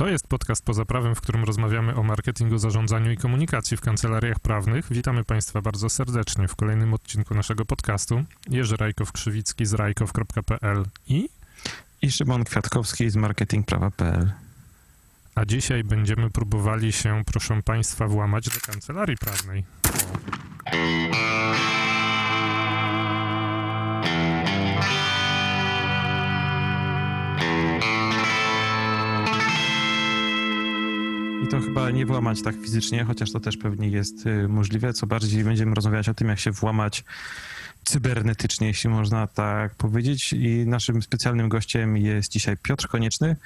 To jest podcast poza prawem, w którym rozmawiamy o marketingu, zarządzaniu i komunikacji w kancelariach prawnych. Witamy Państwa bardzo serdecznie w kolejnym odcinku naszego podcastu. Jerzy Rajkow-Krzywicki z rajkow.pl i... I Szymon Kwiatkowski z marketingprawa.pl. A dzisiaj będziemy próbowali się, proszę Państwa, włamać do kancelarii prawnej. To chyba nie włamać tak fizycznie, chociaż to też pewnie jest y, możliwe. Co bardziej będziemy rozmawiać o tym, jak się włamać cybernetycznie, jeśli można tak powiedzieć. I naszym specjalnym gościem jest dzisiaj Piotr Konieczny,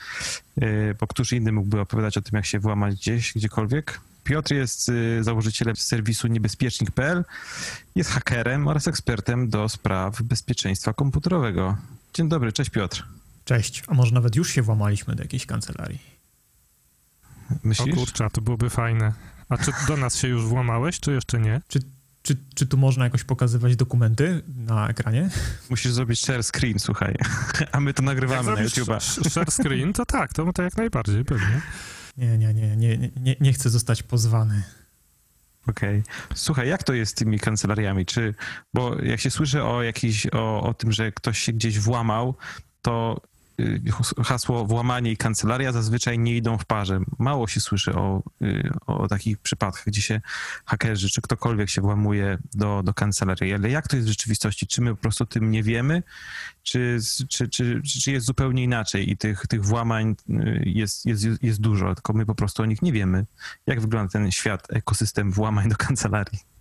y, bo któż inny mógłby opowiadać o tym, jak się włamać gdzieś, gdziekolwiek. Piotr jest y, założycielem serwisu niebezpiecznik.pl, jest hakerem oraz ekspertem do spraw bezpieczeństwa komputerowego. Dzień dobry, cześć Piotr. Cześć, a może nawet już się włamaliśmy do jakiejś kancelarii? Myślisz? O kurczę, to byłoby fajne. A czy do nas się już włamałeś, czy jeszcze nie? Czy, czy, czy tu można jakoś pokazywać dokumenty na ekranie? Musisz zrobić share screen, słuchaj. A my to nagrywamy jak na YouTube'a. Share screen, to tak, to, to jak najbardziej, pewnie. Nie, nie, nie, nie, nie, nie chcę zostać pozwany. Okej. Słuchaj, jak to jest z tymi kancelariami? Czy, bo jak się słyszy o jakiś, o, o tym, że ktoś się gdzieś włamał, to hasło włamanie i kancelaria zazwyczaj nie idą w parze. Mało się słyszy o, y, o takich przypadkach, gdzie się hakerzy czy ktokolwiek się włamuje do, do kancelarii. Ale jak to jest w rzeczywistości? Czy my po prostu o tym nie wiemy? Czy, czy, czy, czy jest zupełnie inaczej i tych, tych włamań y, jest, jest, jest dużo, tylko my po prostu o nich nie wiemy? Jak wygląda ten świat, ekosystem włamań do kancelarii?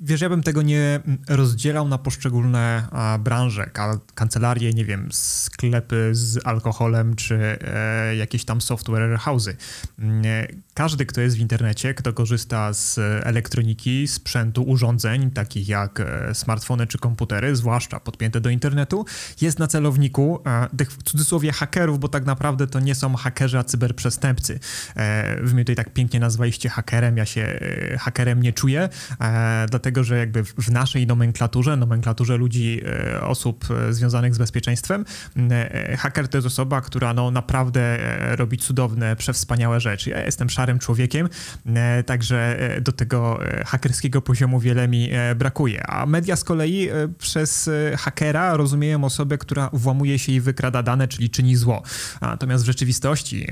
Wiesz, ja bym tego nie rozdzielał na poszczególne branże, ka kancelarie, nie wiem, sklepy z alkoholem, czy e, jakieś tam software house'y. Nie, Każdy, kto jest w internecie, kto korzysta z elektroniki, sprzętu, urządzeń, takich jak e, smartfony czy komputery, zwłaszcza podpięte do internetu, jest na celowniku e, tych w cudzysłowie hakerów, bo tak naprawdę to nie są hakerzy, a cyberprzestępcy. E, wy mnie tutaj tak pięknie nazwaliście hakerem, ja się e, hakerem nie czuję, e, dlatego że jakby w naszej nomenklaturze, nomenklaturze ludzi, e, osób e, związanych z bezpieczeństwem, e, haker to jest osoba, która no naprawdę robi cudowne, przewspaniałe rzeczy. Ja jestem szarym człowiekiem, także do tego hakerskiego poziomu wiele mi brakuje. A media z kolei przez hakera rozumieją osobę, która włamuje się i wykrada dane, czyli czyni zło. Natomiast w rzeczywistości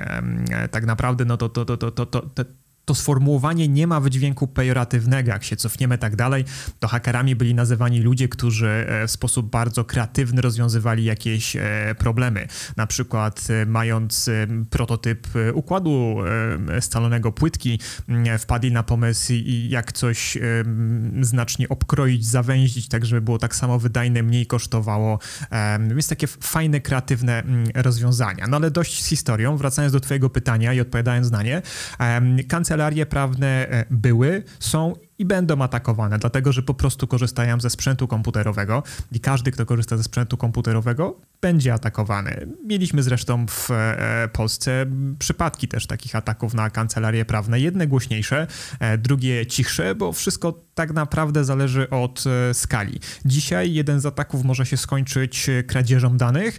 tak naprawdę no to, to, to, to, to, to, to sformułowanie nie ma wydźwięku pejoratywnego. Jak się cofniemy tak dalej, to hakerami byli nazywani ludzie, którzy e, w sposób bardzo kreatywny rozwiązywali jakieś e, problemy. Na przykład e, mając prototyp układu scalonego płytki, wpadli na pomysł jak coś znacznie obkroić, zawęzić, tak żeby było tak samo wydajne, mniej kosztowało. Więc takie fajne, kreatywne rozwiązania. No ale dość z historią. Wracając do twojego pytania i odpowiadając na nie, em, kancelarie prawne e, były, są i będą atakowane, dlatego że po prostu korzystają ze sprzętu komputerowego i każdy, kto korzysta ze sprzętu komputerowego, będzie atakowany. Mieliśmy zresztą w e, Polsce przypadki też takich ataków na kancelarie prawne, jedne głośniejsze, e, drugie cichsze, bo wszystko tak naprawdę zależy od e, skali. Dzisiaj jeden z ataków może się skończyć kradzieżą danych,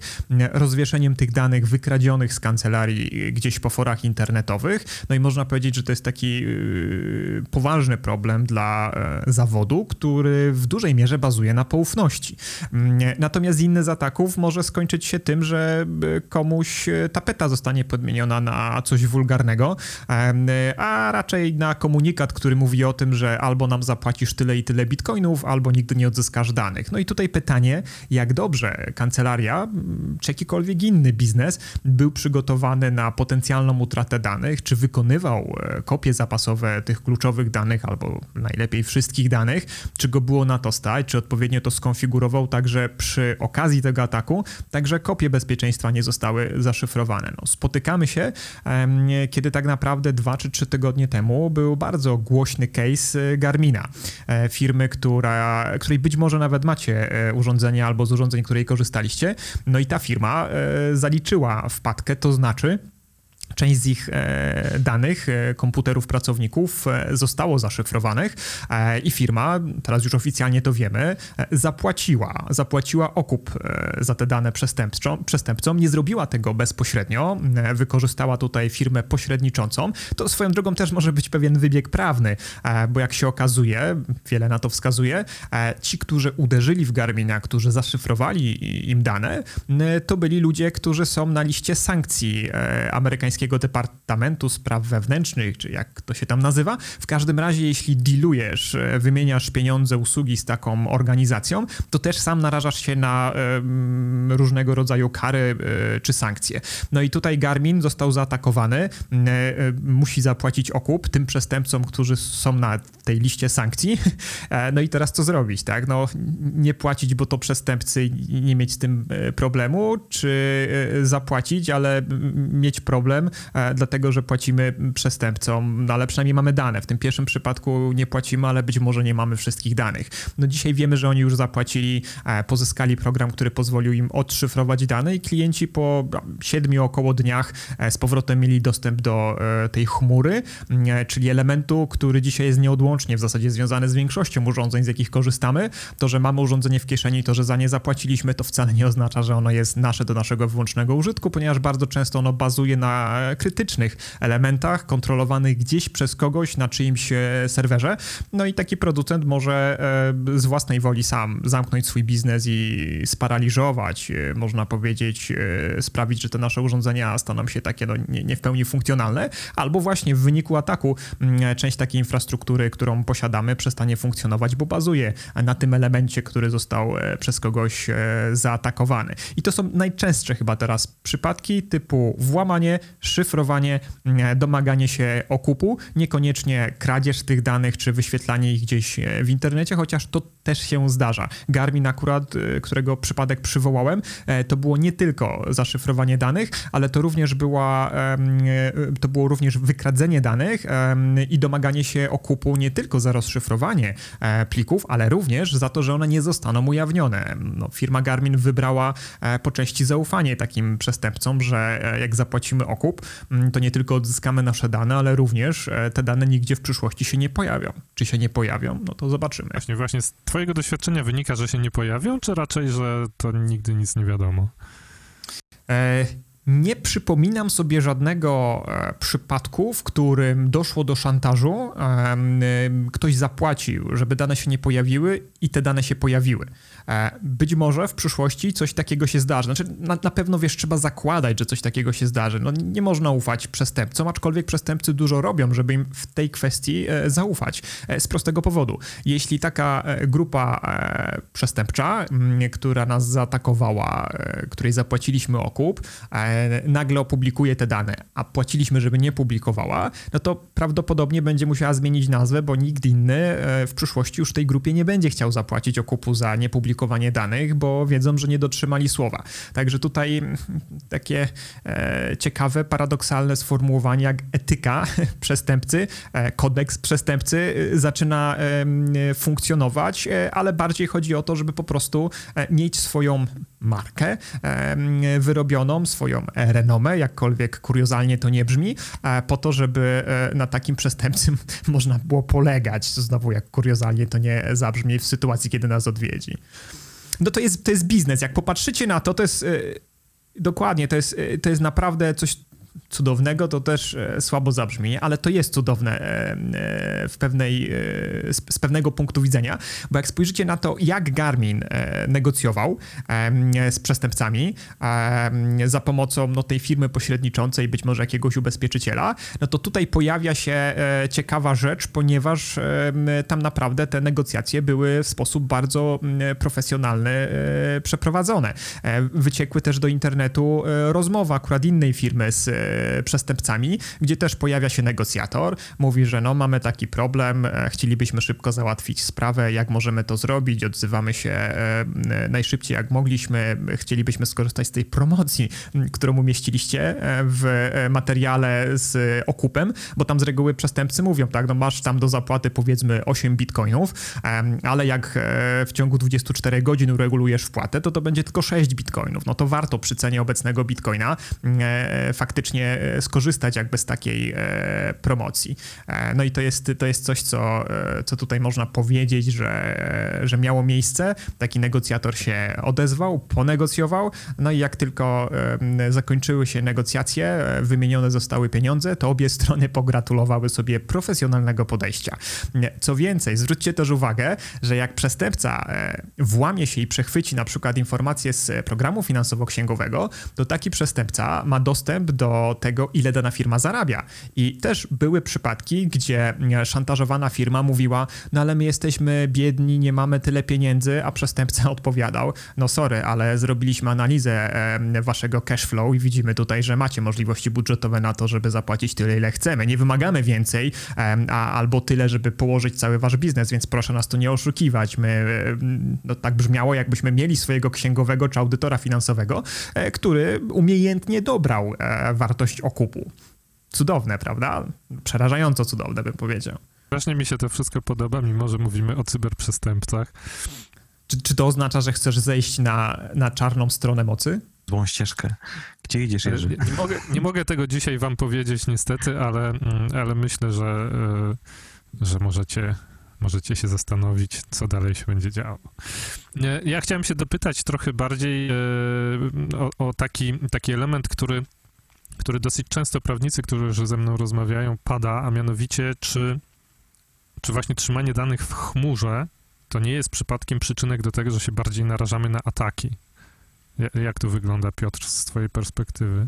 rozwieszeniem tych danych wykradzionych z kancelarii gdzieś po forach internetowych. No i można powiedzieć, że to jest taki poważny problem dla e, zawodu, który w dużej mierze bazuje na poufności. Mm, Natomiast inny z ataków może skończyć się tym, że e, komuś e, tapeta zostanie podmieniona na coś wulgarnego, a raczej na komunikat, który mówi o tym, że albo nam zapłacisz tyle i tyle bitcoinów, albo nigdy nie odzyskasz danych. No i tutaj pytanie, jak dobrze kancelaria, czy jakikolwiek inny biznes był przygotowany na potencjalną utratę danych, czy wykonywał kopie zapasowe tych kluczowych danych, albo najlepiej wszystkich danych, czy go było na to stać, czy odpowiednio to skonfigurował tak, że przy okazji tego ataku także kopie bezpieczeństwa nie zostały zaszyfrowane. No, spotykamy się, kiedy tak naprawdę dwa czy trzy tygodnie temu był bardzo głośny case e, Garmina, e, firmy, która, której być może nawet macie e, urządzenie albo z urządzeń, której korzystaliście. No i ta firma zaliczyła wpadkę, to znaczy część z ich e, danych, e, komputerów pracowników e, zostało zaszyfrowanych i firma, teraz już oficjalnie to wiemy, zapłaciła, zapłaciła okup za te dane przestępcom. Nie zrobiła tego bezpośrednio, wykorzystała tutaj firmę pośredniczącą. To swoją drogą też może być pewien wybieg prawny, bo jak się okazuje, wiele na to wskazuje, ci, którzy uderzyli w Garmina, którzy zaszyfrowali im dane, to byli ludzie, którzy są na liście sankcji amerykańskiej amerykańskiego Departamentu Spraw Wewnętrznych, czy jak to się tam nazywa. W każdym razie, jeśli dealujesz, e, wymieniasz pieniądze, usługi z taką organizacją, to też sam narażasz się na e, różnego rodzaju kary e, czy sankcje. No i tutaj Garmin został zaatakowany, e, musi zapłacić okup tym przestępcom, którzy są na tej liście sankcji. No i teraz co zrobić, tak? No nie płacić, bo to przestępcy nie mieć z tym problemu, czy zapłacić, ale mieć problem, dlatego że płacimy przestępcom, no ale przynajmniej mamy dane. W tym pierwszym przypadku nie płacimy, ale być może nie mamy wszystkich danych. No dzisiaj wiemy, że oni już zapłacili, e, pozyskali program, który pozwolił im odszyfrować dane i klienci po siedmiu około dniach e, z powrotem mieli dostęp do tej chmury, czyli elementu, który dzisiaj jest nieodłącznie w zasadzie związany z większością urządzeń, z jakich korzystamy. To, że mamy urządzenie w kieszeni, to, że za nie zapłaciliśmy, to wcale nie oznacza, że ono jest nasze do naszego wyłącznego użytku, ponieważ bardzo często ono bazuje na krytycznych elementach kontrolowanych gdzieś przez kogoś na czyimś e, serwerze. No i taki producent może e, z własnej woli sam zamknąć swój biznes i sparaliżować, e, można powiedzieć, sprawić, że te nasze urządzenia staną się takie no, nie, nie w pełni funkcjonalne, albo właśnie w wyniku ataku część takiej infrastruktury, którą posiadamy, przestanie funkcjonować, bo bazuje na tym elemencie, który został przez kogoś zaatakowany. I to są najczęstsze chyba teraz przypadki typu włamanie, szyfrowanie, mm, domaganie się okupu, niekoniecznie kradzież tych danych czy wyświetlanie ich gdzieś e, w internecie, chociaż to też się zdarza. Garmin akurat, e, którego przypadek przywołałem, e, to było nie tylko zaszyfrowanie danych, ale to również była, to było również wykradzenie danych i domaganie się okupu nie tylko za rozszyfrowanie plików, ale również za to, że one nie zostaną ujawnione. No, firma Garmin wybrała po części zaufanie takim przestępcom, że jak zapłacimy okup, Mm, to nie tylko odzyskamy nasze dane, ale również e, te dane nigdzie w przyszłości się nie pojawią. Czy się nie pojawią? No to zobaczymy. Właśnie, właśnie z twojego doświadczenia wynika, że się nie pojawią, czy raczej, że to nigdy nic nie wiadomo? E nie przypominam sobie żadnego e, przypadku, w którym doszło do szantażu, ktoś zapłacił, żeby dane się nie pojawiły i te dane się pojawiły. E, być może w przyszłości coś takiego się zdarzy. Znaczy, na, na, pewno wiesz, trzeba zakładać, że coś takiego się zdarzy. No, nie można ufać przestępcom, aczkolwiek przestępcy dużo robią, żeby im w tej kwestii e, zaufać. Z prostego powodu. Jeśli taka grupa przestępcza, która nas zaatakowała, której zapłaciliśmy okup, nagle opublikuje te dane, a płaciliśmy, żeby nie publikowała, no to prawdopodobnie będzie musiała zmienić nazwę, bo nikt inny w przyszłości już tej grupie nie będzie chciał zapłacić okupu za niepublikowanie publikowanie danych, bo wiedzą, że nie dotrzymali słowa. Także tutaj takie e, ciekawe, paradoksalne sformułowanie jak etyka przestępcy, e, kodeks przestępcy e, zaczyna e, funkcjonować, ale bardziej chodzi o to, żeby po prostu e, mieć swoją markę wyrobioną, swoją renomę, jakkolwiek kuriozalnie to nie brzmi, e, po to, żeby na takim przestępcy można było polegać. Znowu, jak kuriozalnie to nie zabrzmi w sytuacji, kiedy nas odwiedzi no to jest, to jest biznes. Jak popatrzycie na to, to jest. Yy, dokładnie, to jest, to jest naprawdę coś cudownego to też e, słabo zabrzmi, ale to jest cudowne e, e, w pewnej, z, pewnego punktu widzenia, bo jak spojrzycie na to, jak Garmin negocjował z przestępcami za pomocą no, tej firmy pośredniczącej, być może jakiegoś ubezpieczyciela, no to tutaj pojawia się ciekawa rzecz, ponieważ tam naprawdę te negocjacje były w sposób bardzo profesjonalny przeprowadzone. Wyciekły też do internetu rozmowa akurat innej firmy z przestępcami, gdzie też pojawia się negocjator, mówi, że no mamy taki problem, e, chcielibyśmy szybko załatwić sprawę, jak możemy to zrobić, odzywamy się e, najszybciej jak mogliśmy, chcielibyśmy skorzystać z tej promocji, którą umieściliście e, w materiale z okupem, bo tam z reguły przestępcy mówią, tak, no masz tam do zapłaty powiedzmy 8 bitcoinów, ale jak w ciągu 24 godzin uregulujesz wpłatę, to to będzie tylko 6 bitcoinów. No to warto przy cenie obecnego bitcoina faktycznie faktycznie skorzystać jakby z takiej promocji. No i to jest, to jest coś, co, co tutaj można powiedzieć, że, że miało miejsce. Taki negocjator się odezwał, ponegocjował, no i jak tylko zakończyły się negocjacje, wymienione zostały pieniądze, to obie strony pogratulowały sobie profesjonalnego podejścia. Co więcej, zwróćcie też uwagę, że jak przestępca e, włamie się i przechwyci na przykład informacje z programu finansowo-księgowego, to taki przestępca ma dostęp do tego, ile dana firma zarabia. I też były przypadki, gdzie e, szantażowana firma mówiła, no ale my jesteśmy biedni, nie mamy tyle pieniędzy, a przestępca odpowiadał, no sorry, ale zrobiliśmy analizę waszego cash flow i widzimy tutaj, że macie możliwości budżetowe na to, żeby zapłacić tyle, ile chcemy. Nie wymagamy więcej, a, albo tyle, żeby położyć cały wasz biznes, więc proszę nas tu nie oszukiwać. My, no tak brzmiało, jakbyśmy mieli swojego księgowego czy audytora finansowego, e, który umiejętnie dobrał e, wartość okupu. Cudowne, prawda? Przerażająco cudowne, bym powiedział. Właśnie mi się to wszystko podoba, mimo że mówimy o cyberprzestępcach. Czy, czy to oznacza, że chcesz zejść na, na czarną stronę mocy? Złą ścieżkę. Gdzie idziesz, Jerzy? Nie, nie, mogę, nie mogę tego dzisiaj wam powiedzieć niestety, ale, mm, ale myślę, że, e, że możecie, możecie się zastanowić, co dalej się będzie działo. Ja chciałem się dopytać trochę bardziej e, o, o taki, taki element, który, który dosyć często prawnicy, którzy ze mną rozmawiają, pada, a mianowicie, czy, czy właśnie trzymanie danych w chmurze to nie jest przypadkiem przyczynek do tego, że się bardziej narażamy na ataki. Jak to wygląda, Piotr, z twojej perspektywy?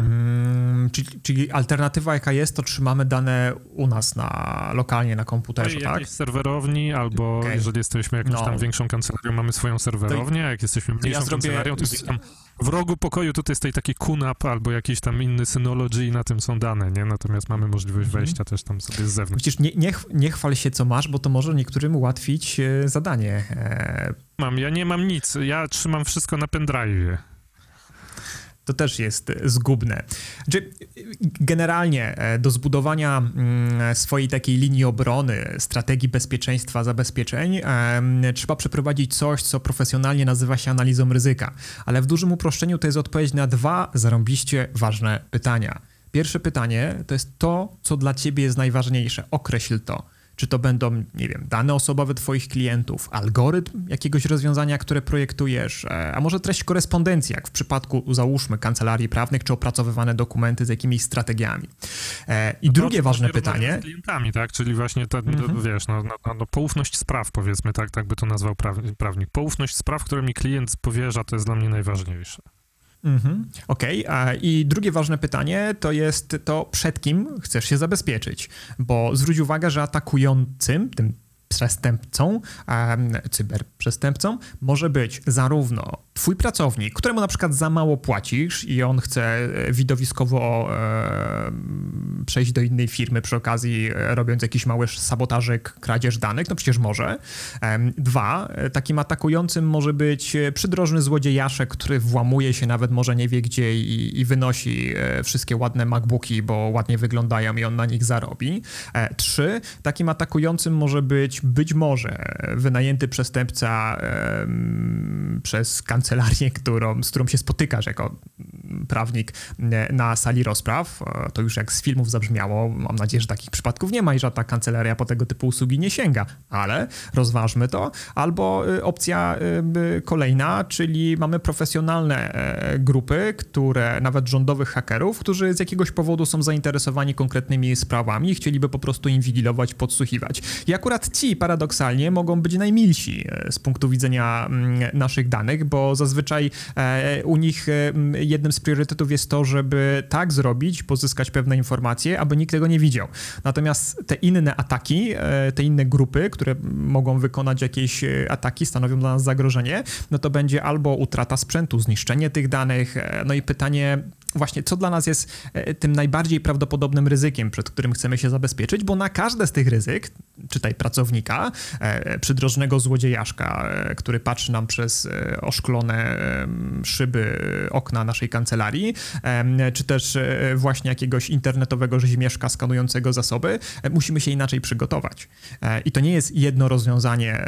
Hmm, czyli, czyli, alternatywa jaka jest, to trzymamy dane u nas na, lokalnie na komputerze, no tak? serwerowni, albo okay. jeżeli jesteśmy jakąś no. tam większą kancelarią, mamy swoją serwerownię, a jak jesteśmy mniejszą ja kancelarią, to gdzieś tam w rogu pokoju tutaj jest taki QNAP albo jakiś tam inny Synology i na tym są dane, nie? Natomiast mamy możliwość mhm. wejścia też tam sobie z zewnątrz. Przecież nie, nie, nie chwal się, co masz, bo to może niektórym ułatwić e, zadanie. E... Mam, ja nie mam nic. Ja trzymam wszystko na pendrive'ie to też jest zgubne. Znaczy, generalnie e, do zbudowania mm, swojej takiej linii obrony, strategii bezpieczeństwa, zabezpieczeń, trzeba przeprowadzić coś, co profesjonalnie nazywa się analizą ryzyka. Ale w dużym uproszczeniu to jest odpowiedź na dwa zarąbiście ważne pytania. Pierwsze pytanie to jest to, co dla ciebie jest najważniejsze. Określ to. Czy to będą, nie wiem, dane osobowe Twoich klientów, algorytm jakiegoś rozwiązania, które projektujesz, e, a może treść korespondencji, jak w przypadku, załóżmy, kancelarii prawnych, czy opracowywane dokumenty z jakimiś strategiami. E, I no drugie ważne pytanie. Z klientami, tak? Czyli właśnie, ta, mhm. wiesz, no, no, no, poufność spraw, powiedzmy, tak, tak by to nazwał prawnik. Poufność spraw, które mi klient powierza, to jest dla mnie najważniejsze. Mhm. Okej, okay. i drugie ważne pytanie to jest to, przed kim chcesz się zabezpieczyć, bo zwróć uwagę, że atakującym, tym przestępcą, cyberprzestępcą może być zarówno twój pracownik, któremu na przykład za mało płacisz i on chce e, widowiskowo e, przejść do innej firmy przy okazji e, robiąc jakiś mały sabotażyk, kradzież danych, no przecież może. Dwa, takim atakującym może być przydrożny złodziejaszek, który włamuje się, nawet może nie wie gdzie i, i wynosi wszystkie ładne MacBooki, bo ładnie wyglądają i on na nich zarobi. Trzy, takim atakującym może być być może wynajęty przestępca przez kancelarię, którą, z którą się spotykasz jako prawnik na sali rozpraw. To już jak z filmów zabrzmiało. Mam nadzieję, że takich przypadków nie ma i żadna kancelaria po tego typu usługi nie sięga, ale rozważmy to. Albo y, opcja y, kolejna, czyli mamy profesjonalne e, grupy, które nawet rządowych hakerów, którzy z jakiegoś powodu są zainteresowani konkretnymi sprawami i chcieliby po prostu inwigilować, podsłuchiwać. I akurat ci paradoksalnie mogą być najmilsi e, z punktu widzenia mm, naszych danych, bo zazwyczaj e, u nich jednym z priorytetów jest to, żeby tak zrobić, pozyskać pewne informacje, aby nikt tego nie widział. Natomiast te inne ataki, e, te inne grupy, które mogą wykonać jakieś e, ataki, stanowią dla nas zagrożenie, no to będzie albo utrata sprzętu, zniszczenie tych danych, e, no i pytanie, właśnie, co dla nas jest tym najbardziej prawdopodobnym ryzykiem, przed którym chcemy się zabezpieczyć, bo na każde z tych ryzyk, czytaj pracownika, przydrożnego złodziejaszka, który patrzy nam przez oszklone szyby okna naszej kancelarii, czy też e, właśnie jakiegoś internetowego rzeźmieszka skanującego zasoby, e, musimy się inaczej przygotować. E, I to nie jest jedno rozwiązanie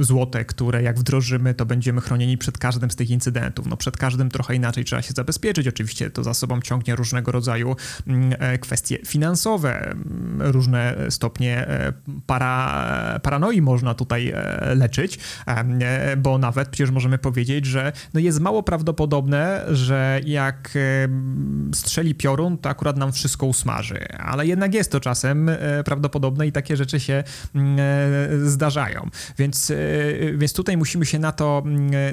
złote, które jak wdrożymy, to będziemy chronieni przed każdym z tych incydentów. No przed każdym trochę inaczej trzeba się zabezpieczyć. Oczywiście to za sobą ciągnie różnego rodzaju kwestie finansowe, różne stopnie para, paranoi można tutaj leczyć, bo nawet przecież możemy powiedzieć, że no jest mało prawdopodobne, że jak strzeli piorun, to akurat nam wszystko usmaży, ale jednak jest to czasem prawdopodobne i takie rzeczy się zdarzają. Więc, więc tutaj musimy się na to,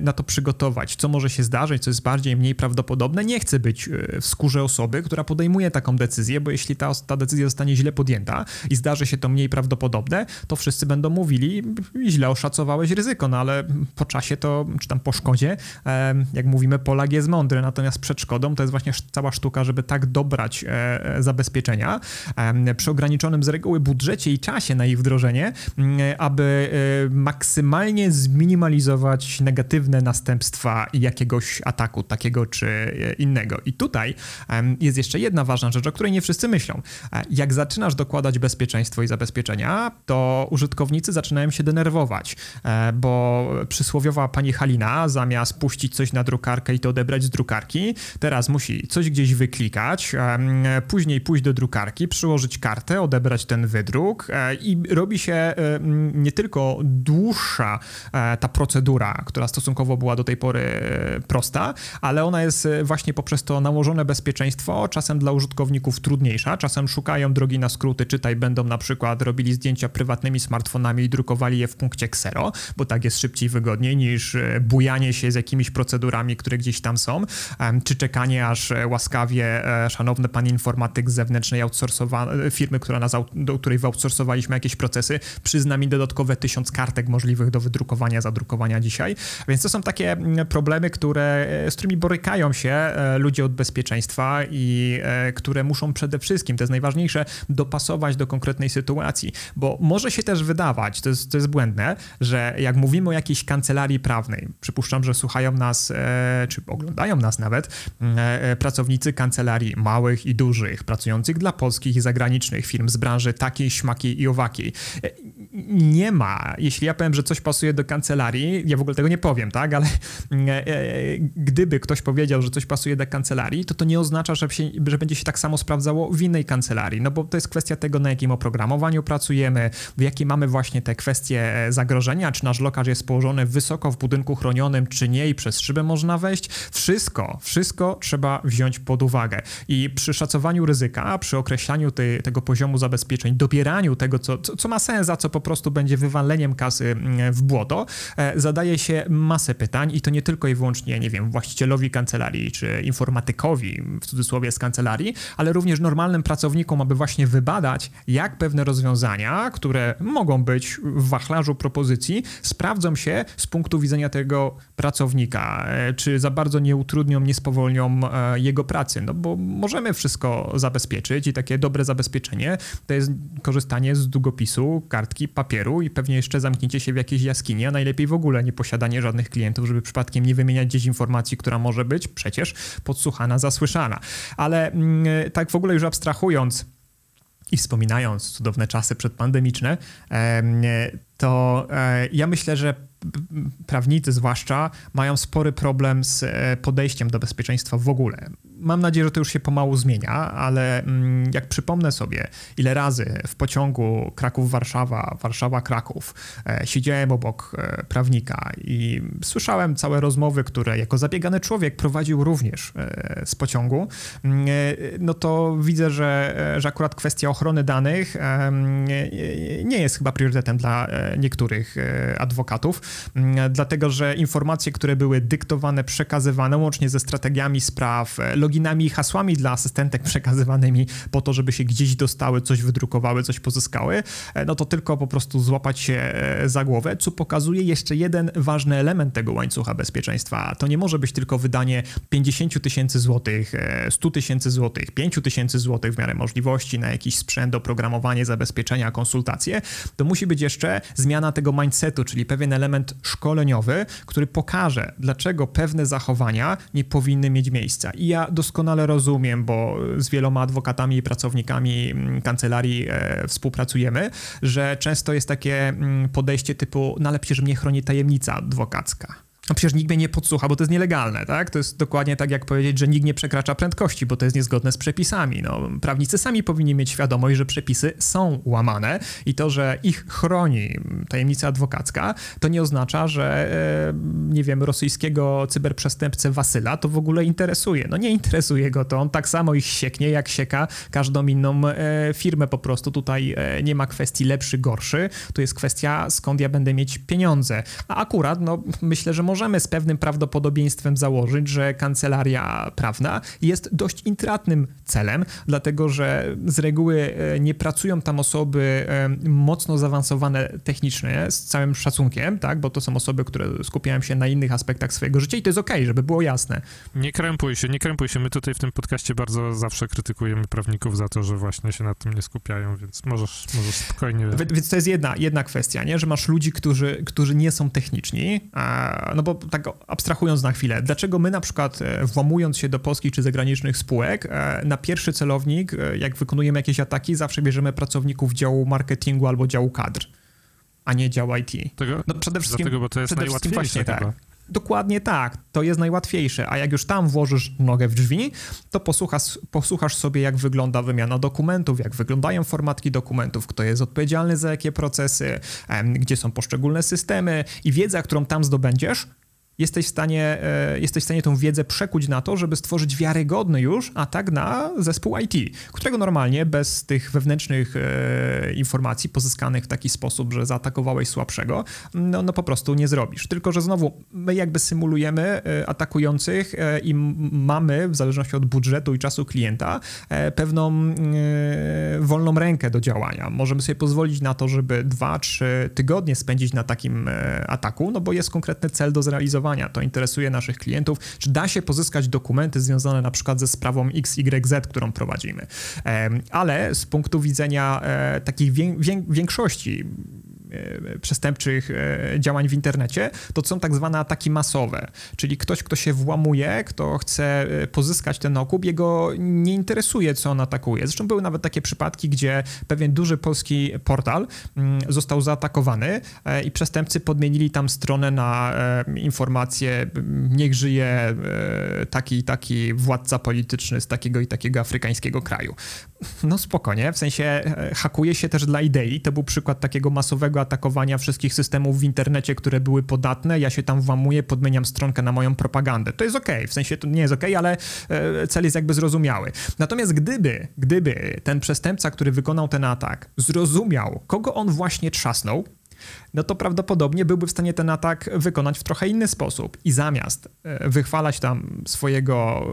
na to przygotować, co może się zdarzyć, co jest bardziej, mniej prawdopodobne. Nie chcę być w skórze osoby, która podejmuje taką decyzję, bo jeśli ta, ta decyzja zostanie źle podjęta i zdarzy się to mniej prawdopodobne, to wszyscy będą mówili, źle oszacowałeś ryzyko, no ale po czasie to, czy tam po szkodzie, jak mówimy, Polak jest mądry, natomiast przed szkodą to jest właśnie cała sztuka, żeby tak dobrać e, e, zabezpieczenia przy ograniczonym z reguły budżecie i czasie na ich wdrożenie, aby e, maksymalnie zminimalizować negatywne następstwa jakiegoś ataku, takiego czy innego. I tutaj jest jeszcze jedna ważna rzecz, o której nie wszyscy myślą. Jak zaczynasz dokładać bezpieczeństwo i zabezpieczenia, to użytkownicy zaczynają się denerwować, bo przysłowiowa pani Halina zamiast puścić coś na drukarkę i to odebrać z drukarki, teraz musi coś gdzieś wyklikać, później pójść do drukarki, przyłożyć kartę, odebrać ten wydruk e, i robi się nie tylko dłuższa e, ta procedura, która stosunkowo była do tej pory e, prosta, ale ona jest właśnie poprzez to nałożone bezpieczeństwo czasem dla użytkowników trudniejsza, czasem szukają drogi na skróty, czytaj, będą na przykład robili zdjęcia prywatnymi smartfonami i drukowali je w punkcie Xero, bo tak jest szybciej, wygodniej niż bujanie się z jakimiś procedurami, które gdzieś tam są, czy czekanie aż łaskawie szanowny pan informatyk z zewnętrznej firmy, która nas, do której wyoutsourcowaliśmy jakieś procesy, przyzna mi dodatkowe tysiąc kartek możliwych do wydrukowania, zadrukowania dzisiaj. Więc to są takie mm, problemy, które, e, z którymi borykają się e, ludzie od bezpieczeństwa i e, które muszą przede wszystkim, to jest najważniejsze, dopasować do konkretnej sytuacji, bo może się też wydawać, to jest, to jest błędne, że jak mówimy o jakiejś kancelarii prawnej, przypuszczam, że słuchają nas, czy oglądają nas nawet, mm, pracownicy kancelarii małych i dużych, pracujących dla polskich i zagranicznych firm z branży takiej, śmakiej i owakiej nie ma. Jeśli ja powiem, że coś pasuje do kancelarii, ja w ogóle tego nie powiem, tak, ale e, e, gdyby ktoś powiedział, że coś pasuje do kancelarii, to to nie oznacza, że, się, że będzie się tak samo sprawdzało w innej kancelarii, no bo to jest kwestia tego, na jakim oprogramowaniu pracujemy, w jakie mamy właśnie te kwestie e, zagrożenia, czy nasz lokal jest położony wysoko w budynku chronionym, czy nie i przez szybę można wejść. Wszystko, wszystko trzeba wziąć pod uwagę i przy szacowaniu ryzyka, przy określaniu tego poziomu zabezpieczeń, dobieraniu tego, co, co, co ma sens, a co po prostu będzie wywaleniem kasy mm, w błoto, e, zadaje się masę pytań i to nie tylko i wyłącznie, nie wiem, właścicielowi kancelarii czy informatykowi, w cudzysłowie z kancelarii, ale również normalnym pracownikom, aby właśnie wybadać, jak pewne rozwiązania, które mogą być w wachlarzu propozycji, sprawdzą się z punktu widzenia tego pracownika, e, czy za bardzo nie utrudnią, nie spowolnią e, jego pracy, no bo możemy wszystko zabezpieczyć i takie dobre zabezpieczenie to jest korzystanie z długopisu, kartki, papieru i pewnie jeszcze zamknięcie się w jakiejś jaskini, a najlepiej w ogóle nie posiadanie żadnych klientów, żeby przypadkiem nie wymieniać gdzieś informacji, która może być przecież podsłuchana, zasłyszana. Ale mm, tak w ogóle już abstrahując, i wspominając cudowne czasy przedpandemiczne, to e, ja myślę, że prawnicy zwłaszcza mają spory problem z e, podejściem do bezpieczeństwa w ogóle. Mam nadzieję, że to już się pomału zmienia, ale mm, jak przypomnę sobie, ile razy w pociągu Kraków-Warszawa, Warszawa-Kraków e, siedziałem obok e, prawnika i słyszałem całe rozmowy, które jako zabiegany człowiek prowadził również z pociągu, mm, no to widzę, że, że akurat kwestia ochrony danych nie jest chyba priorytetem dla niektórych adwokatów, dlatego że informacje, które były dyktowane, przekazywane łącznie ze strategiami spraw, loginami i hasłami dla asystentek przekazywanymi po to, żeby się gdzieś dostały, coś wydrukowały, coś pozyskały, e, no to tylko po prostu złapać się e, za głowę, co pokazuje jeszcze jeden ważny element tego łańcucha bezpieczeństwa. To nie może być tylko wydanie 50 tysięcy złotych, 100 e, tysięcy złotych, 5 tysięcy złotych w miarę możliwości na jakiś sprzęt, oprogramowanie, zabezpieczenia, konsultacje. To musi być jeszcze zmiana tego mindsetu, czyli pewien element szkoleniowy, który pokaże, dlaczego pewne zachowania nie powinny mieć miejsca. I ja doskonale rozumiem, bo z wieloma adwokatami i pracownikami mm, kancelarii e, współpracujemy, że często jest takie mm, podejście typu, no ale przecież mnie chroni tajemnica adwokacka no przecież nikt mnie nie podsłucha, bo to jest nielegalne, tak? To jest dokładnie tak, jak powiedzieć, że nikt nie przekracza prędkości, bo to jest niezgodne z przepisami. No, prawnicy sami powinni mieć świadomość, że przepisy są łamane i to, że ich chroni tajemnica adwokacka, to nie oznacza, że e, nie wiem, rosyjskiego cyberprzestępcę Wasyla to w ogóle interesuje. No nie interesuje go to, on tak samo ich sieknie, jak sieka każdą inną e, firmę po prostu. Tutaj e, nie ma kwestii lepszy, gorszy, tu jest kwestia skąd ja będę mieć pieniądze. A akurat, no myślę, że może możemy z pewnym prawdopodobieństwem założyć, że kancelaria prawna jest dość intratnym celem, dlatego że z reguły e, nie pracują tam osoby e, mocno zaawansowane technicznie, z całym szacunkiem, tak, bo to są osoby, które skupiają się na innych aspektach swojego życia i to jest okej, okay, żeby było jasne. Nie krępuj się, nie krępuj się. My tutaj w tym podcaście bardzo zawsze krytykujemy prawników za to, że właśnie się nad tym nie skupiają, więc możesz, możesz spokojnie... Więc to jest jedna, jedna kwestia, nie? że masz ludzi, którzy, którzy nie są techniczni, a, no bo bo tak abstrahując na chwilę, dlaczego my na przykład e, włamując się do polskich czy zagranicznych spółek, e, na pierwszy celownik, e, jak wykonujemy jakieś ataki, zawsze bierzemy pracowników działu marketingu albo działu kadr, a nie dział IT. Tego, no przede wszystkim, dlatego, bo to jest najłatwiejsze właśnie tak. Dokładnie tak, to jest najłatwiejsze, a jak już tam włożysz nogę w drzwi, to posłuchasz, posłuchasz sobie, jak wygląda wymiana dokumentów, jak wyglądają formatki dokumentów, kto jest odpowiedzialny za jakie procesy, gdzie są poszczególne systemy i wiedza, którą tam zdobędziesz, jesteś w stanie, e, jesteś w stanie tą wiedzę przekuć na to, żeby stworzyć wiarygodny już atak na zespół IT, którego normalnie bez tych wewnętrznych e, informacji pozyskanych w taki sposób, że zaatakowałeś słabszego, no, no po prostu nie zrobisz. Tylko, że znowu my jakby symulujemy e, atakujących i mamy, w zależności od budżetu i czasu klienta, pewną wolną rękę do działania. Możemy sobie pozwolić na to, żeby dwa, trzy tygodnie spędzić na takim ataku, no bo jest konkretny cel do zrealizowania to interesuje naszych klientów. Czy da się pozyskać dokumenty związane na przykład ze sprawą XYZ, którą prowadzimy? Ale z punktu widzenia e, takiej większości przestępczych e, działań w internecie, to są tak zwane ataki masowe, czyli ktoś, kto się włamuje, kto chce e, pozyskać ten okup, jego nie interesuje, co on atakuje. Zresztą były nawet takie przypadki, gdzie pewien duży polski portal mm, został zaatakowany i przestępcy podmienili tam stronę na informację, niech żyje taki i taki władca polityczny z takiego i takiego afrykańskiego kraju. No spokojnie, w sensie hakuje się też dla idei. To był przykład takiego masowego atakowania wszystkich systemów w internecie, które były podatne. Ja się tam włamuję, podmieniam stronkę na moją propagandę. To jest ok, w sensie to nie jest ok, ale e, cel jest jakby zrozumiały. Natomiast gdyby, gdyby ten przestępca, który wykonał ten atak, zrozumiał, kogo on właśnie trzasnął, no to prawdopodobnie byłby w stanie ten atak wykonać w trochę inny sposób. I zamiast e, wychwalać tam swojego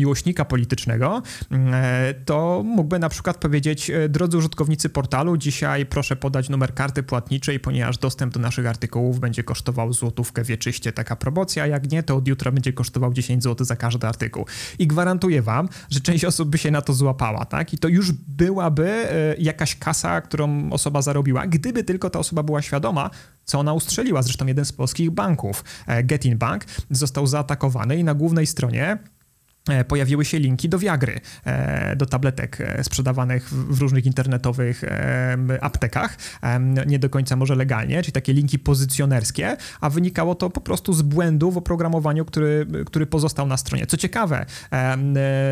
miłośnika politycznego, e, to mógłby na przykład powiedzieć, e, drodzy użytkownicy portalu, dzisiaj proszę podać numer karty płatniczej, ponieważ dostęp do naszych artykułów będzie kosztował złotówkę wieczyście, taka promocja, jak nie, to od jutra będzie kosztował 10 zł za każdy artykuł. I gwarantuję wam, że część osób by się na to złapała, tak? I to już byłaby e, jakaś kasa, którą osoba zarobiła, gdyby tylko ta osoba była świadoma, co ona ustrzeliła. Zresztą jeden z polskich banków, Getin Bank, został zaatakowany i na głównej stronie pojawiły się linki do Viagry, e, do tabletek e, sprzedawanych w różnych internetowych aptekach, nie do końca może legalnie, czyli takie linki pozycjonerskie, a wynikało to po prostu z błędu w oprogramowaniu, który, który pozostał na stronie. Co ciekawe,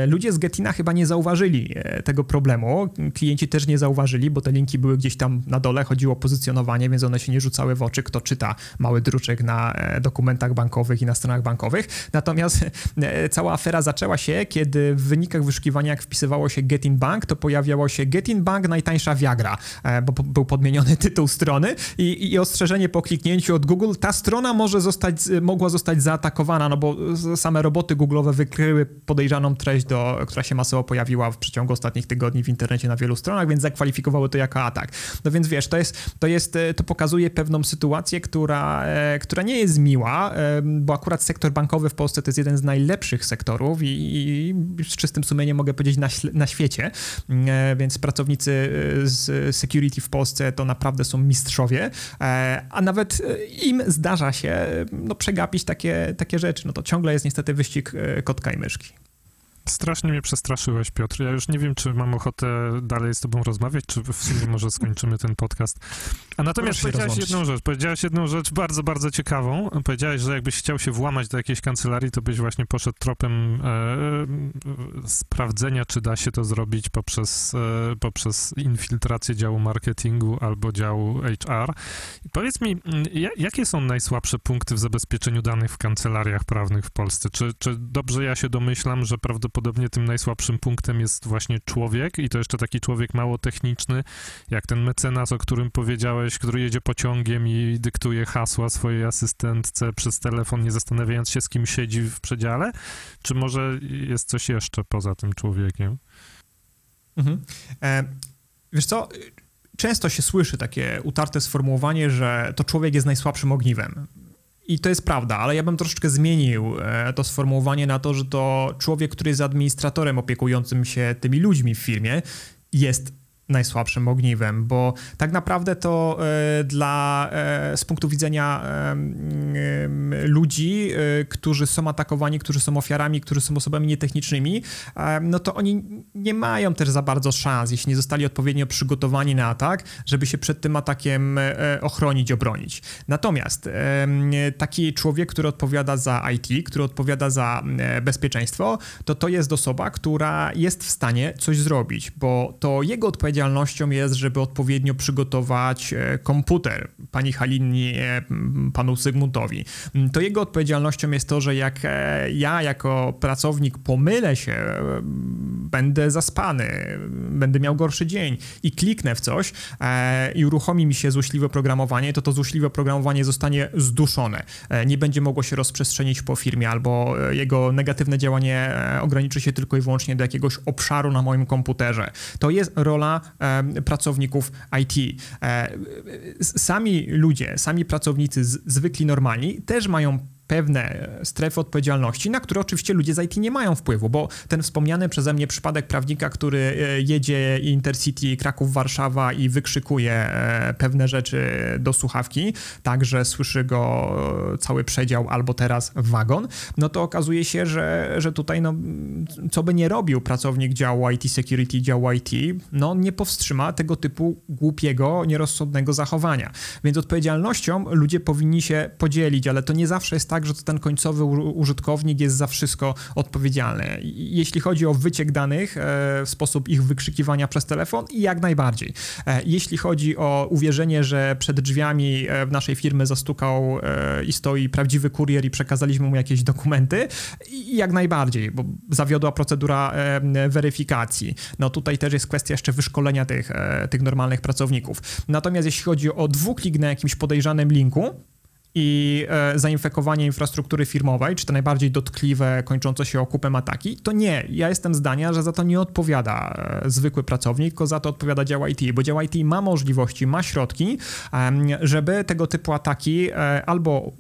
ludzie z Getina chyba nie zauważyli tego problemu, klienci też nie zauważyli, bo te linki były gdzieś tam na dole, chodziło o pozycjonowanie, więc one się nie rzucały w oczy, kto czyta mały druczek na dokumentach bankowych i na stronach bankowych. Natomiast cała afera zaczęła zaczęła się, kiedy w wynikach wyszukiwania, jak wpisywało się Get in Bank, to pojawiało się Get in Bank najtańsza Viagra, e, bo był podmieniony tytuł strony i, i ostrzeżenie po kliknięciu od Google, ta strona może zostać, mogła zostać zaatakowana, no bo same roboty Google'owe wykryły podejrzaną treść, do, która się masowo pojawiła w przeciągu ostatnich tygodni w internecie na wielu stronach, więc zakwalifikowały to jako atak. No więc wiesz, to jest, to jest, e, to pokazuje pewną sytuację, która, e, która nie jest miła, bo akurat sektor bankowy w Polsce to jest jeden z najlepszych sektorów i, z czystym sumieniem mogę powiedzieć na, na świecie, e, więc pracownicy e, z security w Polsce to naprawdę są mistrzowie, e, a nawet im zdarza się no, przegapić takie, takie rzeczy. No to ciągle jest niestety wyścig kotka i myszki. Strasznie mnie przestraszyłeś, Piotr. Ja już nie wiem, czy mam ochotę dalej z tobą rozmawiać, czy w sumie może skończymy ten podcast. A natomiast powiedziałeś jedną rzecz, powiedziałeś jedną rzecz bardzo, bardzo ciekawą. Powiedziałeś, że jakbyś chciał się włamać do jakiejś kancelarii, to byś właśnie poszedł tropem e, sprawdzenia, czy da się to zrobić poprzez, e, poprzez infiltrację działu marketingu albo działu HR. I powiedz mi, jakie są najsłabsze punkty w zabezpieczeniu danych w kancelariach prawnych w Polsce? Czy, czy dobrze ja się domyślam, że prawdopodobnie tym najsłabszym punktem jest właśnie człowiek i to jeszcze taki człowiek mało techniczny, jak ten mecenas, o którym powiedziałeś, który jedzie pociągiem i dyktuje hasła swojej asystentce przez telefon, nie zastanawiając się, z kim siedzi w przedziale? Czy może jest coś jeszcze poza tym człowiekiem? Mhm. E, wiesz co, często się słyszy takie utarte sformułowanie, że to człowiek jest najsłabszym ogniwem. I to jest prawda, ale ja bym troszeczkę zmienił e, to sformułowanie na to, że to człowiek, który jest administratorem opiekującym się tymi ludźmi w firmie, jest najsłabszym ogniwem, bo tak naprawdę to e, dla, e, z punktu widzenia ludzi, e, którzy są atakowani, którzy są ofiarami, którzy są osobami nietechnicznymi, no to oni nie mają też za bardzo szans, jeśli nie zostali odpowiednio przygotowani na atak, żeby się przed tym atakiem ochronić, obronić. Natomiast taki człowiek, który odpowiada za IT, który odpowiada za bezpieczeństwo, to to jest osoba, która jest w stanie coś zrobić, bo to jego odpowiedzialność odpowiedzialnością jest, żeby odpowiednio przygotować e, komputer pani Halinie, panu Sygmuntowi. To jego odpowiedzialnością jest to, że jak e, ja jako pracownik pomylę się, e, będę zaspany, będę miał gorszy dzień i kliknę w coś i uruchomi mi się złośliwe oprogramowanie, to to złośliwe oprogramowanie zostanie zduszone. Nie będzie mogło się rozprzestrzenić po firmie albo jego negatywne działanie ograniczy się tylko i wyłącznie do jakiegoś obszaru na moim komputerze. To jest rola pracowników IT. E, sami ludzie, sami pracownicy zwykli, normalni też mają pewne strefy odpowiedzialności, na które oczywiście ludzie z IT nie mają wpływu, bo ten wspomniany przeze mnie przypadek prawnika, który e, jedzie Intercity Kraków-Warszawa i wykrzykuje e, pewne rzeczy do słuchawki, tak, że słyszy go cały przedział albo teraz wagon, no to okazuje się, że, że tutaj no, co by nie robił pracownik działu IT Security, działu IT, no nie powstrzyma tego typu głupiego, nierozsądnego zachowania. Więc odpowiedzialnością ludzie powinni się podzielić, ale to nie zawsze jest tak, tak, że to ten końcowy użytkownik jest za wszystko odpowiedzialny. Jeśli chodzi o wyciek danych, e, sposób ich wykrzykiwania przez telefon, jak najbardziej. E, jeśli chodzi o uwierzenie, że przed drzwiami e, w naszej firmy zastukał i stoi prawdziwy kurier i przekazaliśmy mu jakieś dokumenty, jak najbardziej, bo zawiodła procedura weryfikacji. No tutaj też jest kwestia jeszcze wyszkolenia tych, tych normalnych pracowników. Natomiast jeśli chodzi o dwuklik na jakimś podejrzanym linku, i e, zainfekowanie infrastruktury firmowej, czy to najbardziej dotkliwe, kończące się okupem ataki, to nie. Ja jestem zdania, że za to nie odpowiada e, zwykły pracownik, tylko za to odpowiada dział IT, bo dział IT ma możliwości, ma środki, żeby tego typu ataki e, albo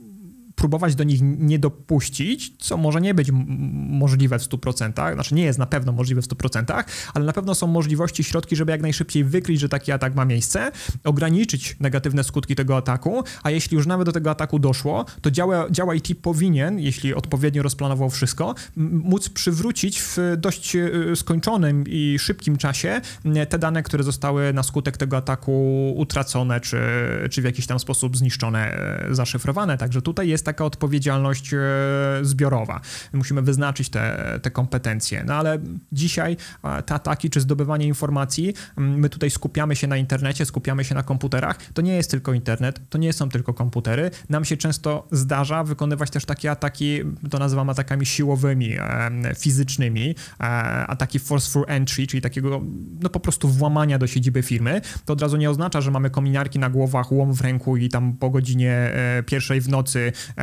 próbować do nich nie dopuścić, co może nie być możliwe w 100%, znaczy nie jest na pewno możliwe w 100%, ale na pewno są możliwości, środki, żeby jak najszybciej wykryć, że taki atak ma miejsce, ograniczyć negatywne skutki tego ataku, a jeśli już nawet do tego ataku doszło, to dział, dział IT powinien, jeśli odpowiednio rozplanował wszystko, móc przywrócić w dość e, skończonym i szybkim czasie te dane, które zostały na skutek tego ataku utracone, czy, czy w jakiś tam sposób zniszczone, e, zaszyfrowane. Także tutaj jest taka odpowiedzialność e, zbiorowa. Musimy wyznaczyć te, te kompetencje. No ale dzisiaj te ataki czy zdobywanie informacji, my tutaj skupiamy się na internecie, skupiamy się na komputerach. To nie jest tylko internet, to nie są tylko komputery. Nam się często zdarza wykonywać też takie ataki, to nazywam atakami siłowymi, fizycznymi, e, ataki forceful entry, czyli takiego no po prostu włamania do siedziby firmy. To od razu nie oznacza, że mamy kominiarki na głowach, łom w ręku i tam po godzinie e, pierwszej w nocy E,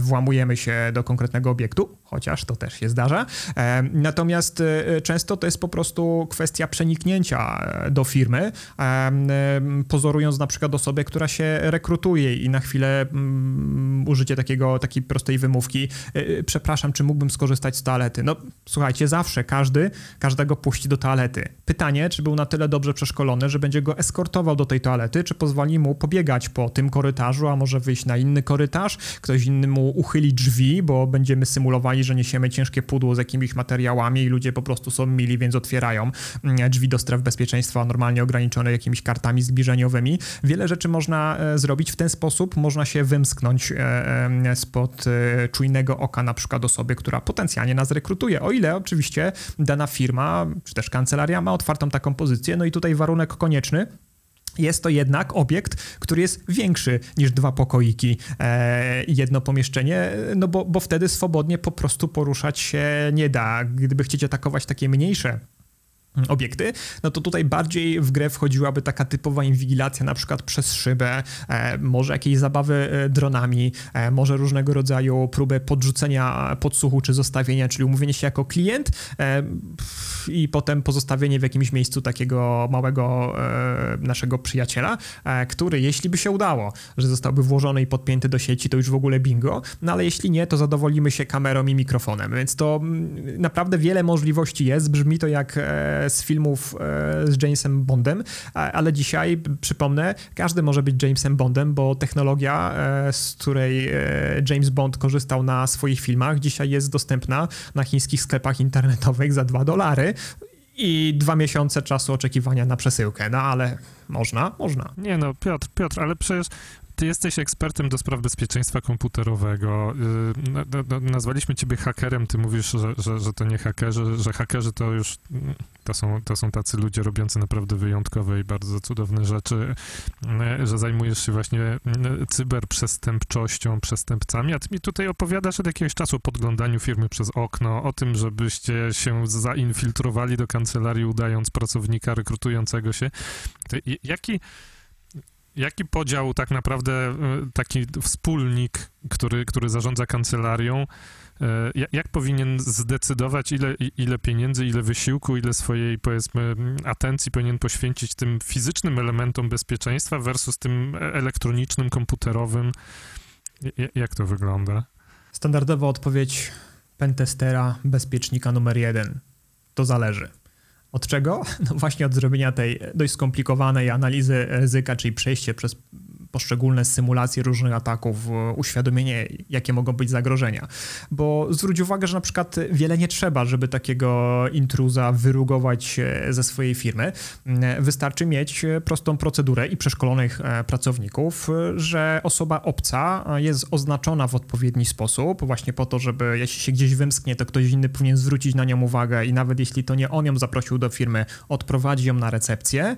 włamujemy się do konkretnego obiektu, chociaż to też się zdarza. Natomiast e, często to jest po prostu kwestia przeniknięcia e, do firmy, pozorując na przykład osobę, która się rekrutuje i na chwilę mm, użycie takiego, takiej prostej wymówki, przepraszam, czy mógłbym skorzystać z toalety? No słuchajcie, zawsze każdy, każdego puści do toalety. Pytanie, czy był na tyle dobrze przeszkolony, że będzie go eskortował do tej toalety, czy pozwoli mu pobiegać po tym korytarzu, a może wyjść na inny korytarz, ktoś inny mu uchyli drzwi, bo będziemy symulowali, że niesiemy ciężkie pudło z jakimiś materiałami i ludzie po prostu są mili, więc otwierają mm, drzwi do stref bezpieczeństwa normalnie ograniczone jakimiś kartami zbliżeniowymi. Wiele rzeczy można e, zrobić w ten sposób, można się wymsknąć e, spod czujnego oka na przykład osoby, która potencjalnie nas rekrutuje, o ile oczywiście dana firma czy też kancelaria ma otwartą taką pozycję, no i tutaj warunek konieczny, jest to jednak obiekt, który jest większy niż dwa pokoiki e, jedno pomieszczenie, no bo, bo wtedy swobodnie po prostu poruszać się nie da. Gdyby chcieć atakować takie mniejsze obiekty, no to tutaj bardziej w grę wchodziłaby taka typowa inwigilacja, na przykład przez szybę, e, może jakieś zabawy e, dronami, e, może różnego rodzaju próbę podrzucenia podsłuchu czy zostawienia, czyli umówienie się jako klient e, i potem pozostawienie w jakimś miejscu takiego małego e, naszego przyjaciela, e, który jeśli by się udało, że zostałby włożony i podpięty do sieci, to już w ogóle bingo, no ale jeśli nie, to zadowolimy się kamerą i mikrofonem, więc to mm, naprawdę wiele możliwości jest, brzmi to jak z filmów e, z Jamesem Bondem, ale dzisiaj, przypomnę, każdy może być Jamesem Bondem, bo technologia, e, z której e, James Bond korzystał na swoich filmach, dzisiaj jest dostępna na chińskich sklepach internetowych za 2 dolary i dwa miesiące czasu oczekiwania na przesyłkę. No ale można, można. Nie no, Piotr, Piotr, ale przecież ty jesteś ekspertem do spraw bezpieczeństwa komputerowego. Y, nazwaliśmy ciebie hakerem, ty mówisz, że, że, że to nie hakerzy, że hakerzy to już to są, to są tacy ludzie robiący naprawdę wyjątkowe i bardzo cudowne rzeczy, y, że zajmujesz się właśnie y, cyberprzestępczością, przestępcami, a ty mi tutaj opowiadasz od jakiegoś czasu o podglądaniu firmy przez okno, o tym, żebyście się zainfiltrowali do kancelarii, udając pracownika rekrutującego się. Jaki Jaki podział tak naprawdę e, taki wspólnik, który, który zarządza kancelarią, e, jak powinien zdecydować, ile, ile pieniędzy, ile wysiłku, ile swojej, powiedzmy, atencji powinien poświęcić tym fizycznym elementom bezpieczeństwa versus tym elektronicznym, komputerowym? Jak to wygląda? Standardowa odpowiedź pentestera, bezpiecznika numer jeden. To zależy. Od czego? No właśnie od zrobienia tej dość skomplikowanej analizy ryzyka, czyli przejście przez poszczególne symulacje różnych ataków, uświadomienie, jakie mogą być zagrożenia. Bo zwróć uwagę, że na przykład wiele nie trzeba, żeby takiego intruza wyrugować ze swojej firmy. Wystarczy mieć prostą procedurę i przeszkolonych e, pracowników, że osoba obca jest oznaczona w odpowiedni sposób, właśnie po to, żeby jeśli się gdzieś wymsknie, to ktoś inny powinien zwrócić na nią uwagę i nawet jeśli to nie on ją zaprosił do firmy, odprowadzi ją na recepcję,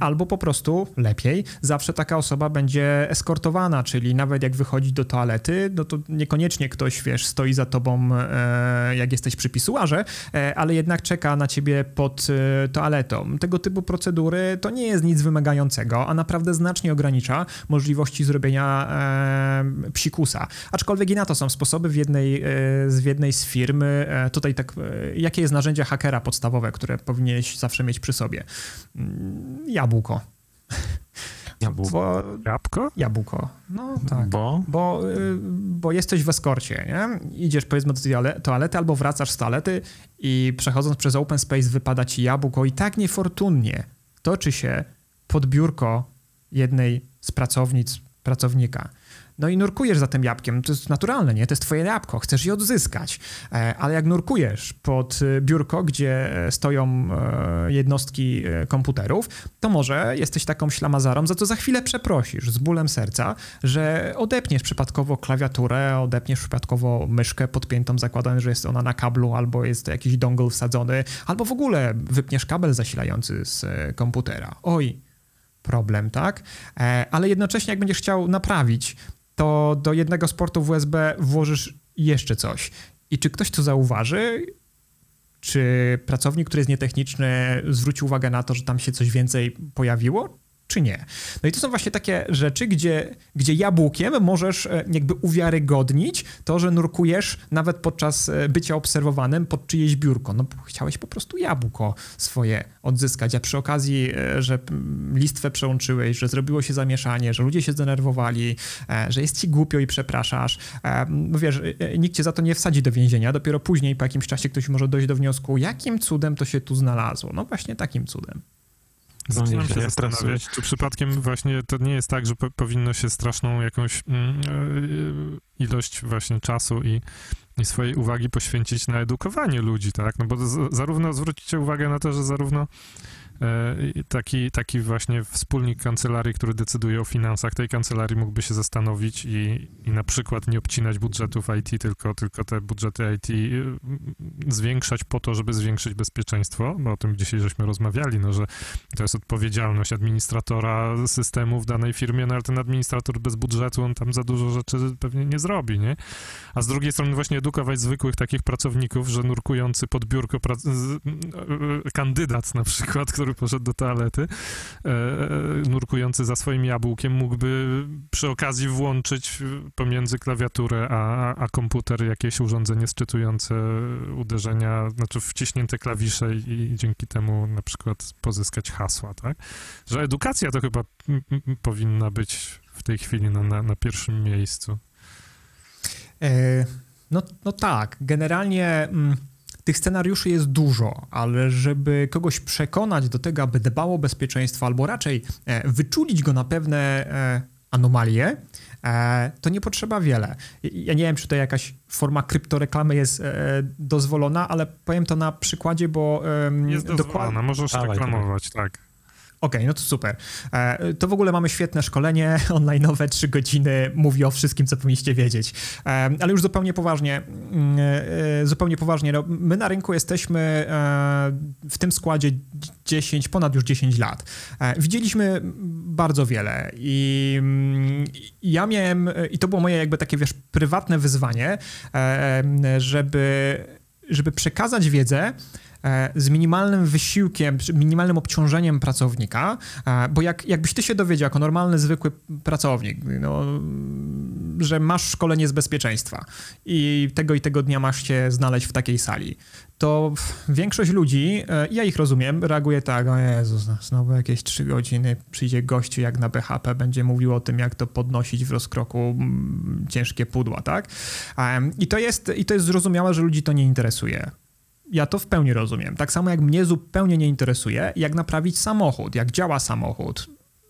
albo po prostu lepiej, zawsze taka osoba osoba będzie eskortowana, czyli nawet jak wychodzi do toalety, no to niekoniecznie ktoś, wiesz, stoi za tobą, e, jak jesteś przy pisuarze, e, ale jednak czeka na ciebie pod e, toaletą. Tego typu procedury to nie jest nic wymagającego, a naprawdę znacznie ogranicza możliwości zrobienia e, psikusa. Aczkolwiek i na to są sposoby w jednej, e, z jednej z firm. E, tutaj tak, jakie jest narzędzie hakera podstawowe, które powinieneś zawsze mieć przy sobie? Mm, jabłko. Jabłko? Bo, Jabłko? No tak. Bo? Bo, y, bo jesteś w eskorcie, nie? Idziesz powiedzmy do toalety albo wracasz z toalety i przechodząc przez open space wypada ci jabłko i tak niefortunnie toczy się pod biurko jednej z pracownic, pracownika. No i nurkujesz za tym jabłkiem, to jest naturalne, nie? To jest twoje jabłko, chcesz je odzyskać. E, ale jak nurkujesz pod e, biurko, gdzie e, stoją jednostki komputerów, to może jesteś taką ślamazarą, za co za chwilę przeprosisz z bólem serca, że odepniesz przypadkowo klawiaturę, odepniesz przypadkowo myszkę podpiętą, zakładając, że jest ona na kablu, albo jest jakiś dongle wsadzony, albo w ogóle wypniesz kabel zasilający z komputera. Oj, problem, tak? Ale jednocześnie, jak będziesz chciał naprawić to do jednego sportu w USB włożysz jeszcze coś. I czy ktoś to zauważy? Czy pracownik, który jest nietechniczny, zwróci uwagę na to, że tam się coś więcej pojawiło? Czy nie. No i to są właśnie takie rzeczy, gdzie, gdzie jabłkiem możesz e, jakby uwiarygodnić to, że nurkujesz nawet podczas e, bycia obserwowanym pod czyjeś biurko. No chciałeś po prostu jabłko swoje odzyskać, a przy okazji, e, że listwę przełączyłeś, że zrobiło się zamieszanie, że ludzie się zdenerwowali, że jest ci głupio i przepraszasz, no wiesz, nikt cię za to nie wsadzi do więzienia, dopiero później po jakimś czasie ktoś może dojść do wniosku, jakim cudem to się tu znalazło. No właśnie takim cudem. Zaczynam się zastanawiać, czy przypadkiem właśnie to nie jest tak, że po, powinno się straszną jakąś mm, e, ilość właśnie czasu i, i swojej uwagi poświęcić na edukowanie ludzi, tak? No bo z, zarówno zwrócicie uwagę na to, że zarówno taki, taki właśnie wspólnik kancelarii, który decyduje o finansach tej kancelarii mógłby się zastanowić i, i na przykład nie obcinać budżetów IT, tylko, tylko te budżety IT y, zwiększać po to, żeby zwiększyć bezpieczeństwo, bo o tym dzisiaj żeśmy rozmawiali, no, że to jest odpowiedzialność administratora systemu w danej firmie, no ale ten administrator bez budżetu, on tam za dużo rzeczy pewnie nie zrobi, nie? A z drugiej strony właśnie edukować zwykłych takich pracowników, że nurkujący pod biurko kandydat na przykład, który który poszedł do toalety, e, nurkujący za swoim jabłkiem, mógłby przy okazji włączyć pomiędzy klawiaturę a, a komputer jakieś urządzenie sczytujące uderzenia, znaczy wciśnięte klawisze i, i dzięki temu na przykład pozyskać hasła, tak? Że edukacja to chyba powinna być w tej chwili na, na, na pierwszym miejscu. E, no, no tak, generalnie... Mm tych scenariuszy jest dużo, ale żeby kogoś przekonać do tego, aby dbał o bezpieczeństwo, albo raczej e, wyczulić go na pewne e, anomalie, e, to nie potrzeba wiele. Ja nie wiem, czy tutaj jakaś forma kryptoreklamy jest dozwolona, ale powiem to na przykładzie, bo... Jest dozwolona, dokładnie... możesz reklamować, tak. Okej, okay, no to super. E, to w ogóle mamy świetne szkolenie online'owe, trzy godziny, mówi o wszystkim, co powinniście wiedzieć. E, ale już zupełnie poważnie, mm, e, zupełnie poważnie, no, my na rynku jesteśmy w tym składzie 10, ponad już 10 lat. Widzieliśmy bardzo wiele i mm, ja miałem, i to było moje jakby takie, wiesz, prywatne wyzwanie, żeby, żeby przekazać wiedzę, z minimalnym wysiłkiem, minimalnym obciążeniem pracownika, e, bo jak, jakbyś ty się dowiedział jako normalny, zwykły pracownik, no, że masz szkolenie z bezpieczeństwa i tego i tego dnia masz się znaleźć w takiej sali, to większość ludzi, e, ja ich rozumiem, reaguje tak, o Jezus, no, znowu jakieś trzy godziny, przyjdzie gościu jak na BHP, będzie mówił o tym, jak to podnosić w rozkroku ciężkie pudła, tak? I to jest, i to jest zrozumiałe, że ludzi to nie interesuje ja to w pełni rozumiem. Tak samo jak mnie zupełnie nie interesuje, jak naprawić samochód, jak działa samochód.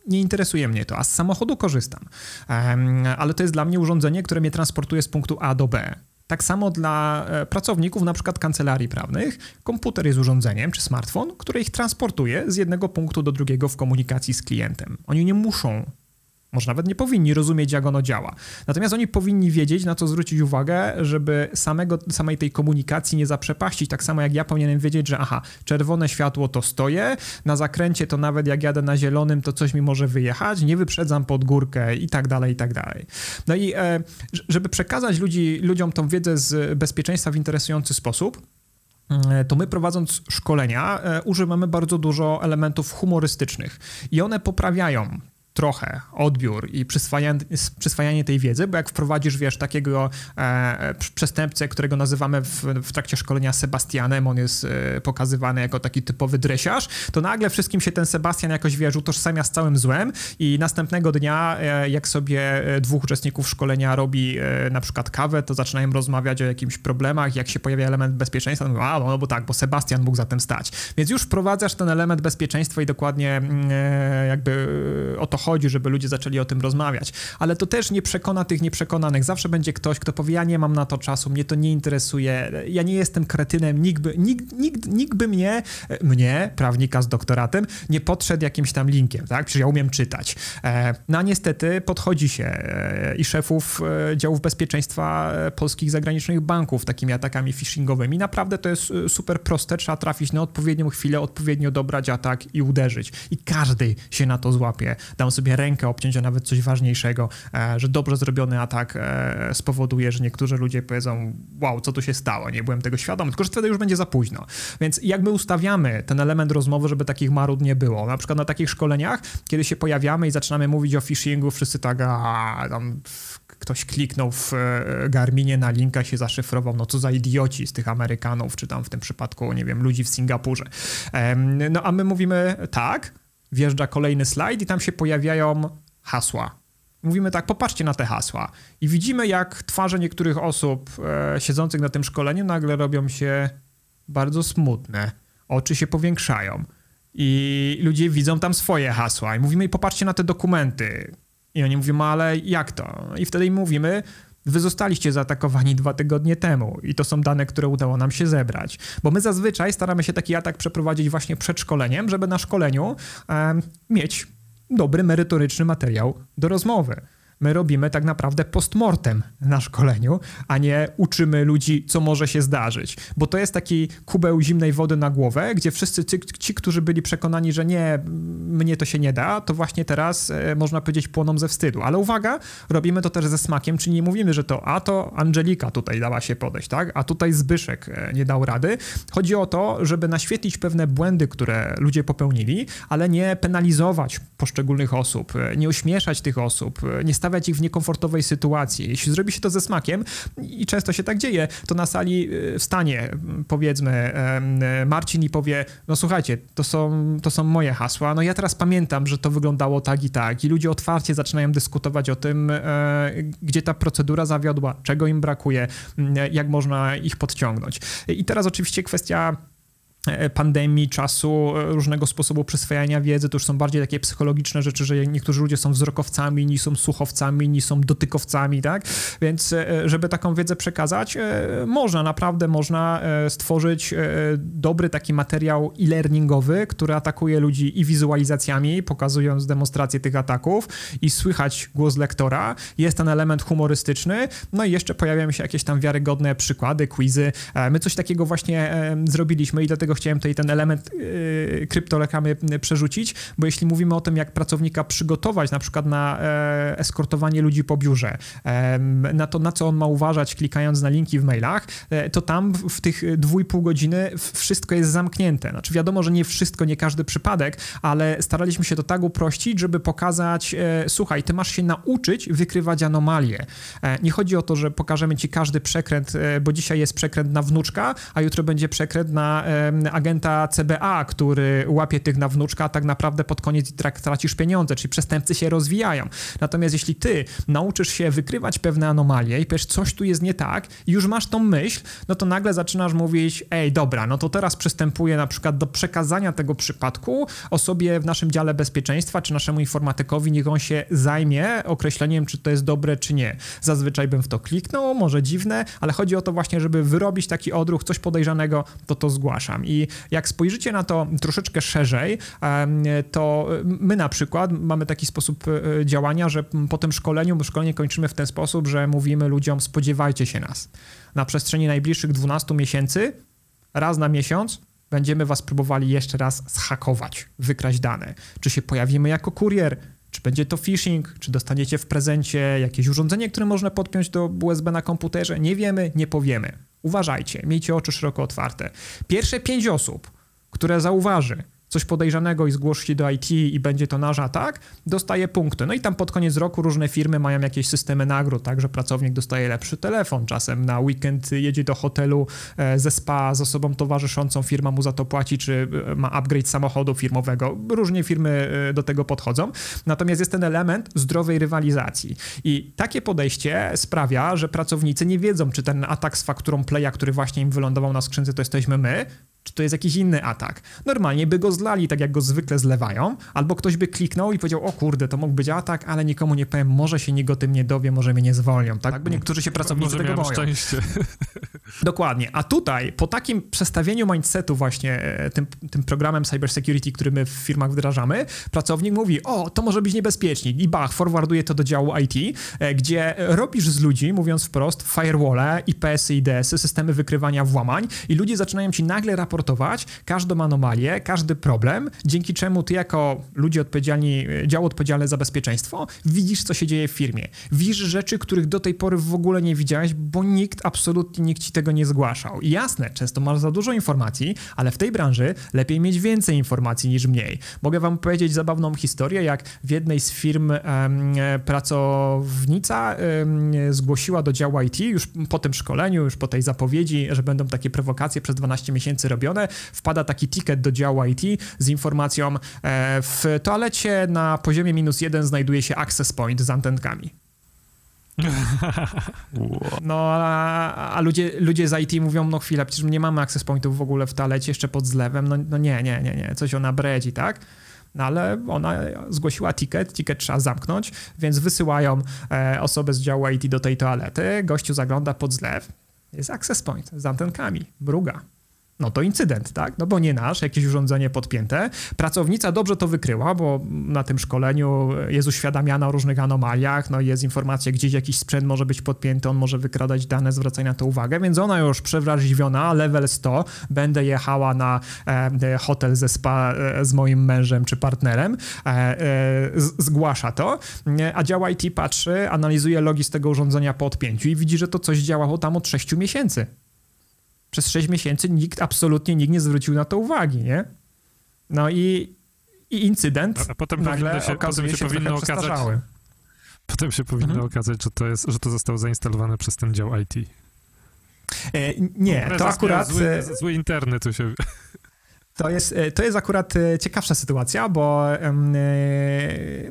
Nie interesuje mnie to, a z samochodu korzystam. Um, ale to jest dla mnie urządzenie, które mnie transportuje z punktu A do B. Tak samo dla e, pracowników, na przykład kancelarii prawnych, komputer jest urządzeniem czy smartfon, który ich transportuje z jednego punktu do drugiego w komunikacji z klientem. Oni nie muszą może nawet nie powinni rozumieć, jak ono działa. Natomiast oni powinni wiedzieć, na co zwrócić uwagę, żeby samego, samej tej komunikacji nie zaprzepaścić. Tak samo jak ja powinienem wiedzieć, że aha, czerwone światło to stoję, na zakręcie to nawet jak jadę na zielonym, to coś mi może wyjechać, nie wyprzedzam pod górkę i tak dalej, i tak dalej. No i e, żeby przekazać ludzi, ludziom tą wiedzę z bezpieczeństwa w interesujący sposób, e, to my prowadząc szkolenia e, używamy bardzo dużo elementów humorystycznych i one poprawiają trochę odbiór i przyswajanie, przyswajanie tej wiedzy, bo jak wprowadzisz, wiesz, takiego e, przestępcę, którego nazywamy w, w, trakcie szkolenia Sebastianem, on jest e, pokazywany jako taki typowy dresiarz, to nagle wszystkim się ten Sebastian jakoś, wiesz, utożsamia z całym złem i następnego dnia, e, jak sobie e, dwóch uczestników szkolenia robi e, na przykład kawę, to zaczynają rozmawiać o jakimś problemach, jak się pojawia element bezpieczeństwa, to mówią, a, no bo tak, bo Sebastian mógł za tym stać. Więc już wprowadzasz ten element bezpieczeństwa i dokładnie mm, e, jakby o to chodzi, chodzi, żeby ludzie zaczęli o tym rozmawiać. Ale to też nie przekona tych nieprzekonanych. Zawsze będzie ktoś, kto powie, ja nie mam na to czasu, mnie to nie interesuje, ja nie jestem kretynem, nikt by, nikt, nikt, nikt by mnie, mnie, prawnika z doktoratem, nie podszedł jakimś tam linkiem, tak? Przecież ja umiem czytać. E, no a niestety podchodzi się e, i szefów e, działów bezpieczeństwa polskich zagranicznych banków takimi atakami phishingowymi. Naprawdę to jest super proste, trzeba trafić na odpowiednią chwilę, odpowiednio dobrać atak i uderzyć. I każdy się na to złapie. Dam sobie rękę obciąć, a nawet coś ważniejszego, e, że dobrze zrobiony atak e, spowoduje, że niektórzy ludzie powiedzą, wow, co tu się stało, nie byłem tego świadomy, tylko że wtedy już będzie za późno. Więc jak my ustawiamy ten element rozmowy, żeby takich marud nie było, na przykład na takich szkoleniach, kiedy się pojawiamy i zaczynamy mówić o phishingu, wszyscy tak, a tam ktoś kliknął w e, Garminie na linka się zaszyfrował, no co za idioci z tych Amerykanów, czy tam w tym przypadku, nie wiem, ludzi w Singapurze. No a my mówimy tak, wjeżdża kolejny slajd i tam się pojawiają hasła. Mówimy tak, popatrzcie na te hasła. I widzimy, jak twarze niektórych osób e, siedzących na tym szkoleniu nagle robią się bardzo smutne. Oczy się powiększają. i ludzie widzą tam swoje hasła i mówimy, i popatrzcie na te dokumenty. I oni mówią, ale jak to? I wtedy im mówimy, Wy zostaliście zaatakowani dwa tygodnie temu i to są dane, które udało nam się zebrać. Bo my zazwyczaj staramy się taki atak przeprowadzić właśnie przed szkoleniem, żeby na szkoleniu e, mieć dobry, merytoryczny materiał do rozmowy my robimy tak naprawdę postmortem na szkoleniu, a nie uczymy ludzi, co może się zdarzyć. Bo to jest taki kubeł zimnej wody na głowę, gdzie wszyscy ci, ci którzy byli przekonani, że nie, mnie to się nie da, to właśnie teraz e, można powiedzieć płoną ze wstydu. Ale uwaga, robimy to też ze smakiem, czyli nie mówimy, że to a to Angelika tutaj dała się podejść, tak? A tutaj Zbyszek e, nie dał rady. Chodzi o to, żeby naświetlić pewne błędy, które ludzie popełnili, ale nie penalizować poszczególnych osób, e, nie ośmieszać tych osób, nie stawiać stawiać ich w niekomfortowej sytuacji. Jeśli zrobi się to ze smakiem, i często się tak dzieje, to na sali y, wstanie, powiedzmy, Marcin i powie, no słuchajcie, to są, to są moje hasła, no ja teraz pamiętam, że to wyglądało tak i tak i ludzie otwarcie zaczynają dyskutować o tym, e, gdzie ta procedura zawiodła, czego im brakuje, jak można ich podciągnąć. I teraz oczywiście kwestia E, pandemii, czasu, e, różnego sposobu przyswajania wiedzy, to już są bardziej takie psychologiczne rzeczy, że niektórzy ludzie są wzrokowcami, nie są słuchowcami, nie są dotykowcami, tak? Więc e, żeby taką wiedzę przekazać, można, naprawdę można stworzyć dobry taki materiał e-learningowy, który atakuje ludzi i wizualizacjami, pokazując demonstrację tych ataków i słychać głos lektora. Jest ten element humorystyczny, no i jeszcze pojawiają się jakieś tam wiarygodne przykłady, quizy. My coś takiego właśnie zrobiliśmy i dlatego chciałem tutaj ten element yy, przerzucić, bo jeśli mówimy o tym, jak pracownika przygotować na przykład na e, eskortowanie ludzi po biurze, na to, na co on ma uważać, klikając na linki w mailach, e, to tam w, w tych dwu i pół godziny wszystko jest zamknięte. Znaczy wiadomo, że nie wszystko, nie każdy przypadek, ale staraliśmy się to tak uprościć, żeby pokazać, e, słuchaj, ty masz się nauczyć wykrywać anomalie. Nie chodzi o to, że pokażemy ci każdy przekręt, bo dzisiaj jest przekręt na wnuczka, a jutro będzie przekręt na agenta CBA, który łapie tych na wnuczka, a tak naprawdę pod koniec tracisz pieniądze, czyli przestępcy się rozwijają. Natomiast jeśli ty nauczysz się wykrywać pewne anomalie i powiesz, coś tu jest nie tak i już masz tą myśl, no to nagle zaczynasz mówić, ej, dobra, no to teraz przystępuję na przykład do przekazania tego przypadku osobie w naszym dziale bezpieczeństwa, czy naszemu informatykowi, niech on się zajmie określeniem, czy to jest dobre, czy nie. Zazwyczaj bym w to kliknął, może dziwne, ale chodzi o to właśnie, żeby wyrobić taki odruch, coś podejrzanego, to to zgłaszam. I jak spojrzycie na to troszeczkę szerzej, to my na przykład mamy taki sposób e, działania, że po tym szkoleniu, bo szkolenie kończymy w ten sposób, że mówimy ludziom spodziewajcie się nas. Na przestrzeni najbliższych 12 miesięcy, raz na miesiąc, będziemy was próbowali jeszcze raz zhakować, wykraść dane. Czy się pojawimy jako kurier, czy będzie to phishing, czy dostaniecie w prezencie jakieś urządzenie, które można podpiąć do USB na komputerze? Nie wiemy, nie powiemy. Uważajcie, miejcie oczy szeroko otwarte. Pierwsze pięć osób, które zauważy, coś podejrzanego i zgłosi do IT i będzie to nasz atak, dostaje punkty. No i tam pod koniec roku różne firmy mają jakieś systemy nagród, tak, że pracownik dostaje lepszy telefon, czasem na weekend jedzie do hotelu e, ze spa z osobą towarzyszącą, firma mu za to płaci, czy e, ma upgrade samochodu firmowego. Różnie firmy e, do tego podchodzą. Natomiast jest ten element zdrowej rywalizacji. I takie podejście sprawia, że pracownicy nie wiedzą, czy ten atak z fakturą Playa, który właśnie im wylądował na skrzynce, to jesteśmy my, czy to jest jakiś inny atak. Normalnie by go zlali, tak jak go zwykle zlewają, albo ktoś by kliknął i powiedział, o kurde, to mógł być atak, ale nikomu nie powiem, może się nikt o tym nie dowie, może mnie nie zwolnią, tak? Bo niektórzy się pracownicy może tego boją. szczęście. Dokładnie. A tutaj, po takim przestawieniu mindsetu właśnie e, tym, tym programem cybersecurity, który my w firmach wdrażamy, pracownik mówi, o, to może być niebezpiecznik i bach, forwarduje to do działu IT, e, gdzie robisz z ludzi, mówiąc wprost, firewall, IPS-y, IDS-y, systemy wykrywania włamań i ludzie zaczynają ci nagle raportować każdą anomalię, każdy problem, dzięki czemu ty jako ludzie odpowiedzialni, dział odpowiedzialny za bezpieczeństwo, widzisz, co się dzieje w firmie. Widzisz rzeczy, których do tej pory w ogóle nie widziałeś, bo nikt, absolutnie nikt ci tego nie zgłaszał. I jasne, często masz za dużo informacji, ale w tej branży lepiej mieć więcej informacji niż mniej. Mogę wam powiedzieć zabawną historię, jak w jednej z firm pracownica zgłosiła do działu IT już po tym szkoleniu, już po tej zapowiedzi, że będą takie prowokacje przez 12 miesięcy robione, wpada taki ticket do działu IT z informacją e, w toalecie na poziomie minus jeden znajduje się access point z antenkami. No, a, a, ludzie, ludzie z IT mówią, no chwila, przecież nie mamy access pointów w ogóle w talecie, jeszcze pod zlewem, no, no nie, nie, nie, nie, coś ona bredzi, tak? No ale ona zgłosiła ticket, ticket trzeba zamknąć, więc wysyłają e, osobę z działu IT do tej toalety, gościu zagląda pod zlew, jest access point z antenkami, bruga no to incydent, tak? No bo nie nasz, jakieś urządzenie podpięte. Pracownica dobrze to wykryła, bo na tym szkoleniu jest uświadamiana o różnych anomaliach, no jest informacja, gdzieś jakiś sprzęt może być podpięty, on może wykradać dane, zwracaj na to uwagę, więc ona już przewrażliwiona, level 100, będę jechała na e, hotel ze spa e, z moim mężem czy partnerem, e, e zgłasza to, a dział IT patrzy, analizuje logi z tego urządzenia po odpięciu i widzi, że to coś działało tam od 6 miesięcy przez 6 miesięcy nikt, absolutnie nikt nie zwrócił na to uwagi, nie? No i, i incydent a, a potem nagle się, okazuje potem się, powinno okazać, Potem się powinno mhm. okazać, że to, jest, że to zostało zainstalowane przez ten dział IT. E, nie, to akurat... Zły, e, zły internet tu się... To jest, e, to jest akurat e, ciekawsza sytuacja, bo e,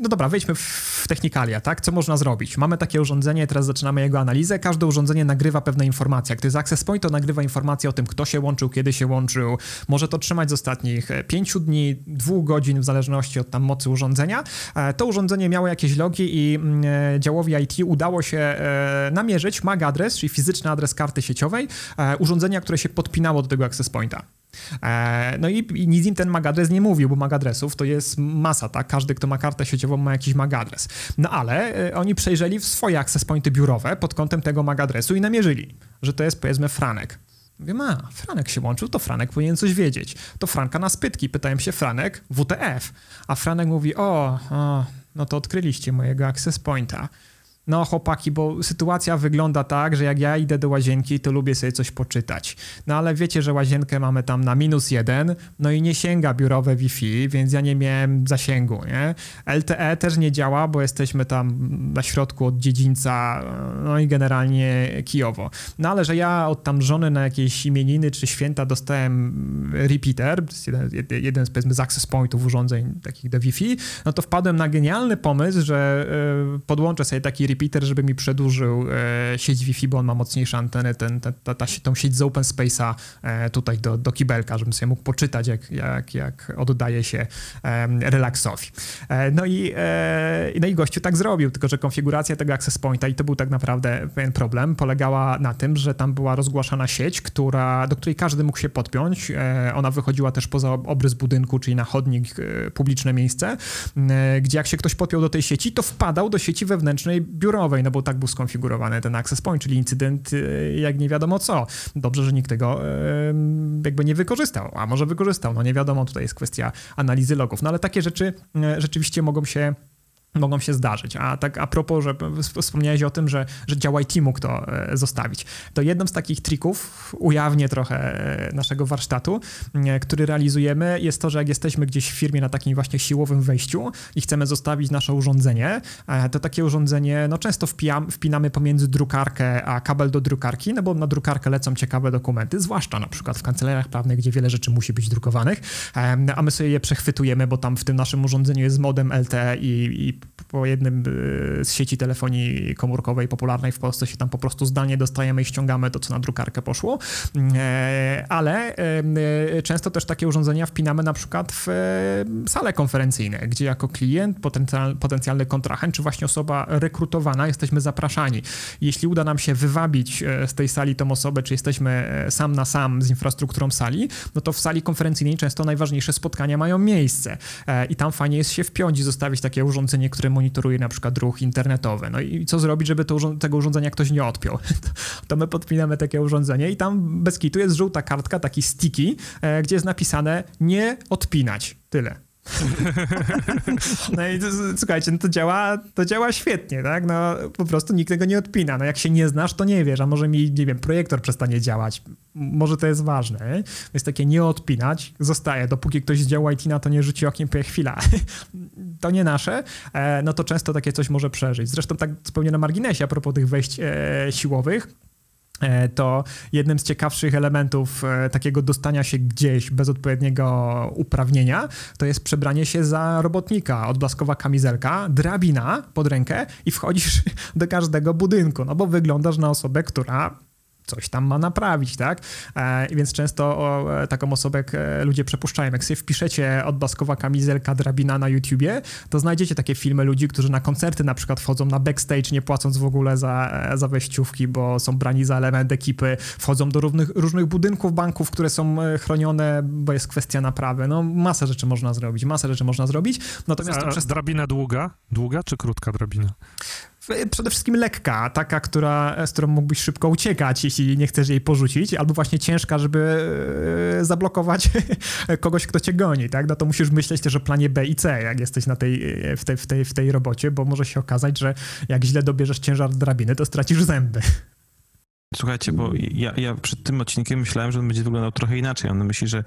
no dobra, wejdźmy w technikalia, tak? Co można zrobić? Mamy takie urządzenie, teraz zaczynamy jego analizę. Każde urządzenie nagrywa pewne informacje. To jest access point, to nagrywa informacje o tym, kto się łączył, kiedy się łączył. Może to trzymać z ostatnich pięciu dni, dwóch godzin, w zależności od tam mocy urządzenia. To urządzenie miało jakieś logi i działowi IT udało się namierzyć MAC adres, czyli fizyczny adres karty sieciowej urządzenia, które się podpinało do tego access pointa. E, no i, i nic im ten MAC adres nie mówił, bo MAC adresów to jest masa, tak? Każdy, kto ma kartę sieciową ma jakiś MAC adres. No ale e, oni przejrzeli swoje access pointy biurowe pod kątem tego MAC adresu i namierzyli, że to jest powiedzmy Franek. Mówię, ma, Franek się łączył, to Franek powinien coś wiedzieć. To Franka na spytki. Pytałem się, Franek, WTF. A Franek mówi, o, o no to odkryliście mojego access pointa. No, chłopaki, bo sytuacja wygląda tak, że jak ja idę do łazienki, to lubię sobie coś poczytać. No ale wiecie, że łazienkę mamy tam na minus jeden, no i nie sięga biurowe Wi-Fi, więc ja nie miałem zasięgu, nie? LTE też nie działa, bo jesteśmy tam na środku od dziedzińca, no i generalnie kijowo. No ale że ja od tam żony na jakieś imieniny czy święta dostałem repeater, jeden, jeden z powiedzmy z access pointów urządzeń takich do Wi-Fi, no to wpadłem na genialny pomysł, że yy, podłączę sobie taki repeater repeater, żeby mi przedłużył e, sieć Wi-Fi, bo on ma mocniejsze anteny, ten, ta, ta, ta, tą sieć z Open Space'a e, tutaj do, do kibelka, żebym sobie mógł poczytać, jak, jak, jak oddaje się relaksowi. E, no, i, no i gościu tak zrobił, tylko że konfiguracja tego access pointa, i to był tak naprawdę pewien problem, polegała na tym, że tam była rozgłaszana sieć, która, do której każdy mógł się podpiąć. Ona wychodziła też poza obrys budynku, czyli na chodnik, publiczne miejsce, gdzie jak się ktoś podpiął do tej sieci, to wpadał do sieci wewnętrznej biura biurowej, no bo tak był skonfigurowany ten access point, czyli incydent y, jak nie wiadomo co. Dobrze, że nikt tego jakby nie wykorzystał, a może wykorzystał, no nie wiadomo, tutaj jest kwestia analizy logów, no ale takie rzeczy y, rzeczywiście mogą się mogą się zdarzyć. A tak a propos, że wspomniałeś o tym, że, że dział IT mógł to e, zostawić. To jednym z takich trików, ujawnię trochę e, naszego warsztatu, e, który realizujemy, jest to, że jak jesteśmy gdzieś w firmie na takim właśnie siłowym wejściu i chcemy zostawić nasze urządzenie, to takie urządzenie no często wpijam, wpinamy pomiędzy drukarkę a kabel do drukarki, no bo na drukarkę lecą ciekawe dokumenty, zwłaszcza na przykład w kancelariach prawnych, gdzie wiele rzeczy musi być drukowanych, a my sobie je przechwytujemy, bo tam w tym naszym urządzeniu jest modem LTE i, i po jednym y, z sieci telefonii komórkowej popularnej w Polsce się tam po prostu zdalnie dostajemy i ściągamy to, co na drukarkę poszło, e, ale e, często też takie urządzenia wpinamy na przykład w e, sale konferencyjne, gdzie jako klient, potencjalny kontrahent, czy właśnie osoba rekrutowana jesteśmy zapraszani. Jeśli uda nam się wywabić z tej sali tą osobę, czy jesteśmy sam na sam z infrastrukturą sali, no to w sali konferencyjnej często najważniejsze spotkania mają miejsce i tam fajnie jest się wpiąć i zostawić takie urządzenie, które monitoruje na przykład ruch internetowy. No i co zrobić, żeby to, tego urządzenia ktoś nie odpiął? To my podpinamy takie urządzenie i tam bez kitu jest żółta kartka, taki sticky, e, gdzie jest napisane nie odpinać. Tyle. No i to, słuchajcie, no to działa, to działa świetnie, tak? No po prostu nikt tego nie odpina. No jak się nie znasz, to nie wiesz, a może mi, nie wiem, projektor przestanie działać. Może to jest ważne. Jest takie nie odpinać, zostaje. Dopóki ktoś z działu IT na to nie rzuci okiem, powie chwila. To nie nasze, e, no to często takie coś może przeżyć. Zresztą tak zupełnie na marginesie, a propos tych wejść e, siłowych, to jednym z ciekawszych elementów e, takiego dostania się gdzieś bez odpowiedniego uprawnienia, to jest przebranie się za robotnika, odblaskowa kamizelka, drabina pod rękę i wchodzisz do każdego budynku, no bo wyglądasz na osobę, która coś tam ma naprawić, tak? E, więc często o, e, taką osobę e, ludzie przepuszczają. Jak sobie wpiszecie odblaskowa kamizelka drabina na YouTubie, to znajdziecie takie filmy ludzi, którzy na koncerty na przykład wchodzą na backstage, nie płacąc w ogóle za, e, za wejściówki, bo są brani za element ekipy, wchodzą do różnych, różnych budynków banków, które są chronione, bo jest kwestia naprawy. No masę rzeczy można zrobić, masę rzeczy można zrobić. Natomiast A, przez... drabina długa? Długa czy krótka drabina? Przede wszystkim lekka, taka, która, z którą mógłbyś szybko uciekać, jeśli nie chcesz jej porzucić, albo właśnie ciężka, żeby e, zablokować kogoś, kto cię goni, tak? No to musisz myśleć też o planie B i C, jak jesteś na tej, w, tej, w, tej, w tej robocie, bo może się okazać, że jak źle dobierzesz ciężar drabiny, to stracisz zęby. Słuchajcie, bo ja, ja przed tym odcinkiem myślałem, że on będzie wyglądał trochę inaczej. On myśli, że,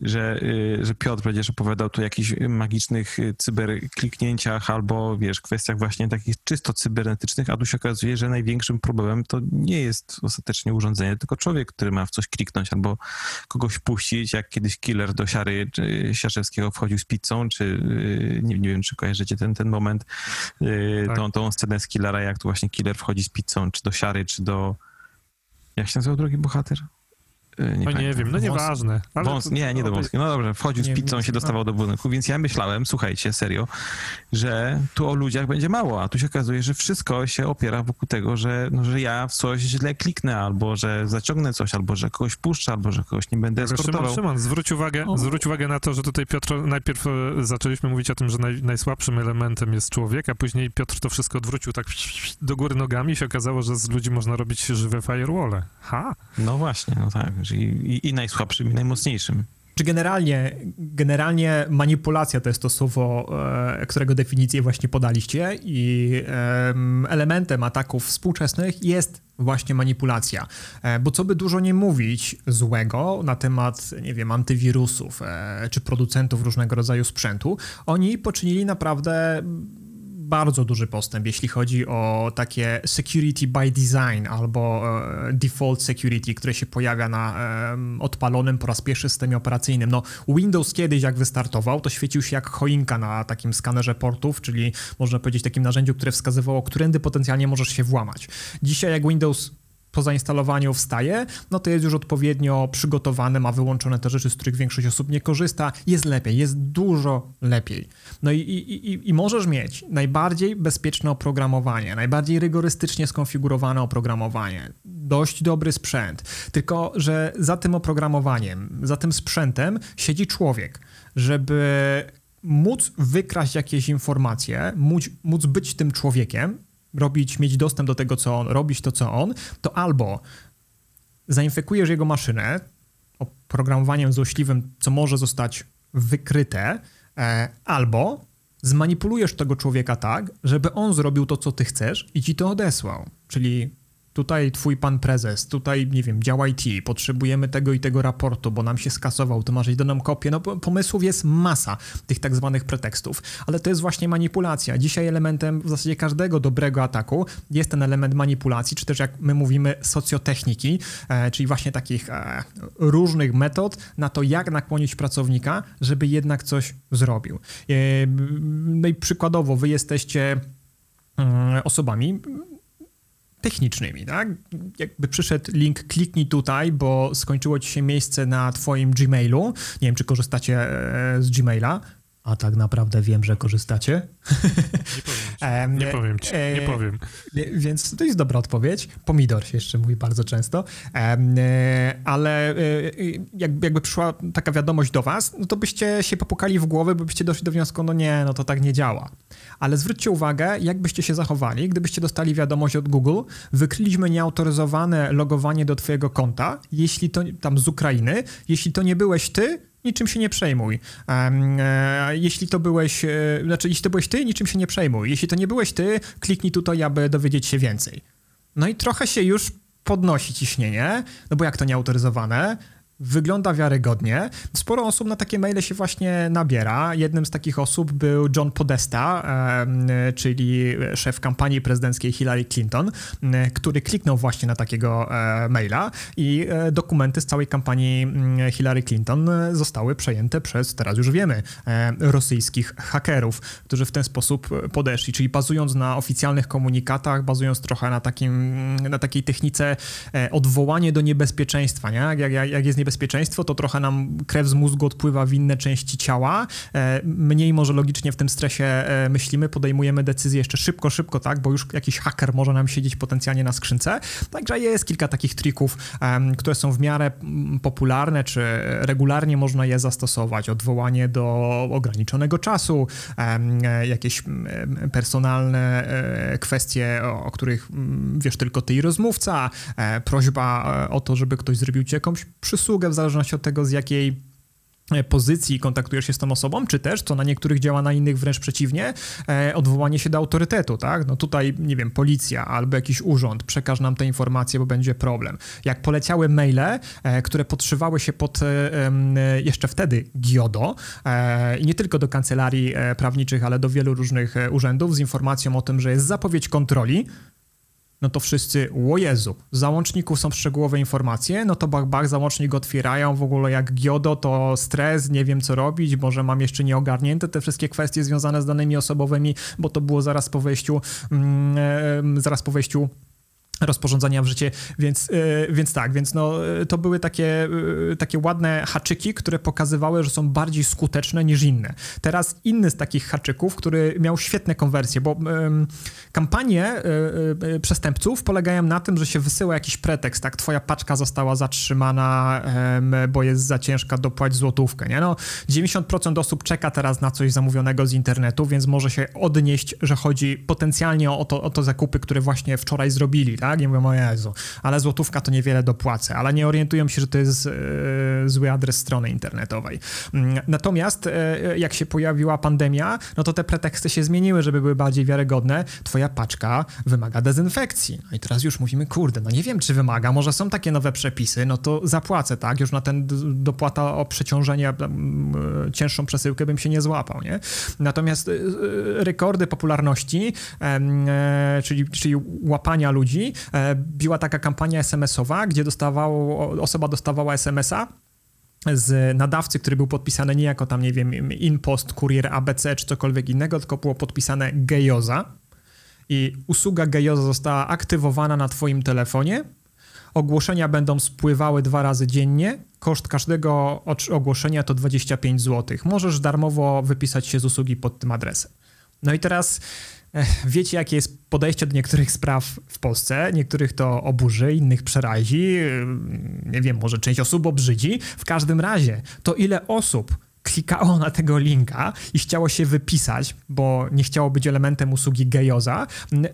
że, y, że Piotr będziesz opowiadał tu o jakichś magicznych y, cyberkliknięciach albo, wiesz, kwestiach właśnie takich czysto cybernetycznych, a tu się okazuje, że największym problemem to nie jest ostatecznie urządzenie, tylko człowiek, który ma w coś kliknąć albo kogoś puścić, jak kiedyś killer do Siary Siaszewskiego wchodził z pizzą, czy y, nie, nie wiem, czy kojarzycie ten, ten moment, tak. tą, tą scenę z killera, jak tu właśnie killer wchodzi z pizzą, czy do Siary, czy do jak się nazywał drugi bohater? Nie, no nie wiem, no nieważne. Wąs, nie, nie do Wąskiego. No dobrze, wchodził z pizzą, się dostawał do budynku, więc ja myślałem, słuchajcie, serio, że tu o ludziach będzie mało, a tu się okazuje, że wszystko się opiera wokół tego, że, no, że ja w coś źle kliknę, albo że zaciągnę coś, albo że kogoś puszczę, albo że kogoś nie będę eskortował. Szymon, Szymon zwróć uwagę, zwróć uwagę na to, że tutaj Piotr, najpierw e, zaczęliśmy mówić o tym, że naj, najsłabszym elementem jest człowiek, a później Piotr to wszystko odwrócił tak do góry nogami i się okazało, że z ludzi można robić żywe firewalle. Ha! No właśnie, no tak. I, i, najsłabszym, i najmocniejszym. Czy generalnie, generalnie manipulacja to jest to słowo, e, którego definicję właśnie podaliście i elementem ataków współczesnych jest właśnie manipulacja. E, bo co by dużo nie mówić złego na temat, nie wiem, antywirusów e, czy producentów różnego rodzaju sprzętu, oni poczynili naprawdę bardzo duży postęp, jeśli chodzi o takie security by design albo e, default security, które się pojawia na odpalonym po raz pierwszy systemie operacyjnym. No, Windows kiedyś, jak wystartował, to świecił się jak choinka na takim skanerze portów, czyli można powiedzieć takim narzędziu, które wskazywało, którędy potencjalnie możesz się włamać. Dzisiaj, jak Windows po zainstalowaniu wstaje, no to jest już odpowiednio przygotowany, ma wyłączone te rzeczy, z których większość osób nie korzysta, jest lepiej, jest dużo lepiej. No i, i, i, i możesz mieć najbardziej bezpieczne oprogramowanie, najbardziej rygorystycznie skonfigurowane oprogramowanie, dość dobry sprzęt, tylko że za tym oprogramowaniem, za tym sprzętem siedzi człowiek, żeby móc wykraść jakieś informacje, móc, móc być tym człowiekiem, robić, mieć dostęp do tego, co on, robić to, co on, to albo zainfekujesz jego maszynę oprogramowaniem złośliwym, co może zostać wykryte, e, albo zmanipulujesz tego człowieka tak, żeby on zrobił to, co ty chcesz i ci to odesłał. Czyli tutaj twój pan prezes, tutaj, nie wiem, działa IT, potrzebujemy tego i tego raportu, bo nam się skasował, to masz nam kopię. No pomysłów jest masa tych tak zwanych pretekstów, ale to jest właśnie manipulacja. Dzisiaj elementem w zasadzie każdego dobrego ataku jest ten element manipulacji, czy też jak my mówimy socjotechniki, e, czyli właśnie takich e, różnych metod na to, jak nakłonić pracownika, żeby jednak coś zrobił. E, no i przykładowo, wy jesteście mm, osobami technicznymi, tak? Jakby przyszedł link, kliknij tutaj, bo skończyło ci się miejsce na twoim Gmailu. Nie wiem, czy korzystacie e, z Gmaila. A tak naprawdę wiem, że korzystacie. Nie powiem ci, nie powiem ci, nie e, powiem. Więc to jest dobra odpowiedź. Pomidor się jeszcze mówi bardzo często. E, ale jakby przyszła taka wiadomość do was, no to byście się popukali w głowę, bo byście doszli do wniosku, no nie, no to tak nie działa. Ale zwróćcie uwagę, jak byście się zachowali, gdybyście dostali wiadomość od Google, wykryliśmy nieautoryzowane logowanie do twojego konta, jeśli to tam z Ukrainy, jeśli to nie byłeś ty, niczym się nie przejmuj. E, jeśli to byłeś, e, znaczy, jeśli to byłeś ty, niczym się nie przejmuj. Jeśli to nie byłeś ty, kliknij tutaj, aby dowiedzieć się więcej. No i trochę się już podnosi ciśnienie, no bo jak to nieautoryzowane, wygląda wiarygodnie. Sporo osób na takie maile się właśnie nabiera. Jednym z takich osób był John Podesta, czyli szef kampanii prezydenckiej Hillary Clinton, który kliknął właśnie na takiego e, maila i e, dokumenty z całej kampanii mm, Hillary Clinton zostały przejęte przez, teraz już wiemy, e, rosyjskich hakerów, którzy w ten sposób podeszli, czyli bazując na oficjalnych komunikatach, bazując trochę na, takim, na takiej technice odwołanie do niebezpieczeństwa, nie? Jak, jak, jak jest niebezpieczeństwo, niebezpieczeństwo, to trochę nam krew z mózgu odpływa w inne części ciała. E, mniej może logicznie w tym stresie e, myślimy, podejmujemy decyzje jeszcze szybko, szybko, tak, bo już jakiś haker może nam siedzieć potencjalnie na skrzynce. Także jest kilka takich trików, które są w miarę popularne, czy regularnie można je zastosować. Odwołanie do ograniczonego czasu, e, jakieś personalne kwestie, o których wiesz tylko ty i rozmówca, prośba o to, żeby ktoś zrobił ci jakąś przysługę, usługę w zależności od tego, z jakiej e, pozycji kontaktujesz się z tą osobą, czy też, co na niektórych działa, na innych wręcz przeciwnie, e, odwołanie się do autorytetu, tak? No tutaj, nie wiem, policja albo jakiś urząd, przekaż nam te informacje, bo będzie problem. Jak poleciały maile, e, które podszywały się pod jeszcze wtedy GIODO i nie tylko do kancelarii prawniczych, ale do wielu różnych urzędów z informacją o tym, że jest zapowiedź kontroli, no to wszyscy, o Jezu, z załączników są szczegółowe informacje, no to bach, bach, załącznik otwierają, w ogóle jak Giodo, to stres, nie wiem co robić, może mam jeszcze nieogarnięte te wszystkie kwestie związane z danymi osobowymi, bo to było zaraz po wejściu, mm, zaraz po wejściu rozporządzenia w życie, więc, yy, więc tak, więc no, to były takie, yy, takie ładne haczyki, które pokazywały, że są bardziej skuteczne niż inne. Teraz inny z takich haczyków, który miał świetne konwersje, bo yy, kampanie przestępców polegają na tym, że się wysyła jakiś pretekst, tak, twoja paczka została zatrzymana, bo jest za ciężka dopłać złotówkę, nie? No, 90% osób czeka teraz na coś zamówionego z internetu, więc może się odnieść, że chodzi potencjalnie o to, o to zakupy, które właśnie wczoraj zrobili, tak? Tak? I mówią, o Jezu, ale złotówka to niewiele dopłacę, ale nie orientują się, że to jest e, zły adres strony internetowej. Mm, natomiast e, jak się pojawiła pandemia, no to te preteksty się zmieniły, żeby były bardziej wiarygodne. Twoja paczka wymaga dezynfekcji. No i teraz już mówimy, kurde, no nie wiem, czy wymaga, może są takie nowe przepisy, no to zapłacę, tak? Już na ten dopłata o przeciążenie, e, cięższą przesyłkę bym się nie złapał, nie? Natomiast rekordy popularności, czyli, czyli łapania ludzi, E, była taka kampania SMS-owa, gdzie dostawało, osoba dostawała SMS-a z nadawcy, który był podpisany nie jako tam, nie wiem, InPost, Kurier ABC czy cokolwiek innego, tylko było podpisane Gejoza i usługa Gejoza została aktywowana na twoim telefonie. Ogłoszenia będą spływały dwa razy dziennie. Koszt każdego ogłoszenia to 25 zł. Możesz darmowo wypisać się z usługi pod tym adresem. No i teraz Wiecie, jakie jest podejście do niektórych spraw w Polsce. Niektórych to oburzy, innych przerazi. Nie wiem, może część osób obrzydzi. W każdym razie, to ile osób klikało na tego linka i chciało się wypisać, bo nie chciało być elementem usługi gejoza,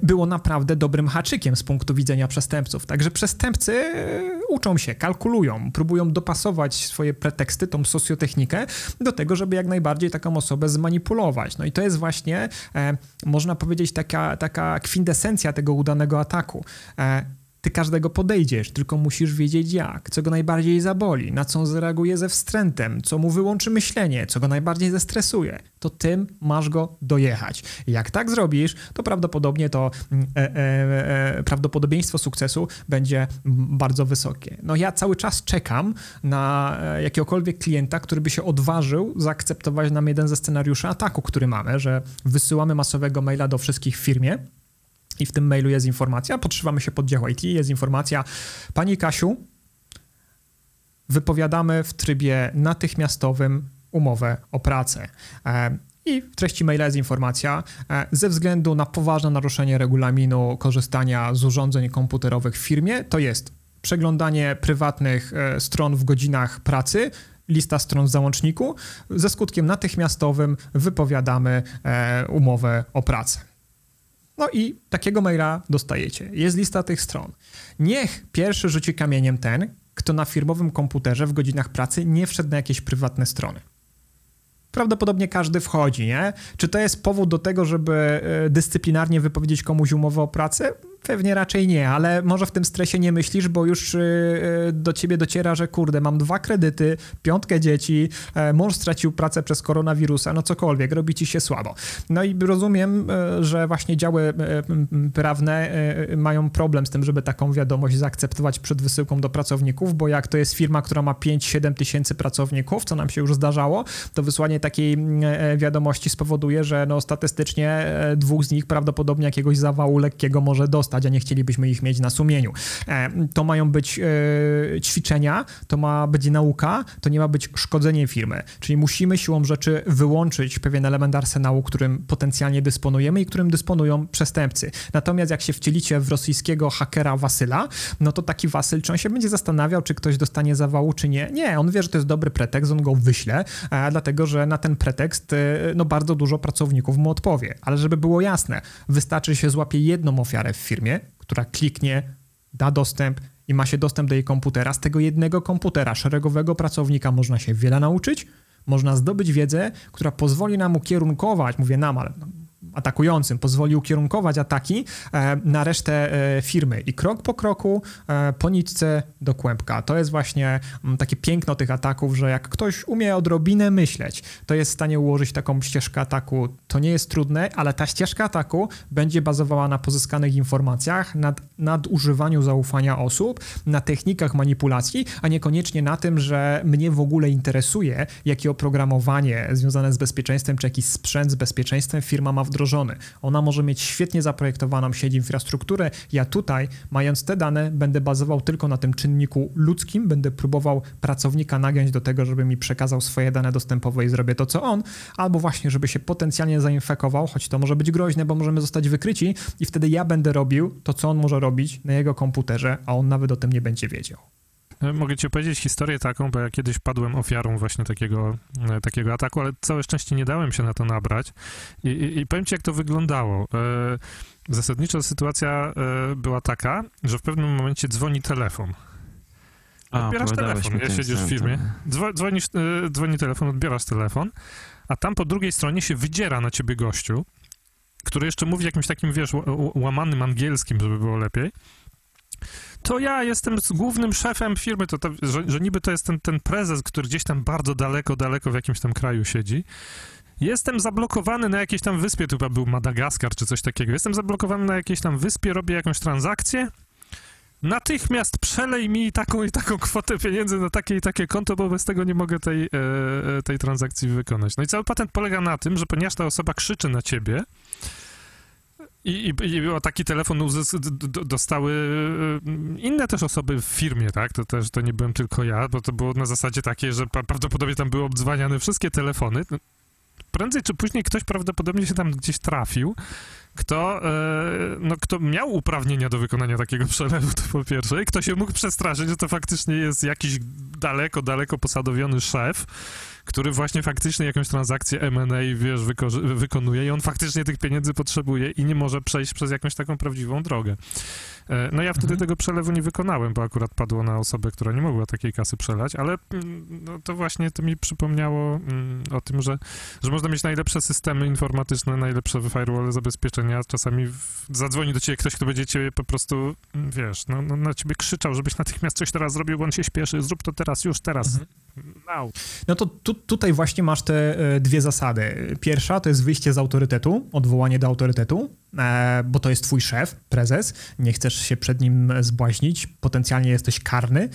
było naprawdę dobrym haczykiem z punktu widzenia przestępców. Także przestępcy e, uczą się, kalkulują, próbują dopasować swoje preteksty, tą socjotechnikę do tego, żeby jak najbardziej taką osobę zmanipulować. No i to jest właśnie, e, można powiedzieć, taka, taka kwintesencja tego udanego ataku. E, ty każdego podejdziesz, tylko musisz wiedzieć jak, co go najbardziej zaboli, na co zareaguje ze wstrętem, co mu wyłączy myślenie, co go najbardziej zestresuje. To tym masz go dojechać. Jak tak zrobisz, to prawdopodobnie to mm, e, e, e, prawdopodobieństwo sukcesu będzie bardzo wysokie. No ja cały czas czekam na e, jakiegokolwiek klienta, który by się odważył zaakceptować nam jeden ze scenariuszy ataku, który mamy, że wysyłamy masowego maila do wszystkich w firmie, i w tym mailu jest informacja, podszywamy się pod dział IT, jest informacja, Pani Kasiu, wypowiadamy w trybie natychmiastowym umowę o pracę. E, I w treści maila jest informacja, e, ze względu na poważne naruszenie regulaminu korzystania z urządzeń komputerowych w firmie, to jest przeglądanie prywatnych e, stron w godzinach pracy, lista stron w załączniku, ze skutkiem natychmiastowym wypowiadamy umowę o pracę. No i takiego maila dostajecie. Jest lista tych stron. Niech pierwszy rzuci kamieniem ten, kto na firmowym komputerze w godzinach pracy nie wszedł na jakieś prywatne strony. Prawdopodobnie każdy wchodzi, nie? Czy to jest powód do tego, żeby e, dyscyplinarnie wypowiedzieć komuś umowę o pracę? Pewnie raczej nie, ale może w tym stresie nie myślisz, bo już do ciebie dociera, że kurde, mam dwa kredyty, piątkę dzieci, mąż stracił pracę przez koronawirusa, no cokolwiek, robi ci się słabo. No i rozumiem, że właśnie działy prawne mają problem z tym, żeby taką wiadomość zaakceptować przed wysyłką do pracowników, bo jak to jest firma, która ma 5-7 tysięcy pracowników, co nam się już zdarzało, to wysłanie takiej wiadomości spowoduje, że no statystycznie dwóch z nich prawdopodobnie jakiegoś zawału lekkiego może dostać, a nie chcielibyśmy ich mieć na sumieniu. E, to mają być e, ćwiczenia, to ma być nauka, to nie ma być szkodzenie firmy. Czyli musimy siłą rzeczy wyłączyć pewien element arsenału, którym potencjalnie dysponujemy i którym dysponują przestępcy. Natomiast jak się wcielicie w rosyjskiego hakera Wasyla, no to taki Wasyl, czy on się będzie zastanawiał, czy ktoś dostanie zawału, czy nie? Nie, on wie, że to jest dobry pretekst, on go wyśle, dlatego że na ten pretekst no bardzo dużo pracowników mu odpowie. Ale żeby było jasne, wystarczy, że się złapie jedną ofiarę w firmie, która kliknie, da dostęp i ma się dostęp do jej komputera. Z tego jednego komputera szeregowego pracownika można się wiele nauczyć, można zdobyć wiedzę, która pozwoli nam ukierunkować, mówię nam, ale atakującym pozwoli ukierunkować ataki e, na resztę e, firmy i krok po kroku, e, po nitce do kłębka. To jest właśnie mm, takie piękno tych ataków, że jak ktoś umie odrobinę myśleć, to jest w stanie ułożyć taką ścieżkę ataku. To nie jest trudne, ale ta ścieżka ataku będzie bazowała na pozyskanych informacjach, nad, nad używaniu zaufania osób, na technikach manipulacji, a niekoniecznie na tym, że mnie w ogóle interesuje, jakie oprogramowanie związane z bezpieczeństwem, czy jakiś sprzęt z bezpieczeństwem firma ma wdrożony wdrożony. Ona może mieć świetnie zaprojektowaną sieć infrastrukturę. Ja tutaj, mając te dane, będę bazował tylko na tym czynniku ludzkim, będę próbował pracownika nagiąć do tego, żeby mi przekazał swoje dane dostępowe i zrobię to, co on, albo właśnie, żeby się potencjalnie zainfekował, choć to może być groźne, bo możemy zostać wykryci i wtedy ja będę robił to, co on może robić na jego komputerze, a on nawet o tym nie będzie wiedział. E, mogę ci opowiedzieć historię taką, bo ja kiedyś padłem ofiarą właśnie takiego, e, takiego ataku, ale całe szczęście nie dałem się na to nabrać. I, i, i powiem ci, jak to wyglądało. E, zasadniczo sytuacja była taka, że w pewnym momencie dzwoni telefon. Odbierasz telefon, ja siedzisz w firmie, dzwonisz, dzwoni telefon, odbierasz telefon, a tam po drugiej stronie się wydziera na ciebie gościu, który jeszcze mówi jakimś takim, wiesz, łamanym angielskim, żeby było lepiej to ja jestem głównym szefem firmy, to, to że, że, niby to jest ten, ten prezes, który gdzieś tam bardzo daleko, daleko w jakimś tam kraju siedzi. Jestem zablokowany na jakiejś tam wyspie, to chyba był Madagaskar czy coś takiego. Jestem zablokowany na jakiejś tam wyspie, robię jakąś transakcję. Natychmiast przelej mi taką i taką kwotę pieniędzy na takie i takie konto, bo bez tego nie mogę tej, e, e tej transakcji wykonać. No i cały patent polega na tym, że ponieważ ta osoba krzyczy na ciebie, i, i, i taki telefon dostały y, inne też osoby w firmie, tak? To też to nie byłem tylko ja, bo to było na zasadzie takiej, że prawdopodobnie tam były obdzwaniane wszystkie telefony. No, prędzej czy później ktoś prawdopodobnie się tam gdzieś trafił, kto, e, no, kto miał uprawnienia do wykonania takiego przelewu, to po pierwsze, i kto się mógł przestraszyć, że to faktycznie jest jakiś daleko, daleko posadowiony szef, który właśnie faktycznie jakąś transakcję M&A, wiesz, wykonuje i on faktycznie tych pieniędzy potrzebuje i nie może przejść przez jakąś taką prawdziwą drogę. E, no ja wtedy mhm. tego przelewu nie wykonałem, bo akurat padło na osobę, która nie mogła takiej kasy przelać, ale mm, no, to właśnie to mi przypomniało mm, o tym, że, że można mieć najlepsze systemy informatyczne, najlepsze firewall zabezpieczenia, czasami w, zadzwoni do ciebie ktoś, kto będzie ciebie po prostu, mm, wiesz, no, no, na ciebie krzyczał, żebyś natychmiast coś teraz zrobił, bo on się śpieszy, zrób to teraz, już teraz. Mhm. Now. No to tu, tutaj właśnie masz te e, dwie zasady. Pierwsza to jest wyjście z autorytetu, odwołanie do autorytetu. E, bo to jest twój szef, prezes, nie chcesz się przed nim zbłaźnić, potencjalnie jesteś karny.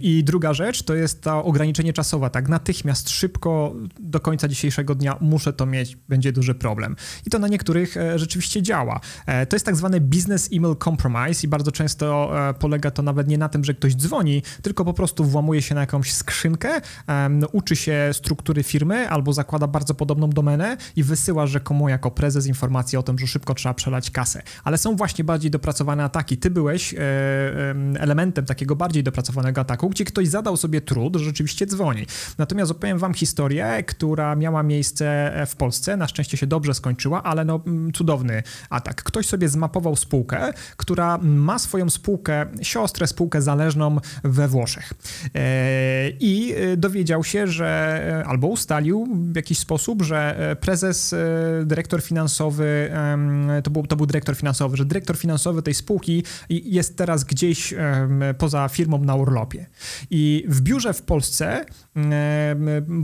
I druga rzecz to jest to ograniczenie czasowe, tak natychmiast, szybko, do końca dzisiejszego dnia muszę to mieć, będzie duży problem. I to na niektórych e, rzeczywiście działa. E, to jest tak zwany business email compromise i bardzo często polega to nawet nie na tym, że ktoś dzwoni, tylko po prostu włamuje się na jakąś skrzynkę, uczy się struktury firmy albo zakłada bardzo podobną domenę i wysyła rzekomo jako prezes informację o tym, że szybko trzeba przelać kasę. Ale są właśnie bardziej dopracowane ataki. Ty byłeś e, elementem takiego bardziej dopracowanego ataku, gdzie ktoś zadał sobie trud, że rzeczywiście dzwoni. Natomiast opowiem wam historię, która miała miejsce w Polsce. Na szczęście się dobrze skończyła, ale no mm, cudowny atak. Ktoś sobie zmapował spółkę, która ma swoją spółkę, siostrę spółkę zależną we Włoszech. E, I e, dowiedział się, że albo ustalił w jakiś sposób, że prezes, dyrektor finansowy to był, to był dyrektor finansowy, że dyrektor finansowy tej spółki jest teraz gdzieś poza firmą na urlopie. I w biurze w Polsce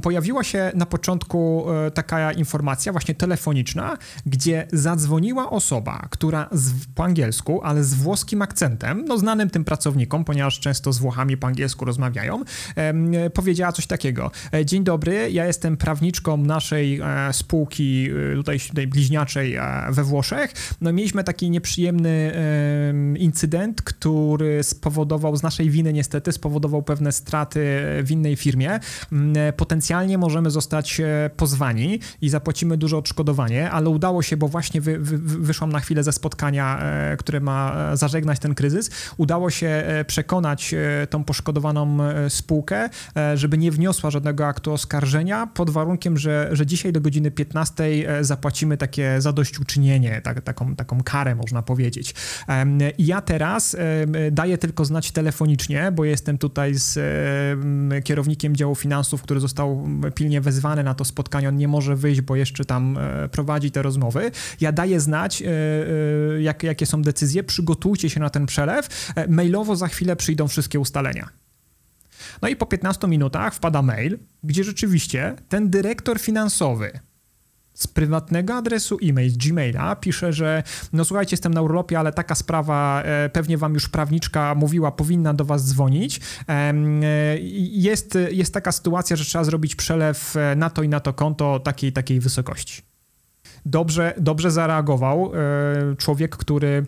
pojawiła się na początku e, taka informacja właśnie telefoniczna, gdzie zadzwoniła osoba, która z, po angielsku, ale z włoskim akcentem, no znanym tym pracownikom, ponieważ często z Włochami po angielsku rozmawiają, powiedziała coś takiego. E, dzień dobry, ja jestem prawniczką naszej e, spółki tutaj, tutaj bliźniaczej we Włoszech. No mieliśmy taki nieprzyjemny incydent, który spowodował z naszej winy niestety, spowodował pewne straty w innej firmie. Mm, potencjalnie możemy zostać e, pozwani i zapłacimy duże odszkodowanie, ale udało się, bo właśnie wy, wy, wyszłam na chwilę ze spotkania, e, które ma e, zażegnać ten kryzys, udało się przekonać tą poszkodowaną spółkę, żeby nie wniosła żadnego aktu oskarżenia pod warunkiem, że, że dzisiaj do godziny 15 zapłacimy takie zadośćuczynienie, tak, taką, taką karę można powiedzieć. I ja teraz daję tylko znać telefonicznie, bo jestem tutaj z kierownikiem działu finansów, który został pilnie wezwany na to spotkanie, on nie może wyjść, bo jeszcze tam e, prowadzi te rozmowy. Ja daję znać, e, e, jak, jakie są decyzje, przygotujcie się na ten przelew. Mailowo za chwilę przyjdą wszystkie ustalenia. No i po 15 minutach wpada mail, gdzie rzeczywiście ten dyrektor finansowy, z prywatnego adresu e-mail, Gmaila pisze, że no słuchajcie, jestem na urlopie, ale taka sprawa, e, pewnie wam już prawniczka mówiła, powinna do was dzwonić. E, jest, jest taka sytuacja, że trzeba zrobić przelew e, na to i na to konto takiej takiej wysokości. Dobrze, dobrze zareagował człowiek, który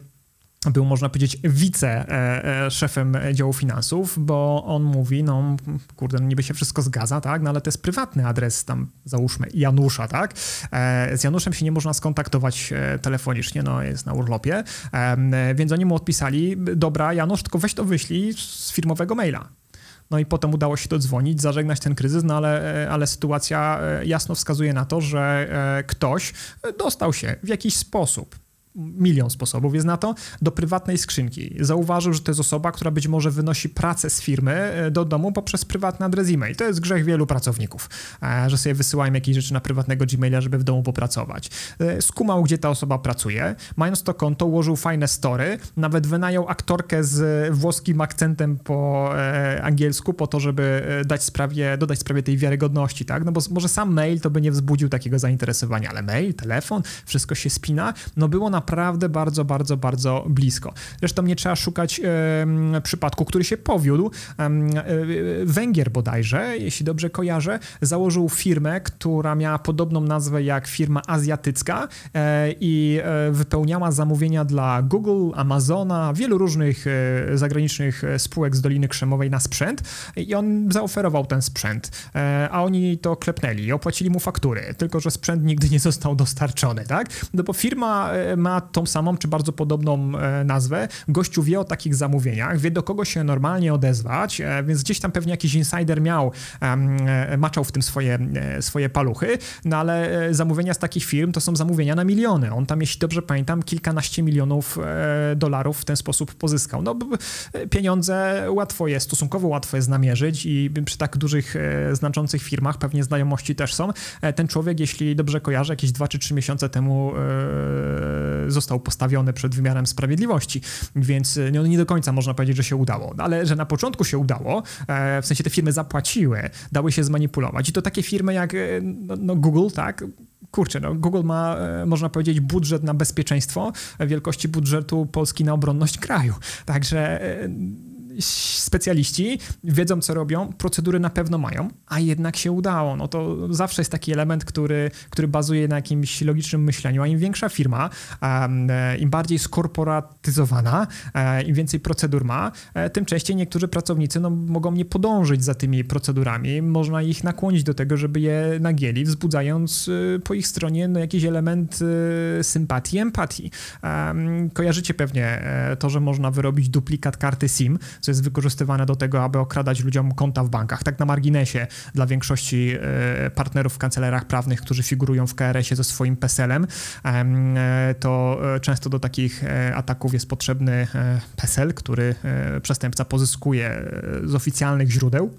był, można powiedzieć, wice-szefem e, e, działu finansów, bo on mówi, no kurde, no niby się wszystko zgadza, tak, no ale to jest prywatny adres tam, załóżmy, Janusza, tak, e, z Januszem się nie można skontaktować telefonicznie, no jest na urlopie, więc oni mu odpisali, dobra, Janusz, tylko weź to wyślij z firmowego maila. No i potem udało się dodzwonić, zażegnać ten kryzys, no ale, ale sytuacja jasno wskazuje na to, że ktoś dostał się w jakiś sposób milion sposobów jest na to, do prywatnej skrzynki. Zauważył, że to jest osoba, która być może wynosi pracę z firmy e, do domu poprzez prywatny adres e-mail. To jest grzech wielu pracowników, e, że sobie wysyłają jakieś rzeczy na prywatnego Gmaila, żeby w domu popracować. E, skumał, gdzie ta osoba pracuje, mając to konto, ułożył fajne story, nawet wynajął aktorkę z włoskim akcentem po angielsku po to, żeby dać sprawie, dodać sprawie tej wiarygodności, tak? No bo może sam mail to by nie wzbudził takiego zainteresowania, ale mail, telefon, wszystko się spina. No było na naprawdę bardzo, bardzo, bardzo blisko. Zresztą nie trzeba szukać przypadku, który się powiódł. E, Węgier bodajże, jeśli dobrze kojarzę, założył firmę, która miała podobną nazwę jak firma azjatycka e, i e, wypełniała zamówienia dla Google, Amazona, wielu różnych e, zagranicznych spółek z Doliny Krzemowej na sprzęt i on zaoferował ten sprzęt, a oni to klepnęli i opłacili mu faktury, tylko że sprzęt nigdy nie został dostarczony, tak? No bo firma ma tą samą czy bardzo podobną e, nazwę. Gościu wie o takich zamówieniach, wie do kogo się normalnie odezwać, e, więc gdzieś tam pewnie jakiś insider miał, e, maczał w tym swoje, swoje paluchy, no ale zamówienia z takich firm to są zamówienia na miliony. On tam, jeśli dobrze pamiętam, kilkanaście milionów dolarów w ten sposób pozyskał. No pieniądze łatwo jest, stosunkowo łatwo jest namierzyć i przy tak dużych, znaczących firmach pewnie znajomości też są. Ten człowiek, jeśli dobrze kojarzę, jakieś dwa czy trzy miesiące temu został postawiony przed wymiarem sprawiedliwości, więc no, nie do końca można powiedzieć, że się udało, ale że na początku się udało, e, w sensie te firmy zapłaciły, dały się zmanipulować. I to takie firmy jak e, no, no Google, tak, kurczę, no Google ma, można powiedzieć, budżet na bezpieczeństwo wielkości budżetu Polski na obronność kraju. Także specjaliści wiedzą, co robią, procedury na pewno mają, a jednak się udało. No to zawsze jest taki element, który, który bazuje na jakimś logicznym myśleniu, a im większa firma, e, im bardziej skorporatyzowana, e, im więcej procedur ma, e, tym częściej niektórzy pracownicy no, mogą nie podążyć za tymi procedurami. Można ich nakłonić do tego, żeby je nagieli, wzbudzając po ich stronie no, jakiś element sympatii, empatii. Kojarzycie pewnie to, że można wyrobić duplikat karty SIM, co jest wykorzystywane do tego, aby okradać ludziom konta w bankach. Tak na marginesie dla większości e, partnerów w kancelariach prawnych, którzy figurują w KRS-ie ze swoim PESEL-em, e, to e, często do takich ataków jest potrzebny PESEL, który przestępca pozyskuje z oficjalnych źródeł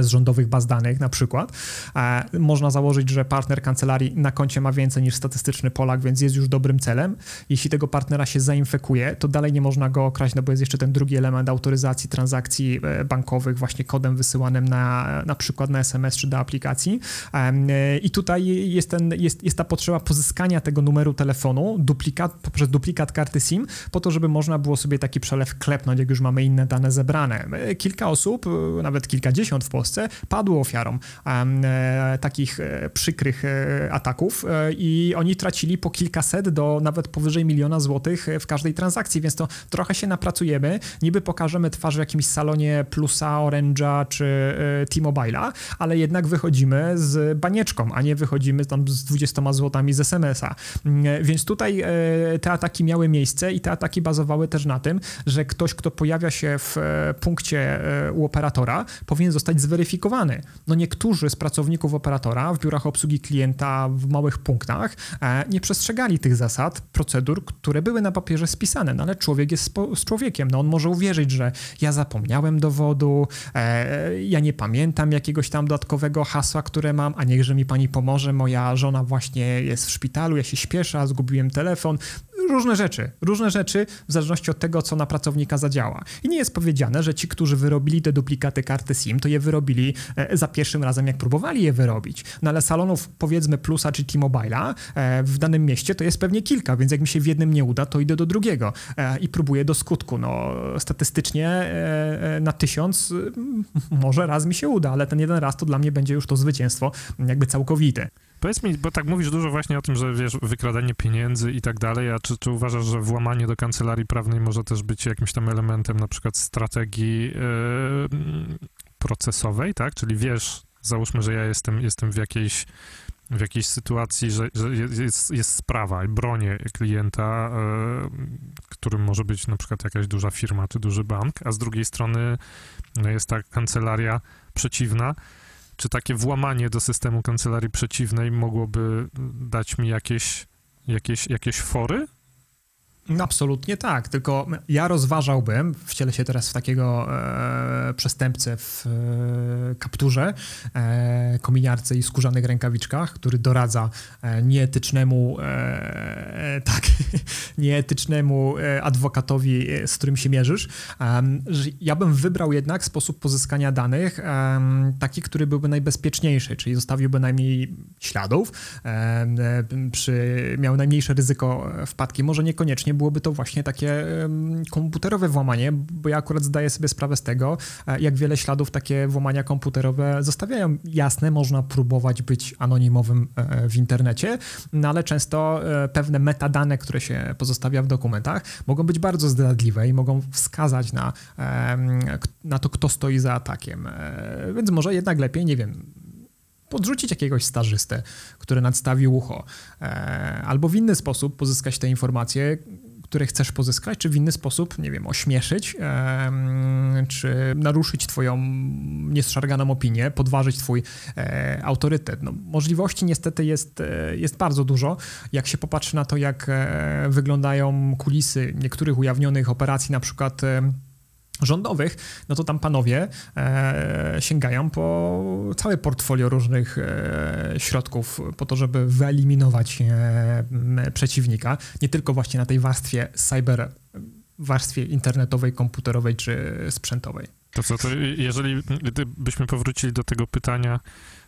z rządowych baz danych na przykład. E, można założyć, że partner kancelarii na koncie ma więcej niż statystyczny Polak, więc jest już dobrym celem. Jeśli tego partnera się zainfekuje, to dalej nie można go okraść, no bo jest jeszcze ten drugi element autoryzacji transakcji e, bankowych właśnie kodem wysyłanym na, na przykład na SMS czy do aplikacji. E, I tutaj jest, ten, jest, jest ta potrzeba pozyskania tego numeru telefonu duplikat, poprzez duplikat karty SIM, po to, żeby można było sobie taki przelew klepnąć, jak już mamy inne dane zebrane. Kilka osób, nawet kilkadziesiąt w Polsce padło ofiarą e, takich e, przykrych e, ataków i oni tracili po kilkaset do nawet powyżej miliona złotych w każdej transakcji, więc to trochę się napracujemy. Niby pokażemy twarz w jakimś salonie Plusa, Orange'a czy T-Mobile'a, ale jednak wychodzimy z banieczką, a nie wychodzimy tam z 20 złotami z SMS-a. Mm, więc tutaj te ataki miały miejsce i te ataki bazowały też na tym, że ktoś, kto pojawia się w punkcie u operatora, powinien zostać zweryfikowany. No niektórzy z pracowników operatora w biurach obsługi klienta w małych punktach e, nie przestrzegali tych zasad, procedur, które były na papierze spisane, no ale człowiek jest z człowiekiem, no on może uwierzyć, że ja zapomniałem dowodu, e, ja nie pamiętam jakiegoś tam dodatkowego hasła, które mam, a niechże mi pani pomoże, moja żona właśnie jest w szpitalu, ja się śpieszę, zgubiłem telefon, różne rzeczy, różne rzeczy w zależności od tego, co na pracownika zadziała. I nie jest powiedziane, że ci, którzy wyrobili te duplikaty karty SIM, to je wyrobili e, za pierwszym razem, jak próbowali je wyrobić. No ale salonów, powiedzmy, Plusa czy T-Mobile'a e, w danym mieście to jest pewnie kilka, więc jak mi się w jednym nie uda, to idę do drugiego e, i próbuję do skutku. No, statystycznie na tysiąc może raz mi się uda, ale ten jeden raz to dla mnie będzie już to zwycięstwo jakby całkowite. Powiedz mi, bo tak mówisz dużo właśnie o tym, że wiesz, wykradanie pieniędzy i tak dalej, a czy, czy uważasz, że włamanie do kancelarii prawnej może też być jakimś tam elementem na przykład strategii yy, procesowej, tak? Czyli wiesz, załóżmy, że ja jestem, jestem w jakiejś w jakiejś sytuacji, że, że jest, jest sprawa i bronię klienta, yy, którym może być na przykład jakaś duża firma czy duży bank, a z drugiej strony no, jest ta kancelaria przeciwna, czy takie włamanie do systemu kancelarii przeciwnej mogłoby dać mi jakieś, jakieś, jakieś fory? Absolutnie tak, tylko ja rozważałbym, wcielę się teraz w takiego e, przestępcę w e, kapturze, e, kominiarce i skórzanych rękawiczkach, który doradza e, nieetycznemu, e, tak, nieetycznemu e, adwokatowi, z którym się mierzysz, ja bym wybrał jednak sposób pozyskania danych taki, który byłby najbezpieczniejszy, czyli zostawiłby najmniej śladów, przy, miał najmniejsze ryzyko wpadki, może niekoniecznie byłoby to właśnie takie komputerowe włamanie, bo ja akurat zdaję sobie sprawę z tego, e, jak wiele śladów takie włamania komputerowe zostawiają. Jasne, można próbować być anonimowym e, w internecie, no ale często e, pewne metadane, które się pozostawia w dokumentach, mogą być bardzo zdradliwe i mogą wskazać na, na to, kto stoi za atakiem. Więc może jednak lepiej, nie wiem, podrzucić jakiegoś stażystę, który nadstawił ucho, albo w inny sposób pozyskać te informacje, które chcesz pozyskać, czy w inny sposób, nie wiem, ośmieszyć, czy naruszyć twoją nieszarganą opinię, podważyć twój e, autorytet. No, możliwości niestety jest, e, jest bardzo dużo. Jak się popatrzy na to, jak e, wyglądają kulisy niektórych ujawnionych operacji, na przykład rządowych, no to tam panowie e, sięgają po całe portfolio różnych e, środków po to, żeby wyeliminować e, przeciwnika, nie tylko właśnie na tej warstwie cyber, warstwie internetowej, komputerowej czy sprzętowej. To co, to jeżeli byśmy powrócili do tego pytania,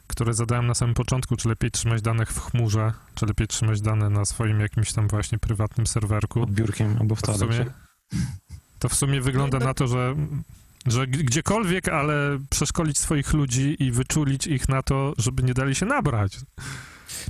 które zadałem na samym początku, czy lepiej trzymać danych w chmurze, czy lepiej trzymać dane na swoim jakimś tam właśnie prywatnym serwerku. Pod biurkiem albo w toalecie. To w sumie wygląda na to, że, że gdziekolwiek, ale przeszkolić swoich ludzi i wyczulić ich na to, żeby nie dali się nabrać.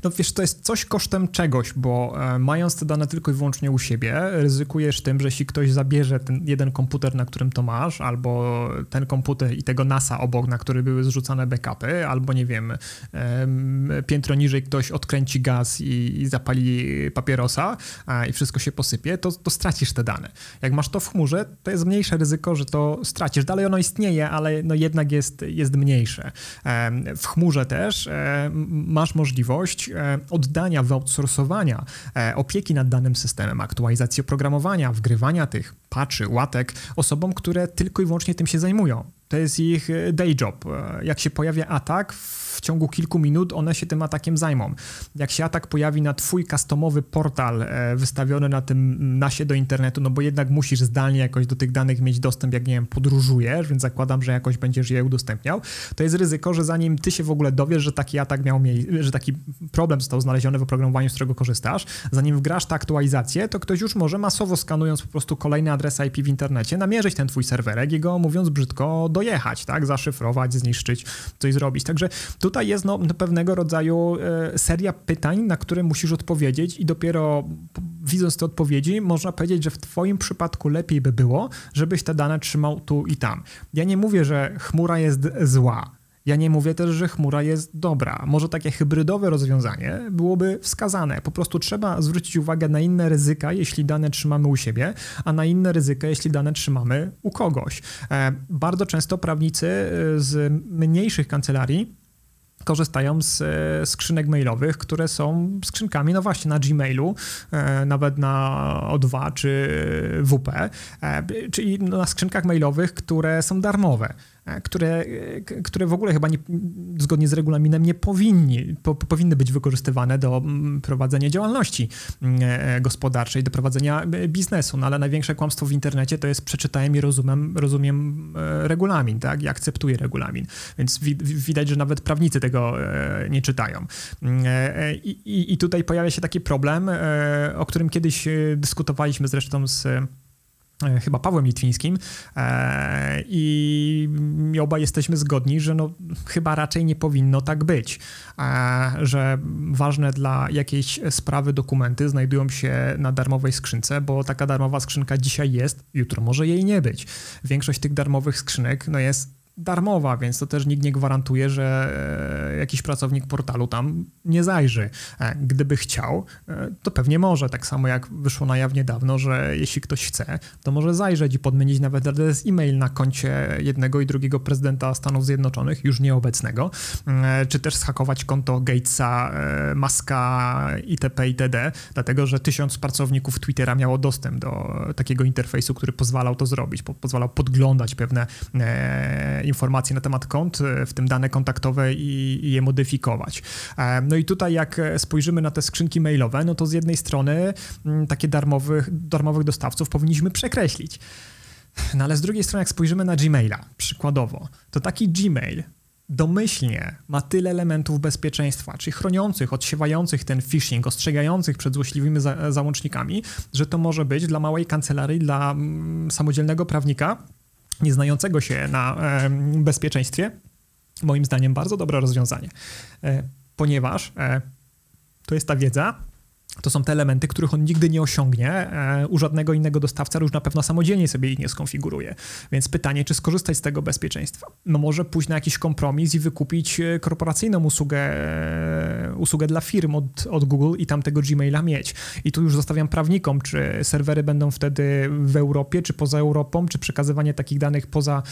No wiesz, to jest coś kosztem czegoś, bo e, mając te dane tylko i wyłącznie u siebie, ryzykujesz tym, że jeśli ktoś zabierze ten jeden komputer, na którym to masz, albo ten komputer i tego NASA obok, na który były zrzucane backupy, albo nie wiem, e, piętro niżej ktoś odkręci gaz i, i zapali papierosa a, i wszystko się posypie, to, to stracisz te dane. Jak masz to w chmurze, to jest mniejsze ryzyko, że to stracisz. Dalej ono istnieje, ale no jednak jest, jest mniejsze. E, w chmurze też e, masz możliwość E, oddania, wyoutsourcowania e, opieki nad danym systemem, aktualizacji oprogramowania, wgrywania tych patchy, łatek osobom, które tylko i wyłącznie tym się zajmują. To jest ich e, day job. Jak się pojawia atak, w ciągu kilku minut one się tym atakiem zajmą. Jak się atak pojawi na twój customowy portal e, wystawiony na tym nasie do internetu, no bo jednak musisz zdalnie jakoś do tych danych mieć dostęp, jak nie wiem, podróżujesz, więc zakładam, że jakoś będziesz je udostępniał, to jest ryzyko, że zanim ty się w ogóle dowiesz, że taki atak miał miejsce, że taki problem został znaleziony w oprogramowaniu, z którego korzystasz, zanim wgrasz tę aktualizację, to ktoś już może masowo skanując po prostu kolejny adres IP w internecie, namierzyć ten twój serwerek i go, mówiąc brzydko, dojechać, tak, zaszyfrować, zniszczyć, coś zrobić. Także tutaj jest no, pewnego rodzaju e, seria pytań, na które musisz odpowiedzieć i dopiero widząc te odpowiedzi, można powiedzieć, że w twoim przypadku lepiej by było, żebyś te dane trzymał tu i tam. Ja nie mówię, że chmura jest zła. Ja nie mówię też, że chmura jest dobra. Może takie hybrydowe rozwiązanie byłoby wskazane. Po prostu trzeba zwrócić uwagę na inne ryzyka, jeśli dane trzymamy u siebie, a na inne ryzyka, jeśli dane trzymamy u kogoś. E, bardzo często prawnicy e, z mniejszych kancelarii korzystają z e, skrzynek mailowych, które są skrzynkami, no właśnie, na Gmailu, nawet na O2 czy WP, czyli na skrzynkach mailowych, które są darmowe. E, które, e, które w ogóle chyba nie, zgodnie z regulaminem nie powinni, po, powinny być wykorzystywane do mm, prowadzenia działalności mm, e, gospodarczej, do prowadzenia biznesu, no ale największe kłamstwo w internecie to jest przeczytałem i rozumiem, rozumiem regulamin, tak, i akceptuję regulamin, więc widać, że nawet prawnicy tego nie czytają. Mm, I, i, i tutaj pojawia się taki problem, o którym kiedyś dyskutowaliśmy zresztą z chyba Pawłem Litwińskim e, i obaj jesteśmy zgodni, że no, chyba raczej nie powinno tak być, e, że ważne dla jakiejś sprawy dokumenty znajdują się na darmowej skrzynce, bo taka darmowa skrzynka dzisiaj jest, jutro może jej nie być. Większość tych darmowych skrzynek no, jest darmowa, więc to też nikt nie gwarantuje, że e, jakiś pracownik portalu tam nie zajrzy. E, gdyby chciał, e, to pewnie może, tak samo jak wyszło na jaw niedawno, że jeśli ktoś chce, to może zajrzeć i podmienić nawet adres e-mail na koncie jednego i drugiego prezydenta Stanów Zjednoczonych, już nieobecnego, czy też schakować konto Gatesa, Muska itp. itd., dlatego, że tysiąc pracowników Twittera miało dostęp do takiego interfejsu, który pozwalał to zrobić, pozwalał podglądać pewne informacje na temat kont, e, w tym dane kontaktowe i, je modyfikować. E, no i tutaj jak spojrzymy na te skrzynki mailowe, no to z jednej strony mm, takie darmowych, darmowych dostawców powinniśmy przekreślić. No ale z drugiej strony, jak spojrzymy na Gmaila, przykładowo, to taki Gmail domyślnie ma tyle elementów bezpieczeństwa, czyli chroniących, odsiewających ten phishing, ostrzegających przed złośliwymi za załącznikami, że to może być dla małej kancelarii, dla mm, samodzielnego prawnika nieznającego się na bezpieczeństwie, moim zdaniem bardzo dobre rozwiązanie, e, ponieważ e, to jest ta wiedza, to są te elementy, których on nigdy nie osiągnie e, u żadnego innego dostawca, już na pewno samodzielnie sobie ich nie skonfiguruje. Więc pytanie, czy skorzystać z tego bezpieczeństwa? No może pójść na jakiś kompromis i wykupić e, korporacyjną usługę, e, usługę dla firm od, od Google i tam tego Gmaila mieć. I tu już zostawiam prawnikom, czy serwery będą wtedy w Europie, czy poza Europą, czy przekazywanie takich danych poza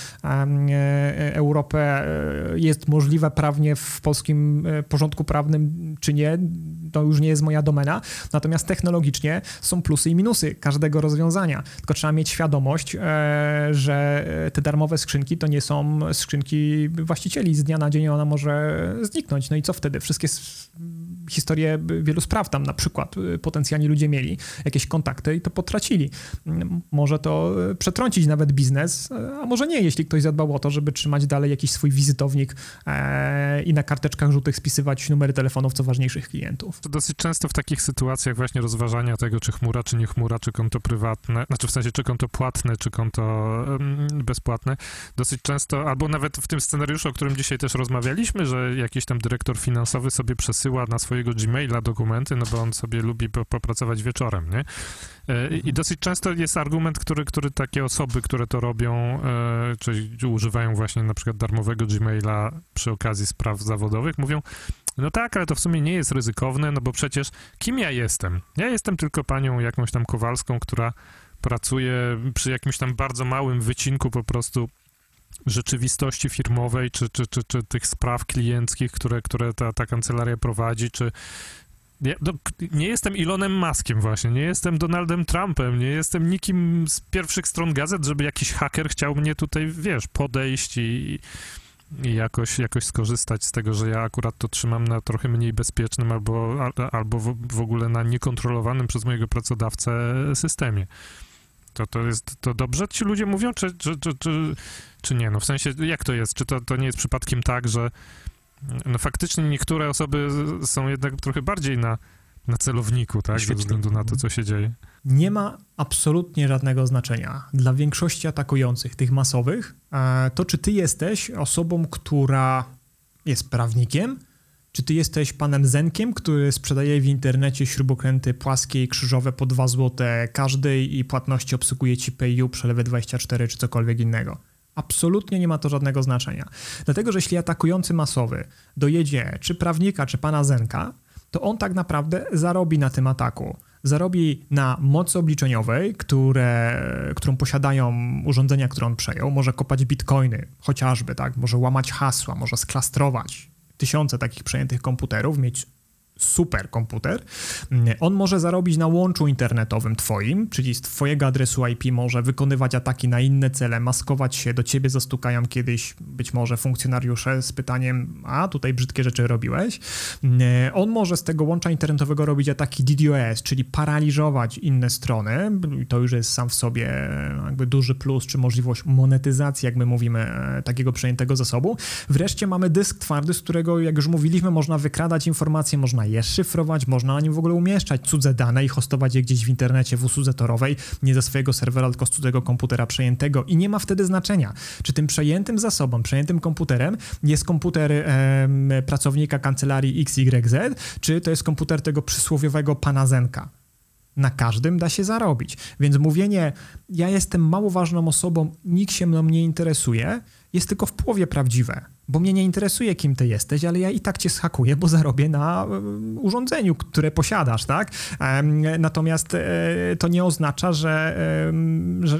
Europę jest możliwe prawnie w polskim porządku prawnym, czy nie, to już nie jest moja domena. Natomiast technologicznie są plusy i minusy każdego rozwiązania. Tylko trzeba mieć świadomość, e, że te darmowe skrzynki to nie są skrzynki właścicieli. Z dnia na dzień ona może zniknąć. No i co wtedy? Wszystkie historię wielu spraw tam na przykład y, potencjalni ludzie mieli jakieś kontakty i to potracili. Może to y, przetrącić nawet biznes, y, a może nie, jeśli ktoś zadbał o to, żeby trzymać dalej jakiś swój wizytownik e, i na karteczkach żółtych spisywać numery telefonów co ważniejszych klientów. To dosyć często w takich sytuacjach właśnie rozważania tego, czy chmura, czy nie chmura, czy konto prywatne, znaczy w sensie, czy konto płatne, czy konto bezpłatne, dosyć często, albo nawet w tym scenariuszu, o którym dzisiaj też rozmawialiśmy, że jakiś tam dyrektor finansowy sobie przesyła na swoje swojego Gmaila dokumenty, no bo on sobie lubi popracować wieczorem, nie? E, I dosyć często jest argument, który, który takie osoby, które to robią, e, czyli używają właśnie na przykład darmowego Gmaila przy okazji spraw zawodowych, mówią, no tak, ale to w sumie nie jest ryzykowne, no bo przecież kim ja jestem? Ja jestem tylko panią jakąś tam Kowalską, która pracuje przy jakimś tam bardzo małym wycinku po prostu rzeczywistości firmowej, czy, czy, czy, czy tych spraw klienckich, które, które ta, ta kancelaria prowadzi, czy Ja, do, nie jestem Elonem Muskiem właśnie, nie jestem Donaldem Trumpem, nie jestem nikim z pierwszych stron gazet, żeby jakiś haker chciał mnie tutaj, wiesz, podejść i, i jakoś, jakoś skorzystać z tego, że ja akurat to trzymam na trochę mniej bezpiecznym albo, albo w, w ogóle na niekontrolowanym przez mojego pracodawcę systemie. To, to jest, to dobrze ci ludzie mówią, czy, czy, czy, czy, czy nie? No w sensie, jak to jest? Czy to, to nie jest przypadkiem tak, że no faktycznie niektóre osoby są jednak trochę bardziej na, na celowniku, tak? Ze względu na to, co się dzieje. Nie ma absolutnie żadnego znaczenia. Dla większości atakujących, tych masowych, e, to czy ty jesteś osobą, która jest prawnikiem, czy ty jesteś panem Zenkiem, który sprzedaje w internecie śrubokręty płaskie i krzyżowe po 2 złote każdej i płatności obsługuje ci PayU, przelewy 24 czy cokolwiek innego. Absolutnie nie ma to żadnego znaczenia. Dlatego, że jeśli atakujący masowy dojedzie czy prawnika, czy pana Zenka, to on tak naprawdę zarobi na tym ataku. Zarobi na mocy obliczeniowej, które, którą posiadają urządzenia, które on przejął. Może kopać bitcoiny, chociażby, tak? Może łamać hasła, może sklastrować tysiące takich przejętych komputerów, mieć super komputer, on może zarobić na łączu internetowym twoim, czyli z twojego adresu IP może wykonywać ataki na inne cele, maskować się, do ciebie zastukają kiedyś być może funkcjonariusze z pytaniem, a tutaj brzydkie rzeczy robiłeś. On może z tego łącza internetowego robić ataki DDoS, czyli paraliżować inne strony, to już jest sam w sobie jakby duży plus, czy możliwość monetyzacji, jak my mówimy, e, takiego przejętego zasobu. Wreszcie mamy dysk twardy, z którego, jak już mówiliśmy, można wykradać informacje, można je szyfrować, można na nim w ogóle umieszczać cudze dane i hostować je gdzieś w internecie w usłudze torowej, nie ze swojego serwera, tylko z cudzego komputera przejętego i nie ma wtedy znaczenia, czy tym przejętym zasobem, przejętym komputerem jest komputer pracownika kancelarii XYZ, czy to jest komputer tego przysłowiowego pana Zenka. Na każdym da się zarobić. Więc mówienie, ja jestem mało ważną osobą, nikt się mną nie interesuje, jest tylko w połowie prawdziwe bo mnie nie interesuje, kim ty jesteś, ale ja i tak cię schakuję, bo zarobię na e, urządzeniu, które posiadasz, tak? Natomiast e, to nie oznacza, że,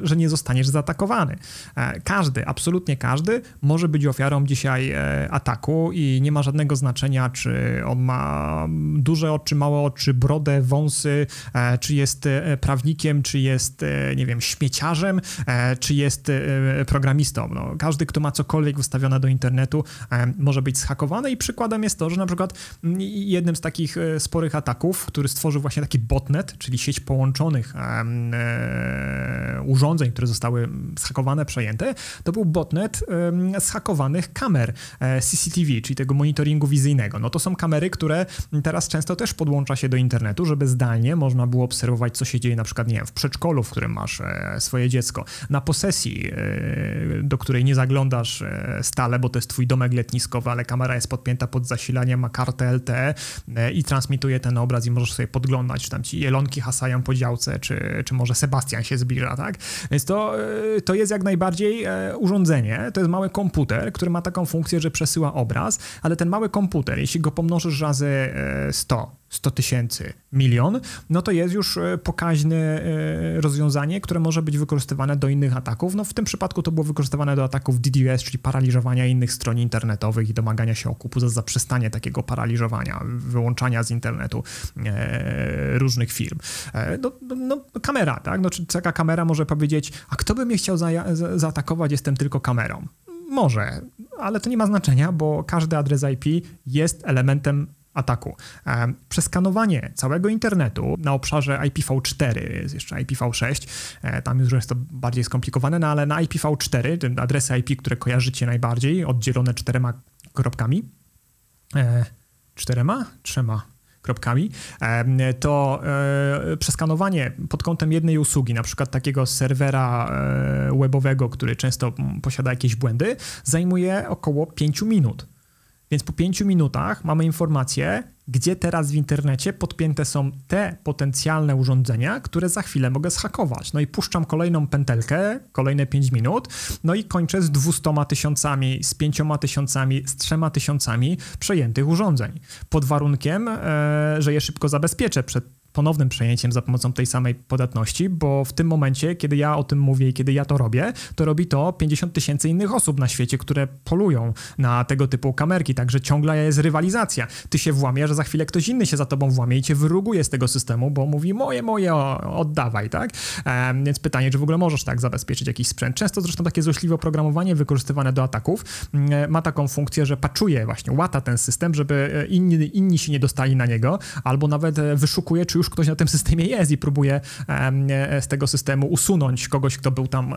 że, nie zostaniesz zaatakowany. E, każdy, absolutnie każdy może być ofiarą dzisiaj ataku i nie ma żadnego znaczenia, czy on ma duże oczy, małe oczy, brodę, wąsy, czy jest prawnikiem, czy jest, nie wiem, śmieciarzem, czy jest programistą. No, każdy, kto ma cokolwiek wystawione do internetu, internetu może być zhakowany i przykładem jest to, że na przykład jednym z takich e, sporych ataków, który stworzył właśnie taki botnet, czyli sieć połączonych e, urządzeń, które zostały zhakowane, przejęte, to był botnet zhakowanych kamer e, CCTV, czyli tego monitoringu wizyjnego. No to są kamery, które teraz często też podłącza się do internetu, żeby zdalnie można było obserwować, co się dzieje na przykład, nie wiem, w przedszkolu, w którym masz swoje dziecko, na posesji, do której nie zaglądasz stale, bo to jest twój twój domek letniskowy, ale kamera jest podpięta pod zasilanie, ma kartę LTE e, i transmituje ten obraz i możesz sobie podglądać, czy tam ci jelonki hasają po działce, czy, czy może Sebastian się zbliża, tak? Więc to, e, to jest jak najbardziej e, urządzenie, to jest mały komputer, który ma taką funkcję, że przesyła obraz, ale ten mały komputer, jeśli go pomnożysz razy 100, 100 tysięcy, milion, no to jest już e, pokaźne e, rozwiązanie, które może być wykorzystywane do innych ataków. No w tym przypadku to było wykorzystywane do ataków DDoS, czyli paraliżowania innych stron internetowych i domagania się okupu za zaprzestanie takiego paraliżowania, wyłączania z internetu e, różnych firm. No, no, kamera, tak? No, czy taka kamera może powiedzieć, a kto by mnie chciał za, zaatakować, jestem tylko kamerą. Może, ale to nie ma znaczenia, bo każdy adres IP jest elementem ataku. Przeskanowanie całego internetu na obszarze IPv4, jest jeszcze IPv6, e, tam już jest to bardziej skomplikowane, no ale na IPv4, adresy IP, które kojarzycie najbardziej, oddzielone czterema kropkami, e, czterema? Trzema kropkami, to e, przeskanowanie pod kątem jednej usługi, na przykład takiego serwera webowego, który często posiada jakieś błędy, zajmuje około 5 minut. Więc po pięciu minutach mamy informację, gdzie teraz w internecie podpięte są te potencjalne urządzenia, które za chwilę mogę zhakować. No i puszczam kolejną pętelkę, kolejne 5 minut, no i kończę z 200 tysiącami, z 5 tysiącami, z 3 tysiącami przejętych urządzeń. Pod warunkiem, e, że je szybko zabezpieczę przed ponownym przejęciem za pomocą tej samej podatności, bo w tym momencie, kiedy ja o tym mówię i kiedy ja to robię, to robi to 50 tysięcy innych osób na świecie, które polują na tego typu kamerki, także ciągle jest rywalizacja. Ty się włamiesz, że za chwilę ktoś inny się za tobą włamie i cię wyruguje z tego systemu, bo mówi moje, moje, oddawaj, tak? Ehm, więc pytanie, czy w ogóle możesz tak zabezpieczyć jakiś sprzęt. Często zresztą takie złośliwe oprogramowanie wykorzystywane do ataków mm, ma taką funkcję, że paczuje właśnie, łata ten system, żeby e, inni, inni się nie dostali na niego, albo nawet e, wyszukuje, czy już ktoś na tym systemie jest i próbuje e, z tego systemu usunąć kogoś, kto był tam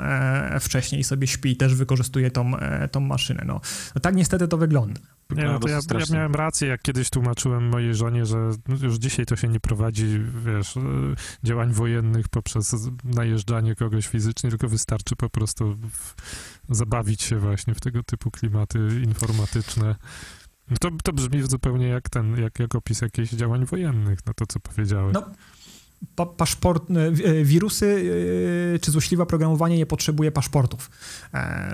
wcześniej i sobie śpi i też wykorzystuje tą, tą maszynę. No, no tak niestety to wygląda. Nie, no to ja, ja, miałem rację, jak kiedyś tłumaczyłem mojej żonie, że no, już dzisiaj to się nie prowadzi, wiesz, działań wojennych poprzez najeżdżanie kogoś fizycznie, tylko wystarczy po prostu zabawić się właśnie w tego typu klimaty informatyczne. No to, to brzmi zupełnie jak ten, jak, jak opis jakichś działań wojennych, no to co powiedziałeś. No pa paszport, e, e, wirusy e, czy złośliwe programowanie nie potrzebuje paszportów.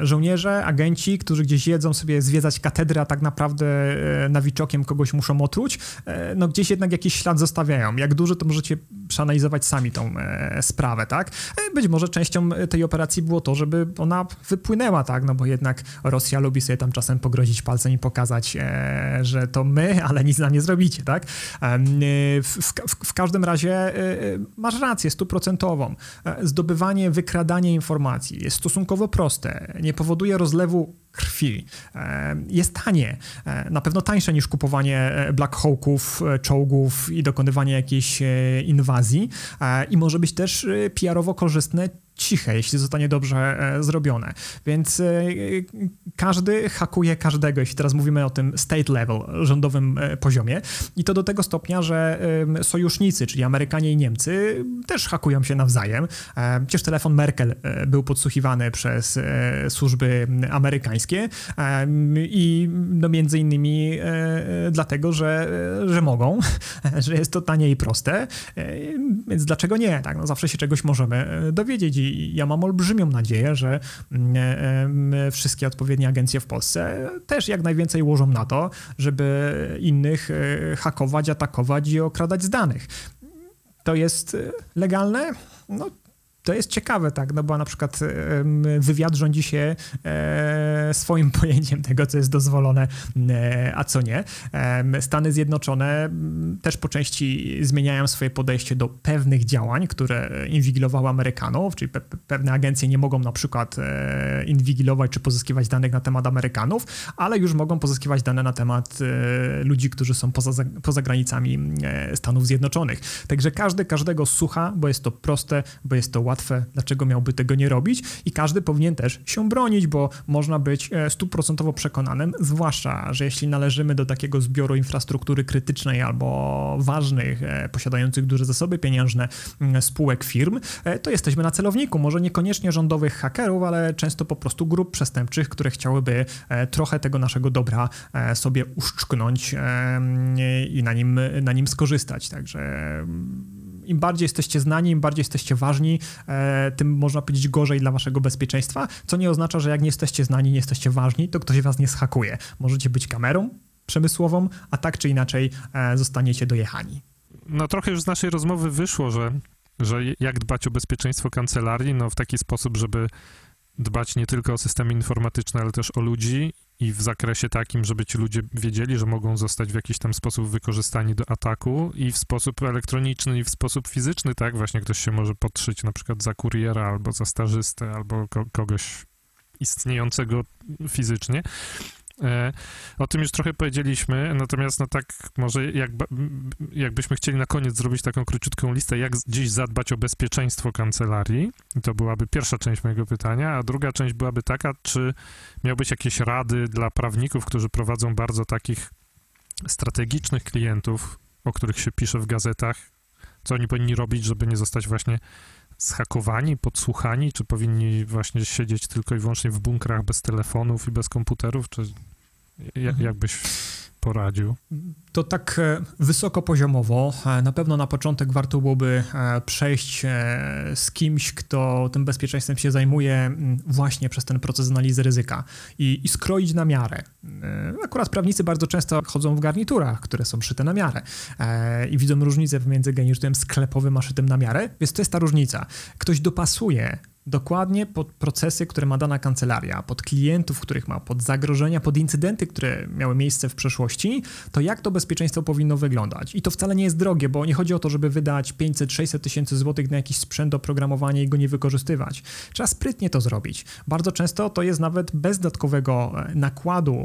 Żołnierze, agenci, którzy gdzieś jedzą sobie zwiedzać katedrę, a tak naprawdę nawiczokiem kogoś muszą otruć, no gdzieś jednak jakiś ślad zostawiają. Jak duży, to możecie przeanalizować sami tą sprawę, tak? Być może częścią tej operacji było to, żeby ona wypłynęła, tak? No bo jednak Rosja lubi sobie tam czasem pogrozić palcem i pokazać, że to my, ale nic nam nie zrobicie, tak? W, w, w każdym razie masz rację stuprocentową. E, zdobywanie, wykradanie informacji jest stosunkowo proste, nie powoduje rozlewu krwi. E, jest tanie, na pewno tańsze niż kupowanie Black Hawków, czołgów i dokonywanie jakiejś inwazji i może być też PR-owo korzystne ciche, jeśli zostanie dobrze e, zrobione. Więc e, każdy hakuje każdego, jeśli teraz mówimy o tym state level, rządowym e, poziomie. I to do tego stopnia, że sojusznicy, czyli Amerykanie i Niemcy, też hakują się nawzajem. Przecież telefon Merkel był podsłuchiwany przez służby amerykańskie i no między innymi dlatego, że, że mogą, że jest to tanie i proste, więc dlaczego nie? Tak, no zawsze się czegoś możemy dowiedzieć i ja mam olbrzymią nadzieję, że mm, e, wszystkie odpowiednie agencje w Polsce też jak najwięcej łożą na to, żeby innych e, hakować, atakować i okradać z danych. To jest e, legalne? No to jest ciekawe, tak, no bo na przykład wywiad rządzi się e, swoim pojęciem tego, co jest dozwolone, e, a co nie. Stany Zjednoczone też po części zmieniają swoje podejście do pewnych działań, które inwigilowały Amerykanów, czyli pe pewne agencje nie mogą na przykład e, inwigilować czy pozyskiwać danych na temat Amerykanów, ale już mogą pozyskiwać dane na temat ludzi, którzy są poza, poza granicami Stanów Zjednoczonych. Także każdy każdego słucha, bo jest to proste, bo jest to łatwe łatwe, dlaczego miałby tego nie robić i każdy powinien też się bronić, bo można być e, stuprocentowo przekonanym, zwłaszcza, że jeśli należymy do takiego zbioru infrastruktury krytycznej albo ważnych, e, posiadających duże zasoby pieniężne mm, spółek firm, e, to jesteśmy na celowniku, może niekoniecznie rządowych hakerów, ale często po prostu grup przestępczych, które chciałyby trochę tego naszego dobra sobie uszczknąć i na nim, na nim skorzystać. Także im bardziej jesteście znani, im bardziej jesteście ważni, e, tym można powiedzieć gorzej dla waszego bezpieczeństwa, co nie oznacza, że jak nie jesteście znani, nie jesteście ważni, to ktoś was nie schakuje. Możecie być kamerą przemysłową, a tak czy inaczej e, zostaniecie dojechani. No trochę już z naszej rozmowy wyszło, że, że jak dbać o bezpieczeństwo kancelarii, no w taki sposób, żeby dbać nie tylko o systemy informatyczne, ale też o ludzi i w zakresie takim, żeby ci ludzie wiedzieli, że mogą zostać w jakiś tam sposób wykorzystani do ataku i w sposób elektroniczny i w sposób fizyczny, tak? Właśnie ktoś się może podszyć na przykład za kuriera albo za stażystę albo ko kogoś istniejącego fizycznie. E, o tym już trochę powiedzieliśmy, natomiast no tak może jak, jakbyśmy chcieli na koniec zrobić taką króciutką listę, jak dziś zadbać o bezpieczeństwo kancelarii, to byłaby pierwsza część mojego pytania, a druga część byłaby taka, czy miałbyś jakieś rady dla prawników, którzy prowadzą bardzo takich strategicznych klientów, o których się pisze w gazetach, co oni powinni robić, żeby nie zostać właśnie zhakowani, podsłuchani, czy powinni właśnie siedzieć tylko i wyłącznie w bunkrach bez telefonów i bez komputerów, czy jak, mhm. jakbyś poradził? To tak e, wysokopoziomowo. E, na pewno na początek warto byłoby e, przejść z kimś, kto tym bezpieczeństwem się zajmuje właśnie przez ten proces analizy ryzyka i, i skroić na miarę. Akurat prawnicy bardzo często chodzą w garniturach, które są szyte na miarę i widzą różnicę pomiędzy garniturem sklepowym a szytym na miarę, więc to jest ta różnica. Ktoś dopasuje dokładnie pod procesy, które ma dana kancelaria, pod klientów, których ma, pod zagrożenia, pod incydenty, które miały miejsce w przeszłości, to jak to bezpieczeństwo powinno wyglądać. I to wcale nie jest drogie, bo nie chodzi o to, żeby wydać 500-600 tysięcy złotych na jakiś sprzęt do programowania i go nie wykorzystywać. Trzeba sprytnie to zrobić. Bardzo często to jest nawet bez dodatkowego e, nakładu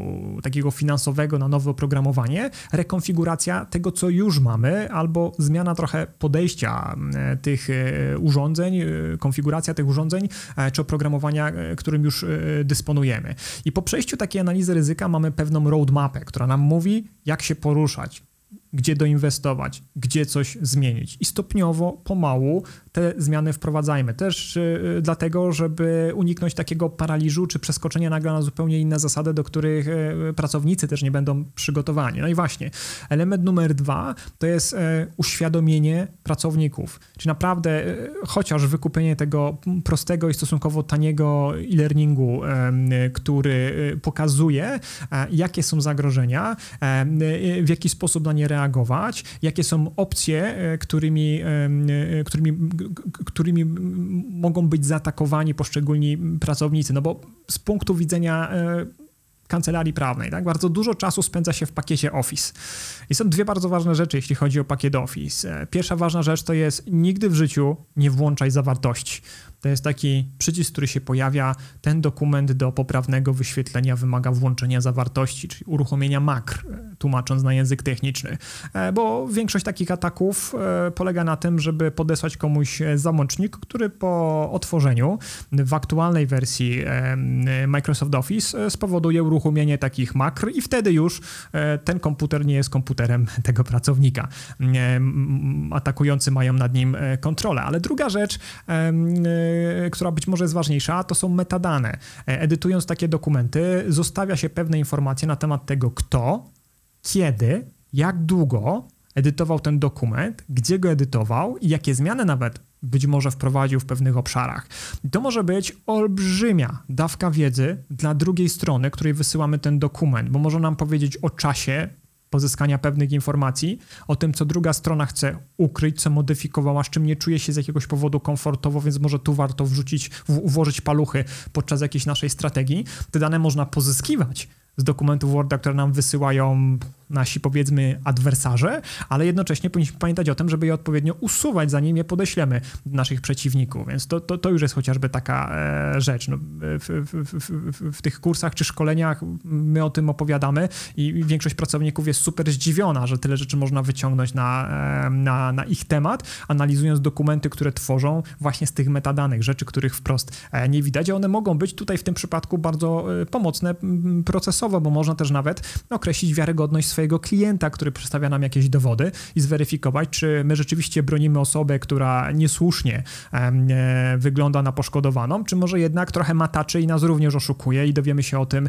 takiego finansowego na nowe oprogramowanie, rekonfiguracja tego, co już mamy, albo zmiana trochę podejścia e, tych e, urządzeń, konfiguracja tych urządzeń urządzeń e, czy oprogramowania, e, którym już e, dysponujemy. I po przejściu takiej analizy ryzyka mamy pewną roadmapę, która nam mówi, jak się poruszać, gdzie doinwestować, gdzie coś zmienić. I stopniowo, pomału te zmiany wprowadzajmy. Też y, dlatego, żeby uniknąć takiego paraliżu czy przeskoczenia nagle na zupełnie inne zasady, do których y, pracownicy też nie będą przygotowani. No i właśnie, element numer dwa to jest y, uświadomienie pracowników. Czy naprawdę chociaż wykupienie tego prostego i stosunkowo taniego e-learningu, który pokazuje, jakie są zagrożenia, w jaki sposób na nie reagować, jakie są opcje, którymi, którymi którymi mogą być zaatakowani poszczególni pracownicy, no bo z punktu widzenia e, kancelarii prawnej. Tak? Bardzo dużo czasu spędza się w pakiecie Office. I są dwie bardzo ważne rzeczy, jeśli chodzi o pakiet Office. E, pierwsza ważna rzecz to jest nigdy w życiu nie włączaj zawartości. To jest taki przycisk, który się pojawia. Ten dokument do poprawnego wyświetlenia wymaga włączenia zawartości, czyli uruchomienia makr, tłumacząc na język techniczny. E, bo większość takich ataków e, polega na tym, żeby podesłać komuś załącznik, który po otworzeniu w aktualnej wersji e, Microsoft Office spowoduje uruchomienie takich makr i wtedy już ten komputer nie jest komputerem tego pracownika. Atakujący mają nad nim kontrolę. Ale druga rzecz, która być może jest ważniejsza, to są metadane. E, edytując takie dokumenty, zostawia się pewne informacje na temat tego, kto, kiedy, jak długo edytował ten dokument, gdzie go edytował i jakie zmiany nawet być może wprowadził w pewnych obszarach. To może być olbrzymia dawka wiedzy dla drugiej strony, której wysyłamy ten dokument, bo może nam powiedzieć o czasie, pozyskania pewnych informacji o tym, co druga strona chce ukryć, co modyfikowała, z czym nie czuje się z jakiegoś powodu komfortowo, więc może tu warto wrzucić, włożyć paluchy podczas jakiejś naszej strategii. Te dane można pozyskiwać z dokumentów Worda, które nam wysyłają nasi, powiedzmy, adwersarze, ale jednocześnie powinniśmy pamiętać o tym, żeby je odpowiednio usuwać, zanim je podeślemy do naszych przeciwników. Więc to, to, to już jest chociażby taka e, rzecz. No, w, w, w, w, tych kursach czy szkoleniach my o tym opowiadamy i większość pracowników jest super zdziwiona, że tyle rzeczy można wyciągnąć na, e, na, na ich temat, analizując dokumenty, które tworzą właśnie z tych metadanych, rzeczy, których wprost e, nie widać, a one mogą być tutaj w tym przypadku bardzo pomocne procesowo, bo można też nawet określić wiarygodność swojego klienta, który przedstawia nam jakieś dowody i zweryfikować, czy my rzeczywiście bronimy osobę, która niesłusznie e, wygląda na poszkodowaną, czy może jednak trochę mataczy i nas również oszukuje i dowiemy się o tym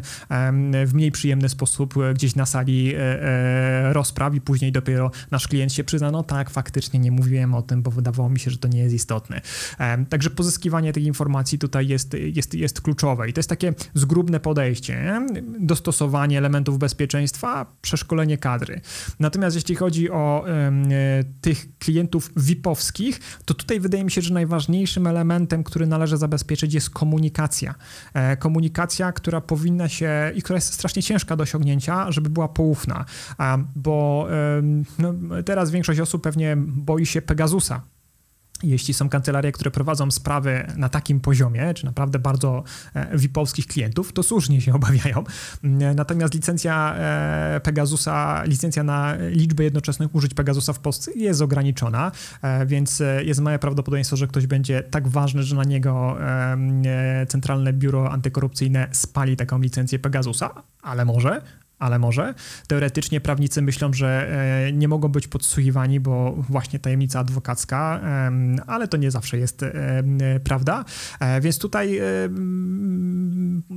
w mniej przyjemny sposób e, gdzieś na sali e, rozpraw i później dopiero nasz klient się przyzna, no tak, faktycznie nie mówiłem o tym, bo wydawało mi się, że to nie jest istotne. Także pozyskiwanie tych informacji tutaj jest, jest, jest kluczowe i to jest takie zgrubne podejście, dostosowanie elementów bezpieczeństwa, przeszkolenie szkolenie kadry. Natomiast jeśli chodzi o e, tych klientów VIP-owskich, to tutaj wydaje mi się, że najważniejszym elementem, który należy zabezpieczyć jest komunikacja. E, komunikacja, która powinna się i która jest strasznie ciężka do osiągnięcia, żeby była poufna, bo no, teraz większość osób pewnie boi się Pegasusa, jeśli są kancelarie, które prowadzą sprawy na takim poziomie, czy naprawdę bardzo e, VIP-owskich klientów, to słusznie się obawiają. Mm, natomiast licencja e, Pegasusa, licencja na liczbę jednoczesnych użyć Pegasusa w Polsce jest ograniczona, e, więc jest małe prawdopodobieństwo, że ktoś będzie tak ważny, że na niego Centralne Biuro Antykorupcyjne spali taką licencję Pegasusa, ale może, ale może. Teoretycznie prawnicy myślą, że e, nie mogą być podsłuchiwani, bo właśnie tajemnica adwokacka, ale to nie zawsze jest prawda. E, więc tutaj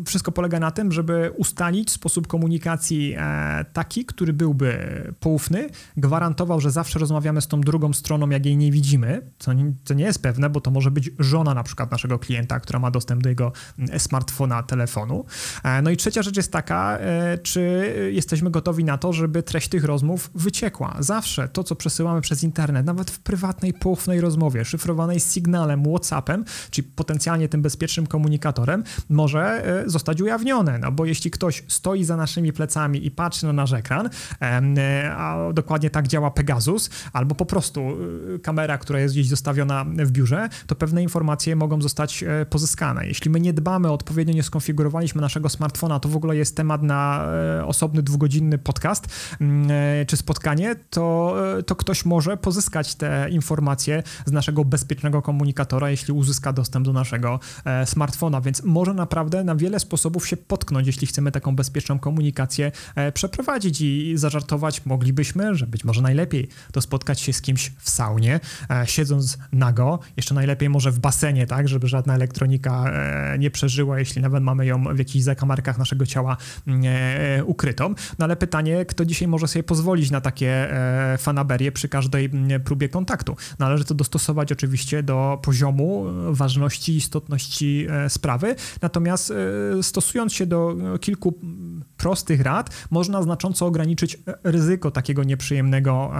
wszystko polega na tym, żeby ustalić sposób komunikacji e, taki, który byłby poufny, gwarantował, że zawsze rozmawiamy z tą drugą stroną, jak jej nie widzimy, co nie, co nie jest pewne, bo to może być żona na przykład naszego klienta, która ma dostęp do jego mm, smartfona, telefonu. E, no i trzecia rzecz jest taka, e, czy jesteśmy gotowi na to, żeby treść tych rozmów wyciekła. Zawsze to, co przesyłamy przez internet, nawet w prywatnej, poufnej rozmowie, szyfrowanej sygnałem, WhatsAppem, czyli potencjalnie tym bezpiecznym komunikatorem, może e, zostać ujawnione, no bo jeśli ktoś stoi za naszymi plecami i patrzy na nasz ekran, a dokładnie tak działa Pegasus, albo po prostu kamera, która jest gdzieś zostawiona w biurze, to pewne informacje mogą zostać pozyskane. Jeśli my nie dbamy, odpowiednio nie skonfigurowaliśmy naszego smartfona, to w ogóle jest temat na osobny dwugodzinny podcast mm, czy spotkanie, to, to ktoś może pozyskać te informacje z naszego bezpiecznego komunikatora, jeśli uzyska dostęp do naszego e, smartfona, więc może naprawdę na wiele sposobów się potknąć, jeśli chcemy taką bezpieczną komunikację e, przeprowadzić i zażartować. Moglibyśmy, że być może najlepiej to spotkać się z kimś w saunie, e, siedząc nago, jeszcze najlepiej może w basenie, tak, żeby żadna elektronika nie przeżyła, jeśli nawet mamy ją w jakichś zakamarkach naszego ciała mm, ukrytą. No ale pytanie, kto dzisiaj może sobie pozwolić na takie fanaberie przy każdej próbie kontaktu. Należy to dostosować oczywiście do poziomu e, ważności, istotności e, sprawy, natomiast e, stosując się do kilku prostych rad, można znacząco ograniczyć ryzyko takiego nieprzyjemnego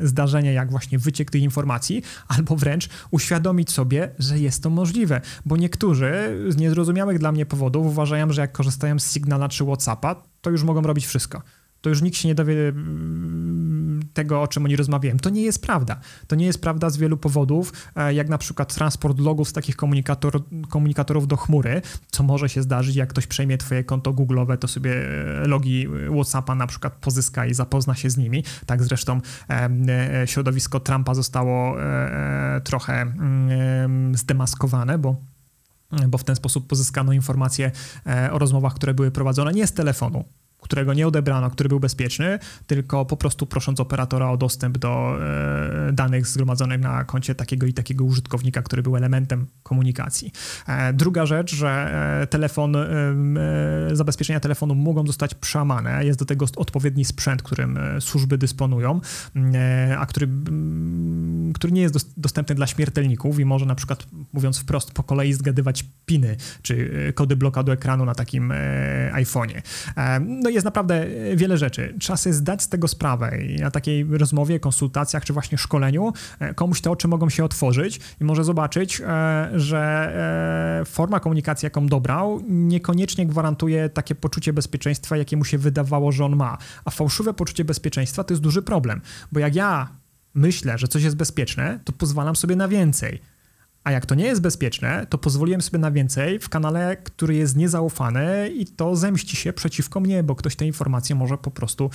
zdarzenia, jak właśnie wyciek tych informacji, albo wręcz uświadomić sobie, że jest to możliwe, bo niektórzy z niezrozumiałych dla mnie powodów uważają, że jak korzystają z Signala czy WhatsAppa, to już mogą robić wszystko to już nikt się nie dowie mm, tego, o czym oni rozmawiają. To nie jest prawda. To nie jest prawda z wielu powodów, e, jak na przykład transport logów z takich komunikator, komunikatorów do chmury, co może się zdarzyć, jak ktoś przejmie twoje konto Google'owe, to sobie e, logi WhatsAppa na przykład pozyska i zapozna się z nimi. Tak zresztą e, środowisko Trumpa zostało trochę mm, zdemaskowane, bo bo w ten sposób pozyskano informacje o rozmowach, które były prowadzone nie z telefonu, którego nie odebrano, który był bezpieczny, tylko po prostu prosząc operatora o dostęp do e, danych zgromadzonych na koncie takiego i takiego użytkownika, który był elementem komunikacji. E, druga rzecz, że e, telefon, e, e, zabezpieczenia telefonu mogą zostać przełamane. Jest do tego odpowiedni sprzęt, którym e, służby dysponują, a który, który nie jest dostępny dla śmiertelników i może na przykład, mówiąc wprost, po kolei zgadywać piny czy kody blokadu ekranu na takim iPhone'ie. No jest naprawdę e, wiele rzeczy. Trzeba sobie zdać z tego sprawę i na takiej rozmowie, konsultacjach czy właśnie szkoleniu e, komuś te oczy mogą się otworzyć i może zobaczyć, e, że forma komunikacji, jaką dobrał, niekoniecznie gwarantuje takie poczucie bezpieczeństwa, jakie mu się wydawało, że on ma. A fałszywe poczucie bezpieczeństwa to jest duży problem, bo jak ja myślę, że coś jest bezpieczne, to pozwalam sobie na więcej a jak to nie jest bezpieczne, to pozwoliłem sobie na więcej w kanale, który jest niezaufany i to zemści się przeciwko mnie, bo ktoś te informacje może po prostu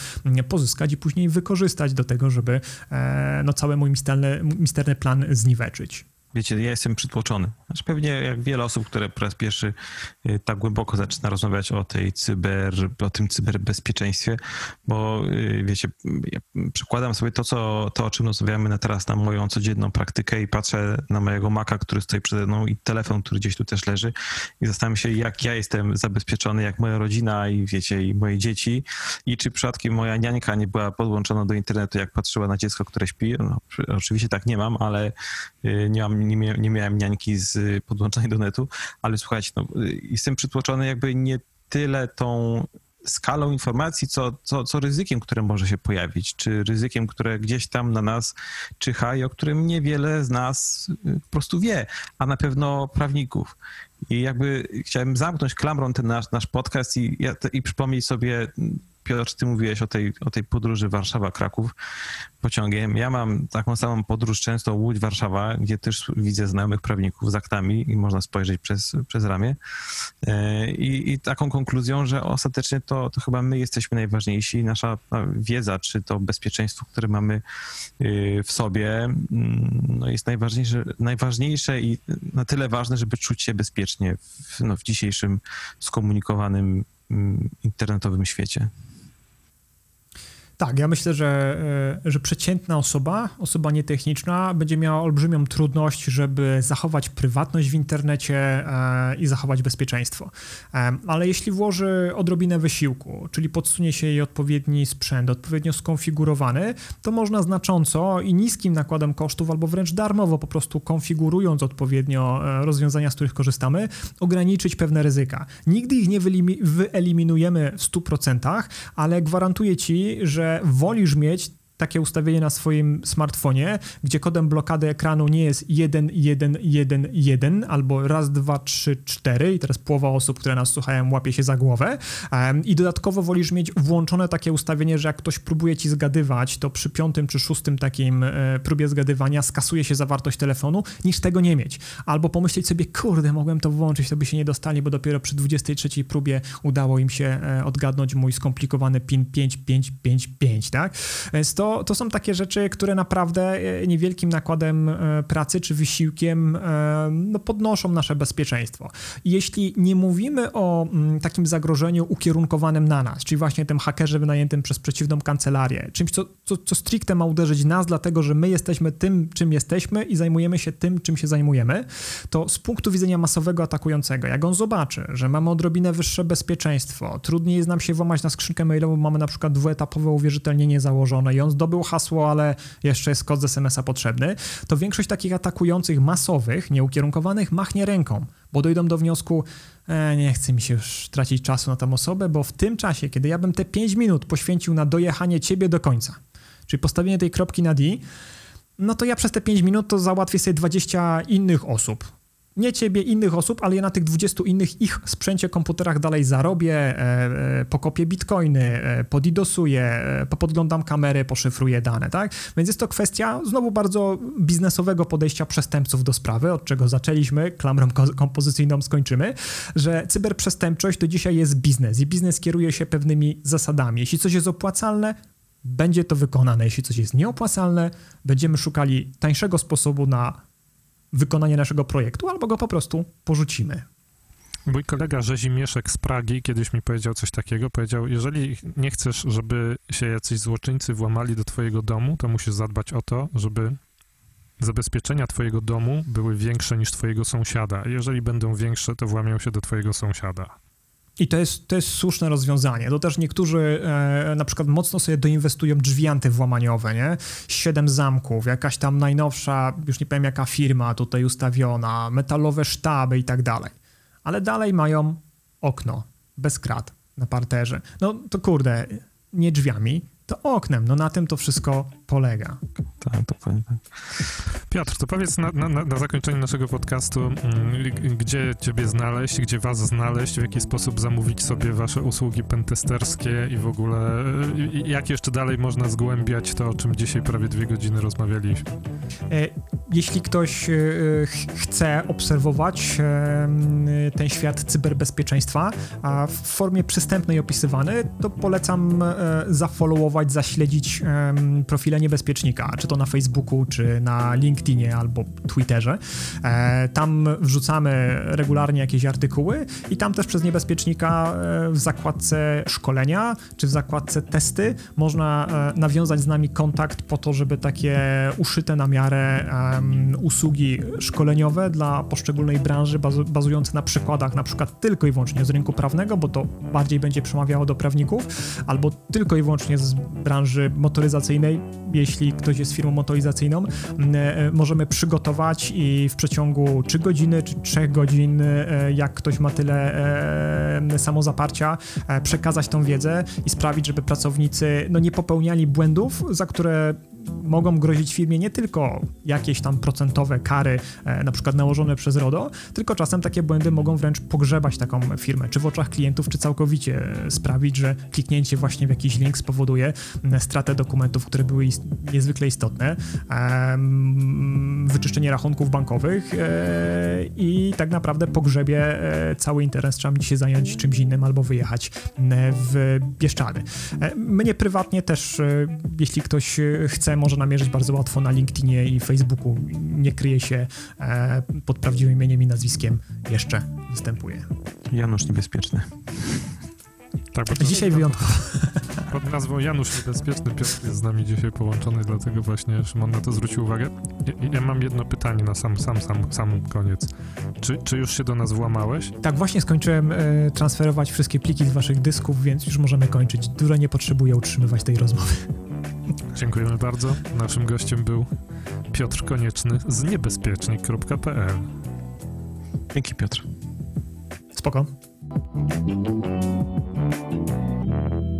pozyskać i później wykorzystać do tego, żeby e, no, cały mój misterny, misterny plan zniweczyć wiecie, ja jestem przytłoczony. Znaczy pewnie jak wiele osób, które po raz pierwszy y, tak głęboko zaczyna rozmawiać o tej cyber, o tym cyberbezpieczeństwie, bo y, wiecie, ja przekładam sobie to, co, to, o czym rozmawiamy na teraz na moją codzienną praktykę i patrzę na mojego maka, który stoi przede mną i telefon, który gdzieś tu też leży i zastanawiam się, jak ja jestem zabezpieczony, jak moja rodzina i wiecie, i moje dzieci i czy przypadkiem moja niańka nie była podłączona do internetu, jak patrzyła na dziecko, które śpi. No, oczywiście tak nie mam, ale y, nie mam nie, nie miałem niańki z podłączonej do netu, ale słuchajcie, no, jestem przytłoczony jakby nie tyle tą skalą informacji, co, co, co ryzykiem, które może się pojawić, czy ryzykiem, które gdzieś tam na nas czyha i o którym niewiele z nas y, po prostu wie, a na pewno prawników. I jakby chciałem zamknąć klamrą ten nasz, nasz podcast i, i przypomnieć sobie Piotr, ty mówiłeś o tej, o tej podróży Warszawa-Kraków pociągiem. Ja mam taką samą podróż często Łódź-Warszawa, gdzie też widzę znajomych prawników z aktami i można spojrzeć przez, przez ramię. E, I, I, taką konkluzją, że ostatecznie to, to chyba my jesteśmy najważniejsi. Nasza wiedza, czy to bezpieczeństwo, które mamy y, w sobie, mm, no jest najważniejsze, najważniejsze i na tyle ważne, żeby czuć się bezpiecznie w, no, w dzisiejszym skomunikowanym mm, internetowym świecie. Tak, ja myślę, że, e, że przeciętna osoba, osoba nietechniczna, będzie miała olbrzymią trudność, żeby zachować prywatność w internecie e, i zachować bezpieczeństwo. E, ale jeśli włoży odrobinę wysiłku, czyli podsunie się jej odpowiedni sprzęt, odpowiednio skonfigurowany, to można znacząco i niskim nakładem kosztów, albo wręcz darmowo, po prostu konfigurując odpowiednio rozwiązania, z których korzystamy, ograniczyć pewne ryzyka. Nigdy ich nie wyeliminujemy w 100%, ale gwarantuję ci, że wolisz mieć takie ustawienie na swoim smartfonie, gdzie kodem blokady ekranu nie jest 1, 1, 1, 1 albo raz, dwa, trzy, cztery i teraz połowa osób, które nas słuchają, łapie się za głowę i dodatkowo wolisz mieć włączone takie ustawienie, że jak ktoś próbuje ci zgadywać, to przy piątym czy szóstym takim e, próbie zgadywania skasuje się zawartość telefonu, niż tego nie mieć. Albo pomyśleć sobie, kurde, mogłem to włączyć, to by się nie dostali, bo dopiero przy 23 próbie udało im się e, odgadnąć mój skomplikowany PIN 5555, tak? Więc to to, są takie rzeczy, które naprawdę e, niewielkim nakładem e, pracy czy wysiłkiem e, no, podnoszą nasze bezpieczeństwo. Jeśli nie mówimy o mm, takim zagrożeniu ukierunkowanym na nas, czyli właśnie tym hakerze wynajętym przez przeciwną kancelarię, czymś, co, co, co stricte ma uderzyć nas, dlatego że my jesteśmy tym, czym jesteśmy i zajmujemy się tym, czym się zajmujemy, to z punktu widzenia masowego atakującego, jak on zobaczy, że mamy odrobinę wyższe bezpieczeństwo, trudniej jest nam się włamać na skrzynkę mailową, mamy na przykład dwuetapowe uwierzytelnienie założone i on zdobył hasło, ale jeszcze jest kod z SMS-a potrzebny, to większość takich atakujących masowych, nieukierunkowanych machnie ręką, bo dojdą do wniosku, e, nie chce mi się już tracić czasu na tę osobę, bo w tym czasie, kiedy ja bym te 5 minut poświęcił na dojechanie ciebie do końca, czyli postawienie tej kropki na D, no to ja przez te 5 minut to załatwię sobie 20 innych osób, nie ciebie, innych osób, ale ja na tych 20 innych ich sprzęcie, komputerach dalej zarobię, e, e, pokopię bitcoiny, e, podidosuję, e, popodglądam kamery, poszyfruję dane, tak? Więc jest to kwestia znowu bardzo biznesowego podejścia przestępców do sprawy, od czego zaczęliśmy, klamrą kompozycyjną skończymy, że cyberprzestępczość to dzisiaj jest biznes i biznes kieruje się pewnymi zasadami. Jeśli coś jest opłacalne, będzie to wykonane. Jeśli coś jest nieopłacalne, będziemy szukali tańszego sposobu na wykonanie naszego projektu, albo go po prostu porzucimy. Mój kolega Rzezimieszek z Pragi kiedyś mi powiedział coś takiego. Powiedział, jeżeli nie chcesz, żeby się jacyś złoczyńcy włamali do twojego domu, to musisz zadbać o to, żeby zabezpieczenia twojego domu były większe niż twojego sąsiada. Jeżeli będą większe, to włamią się do twojego sąsiada. I to jest, to jest słuszne rozwiązanie. To też niektórzy e, na przykład mocno sobie doinwestują drzwi antywłamaniowe, nie? Siedem zamków, jakaś tam najnowsza, już nie powiem jaka firma tutaj ustawiona, metalowe sztaby i tak dalej. Ale dalej mają okno, bez krat na parterze. No to kurde, nie drzwiami, to oknem. No na tym to wszystko polega. Tak, dokładnie tak. Piotr, to powiedz na, na, na zakończenie naszego podcastu, mm, gdzie ciebie znaleźć, gdzie was znaleźć, w jaki sposób zamówić sobie wasze usługi pentesterskie i w ogóle jak jeszcze dalej można zgłębiać to, o czym dzisiaj prawie dwie godziny rozmawialiśmy. E, jeśli ktoś e, chce obserwować e, ten świat cyberbezpieczeństwa, a w formie przystępnej opisywany, to polecam zafollowować, zaśledzić profile niebezpiecznika, czy to na Facebooku, czy na LinkedInie albo Twitterze. Tam wrzucamy regularnie jakieś artykuły i tam też przez niebezpiecznika w zakładce szkolenia, czy w zakładce testy można nawiązać z nami kontakt po to, żeby takie uszyte na miarę um, usługi szkoleniowe dla poszczególnej branży, bazu, bazujące na przykładach, na przykład tylko i wyłącznie z rynku prawnego, bo to bardziej będzie przemawiało do prawników, albo tylko i wyłącznie z branży motoryzacyjnej, jeśli ktoś jest firmą motoryzacyjną, e, możemy przygotować i w przeciągu 3 godziny czy 3 godzin, e, jak ktoś ma tyle e, samozaparcia, przekazać tą wiedzę i sprawić, żeby pracownicy no, nie popełniali błędów, za które mogą grozić firmie nie tylko jakieś tam procentowe kary, e, na przykład nałożone przez RODO, tylko czasem takie błędy mogą wręcz pogrzebać taką firmę, czy w oczach klientów, czy całkowicie sprawić, że kliknięcie właśnie w jakiś link spowoduje stratę dokumentów, które były ist niezwykle istotne, wyczyszczenie rachunków bankowych e, i tak naprawdę pogrzebie e, cały interes, trzeba się zająć czymś innym albo wyjechać w Bieszczady. Mnie prywatnie też, jeśli ktoś chce może namierzyć bardzo łatwo na LinkedInie i Facebooku. Nie kryje się e, pod prawdziwym imieniem i nazwiskiem. Jeszcze występuje. Janusz Niebezpieczny. Tak, bo Dzisiaj wyjątkowo. pod nazwą Janusz Niebezpieczny Piotr jest z nami dzisiaj połączony, dlatego właśnie Szymon na to zwrócił uwagę. Ja, ja mam jedno pytanie na sam, sam, sam, sam koniec. Czy, czy już się do nas włamałeś? Tak, właśnie skończyłem e, transferować wszystkie pliki z waszych dysków, więc już możemy kończyć. Dużo nie potrzebuję utrzymywać tej rozmowy. Dziękujemy bardzo. Naszym gościem był Piotr Konieczny z niebezpiecznik.pl. Dzięki Piotr. Spoko. Thank you.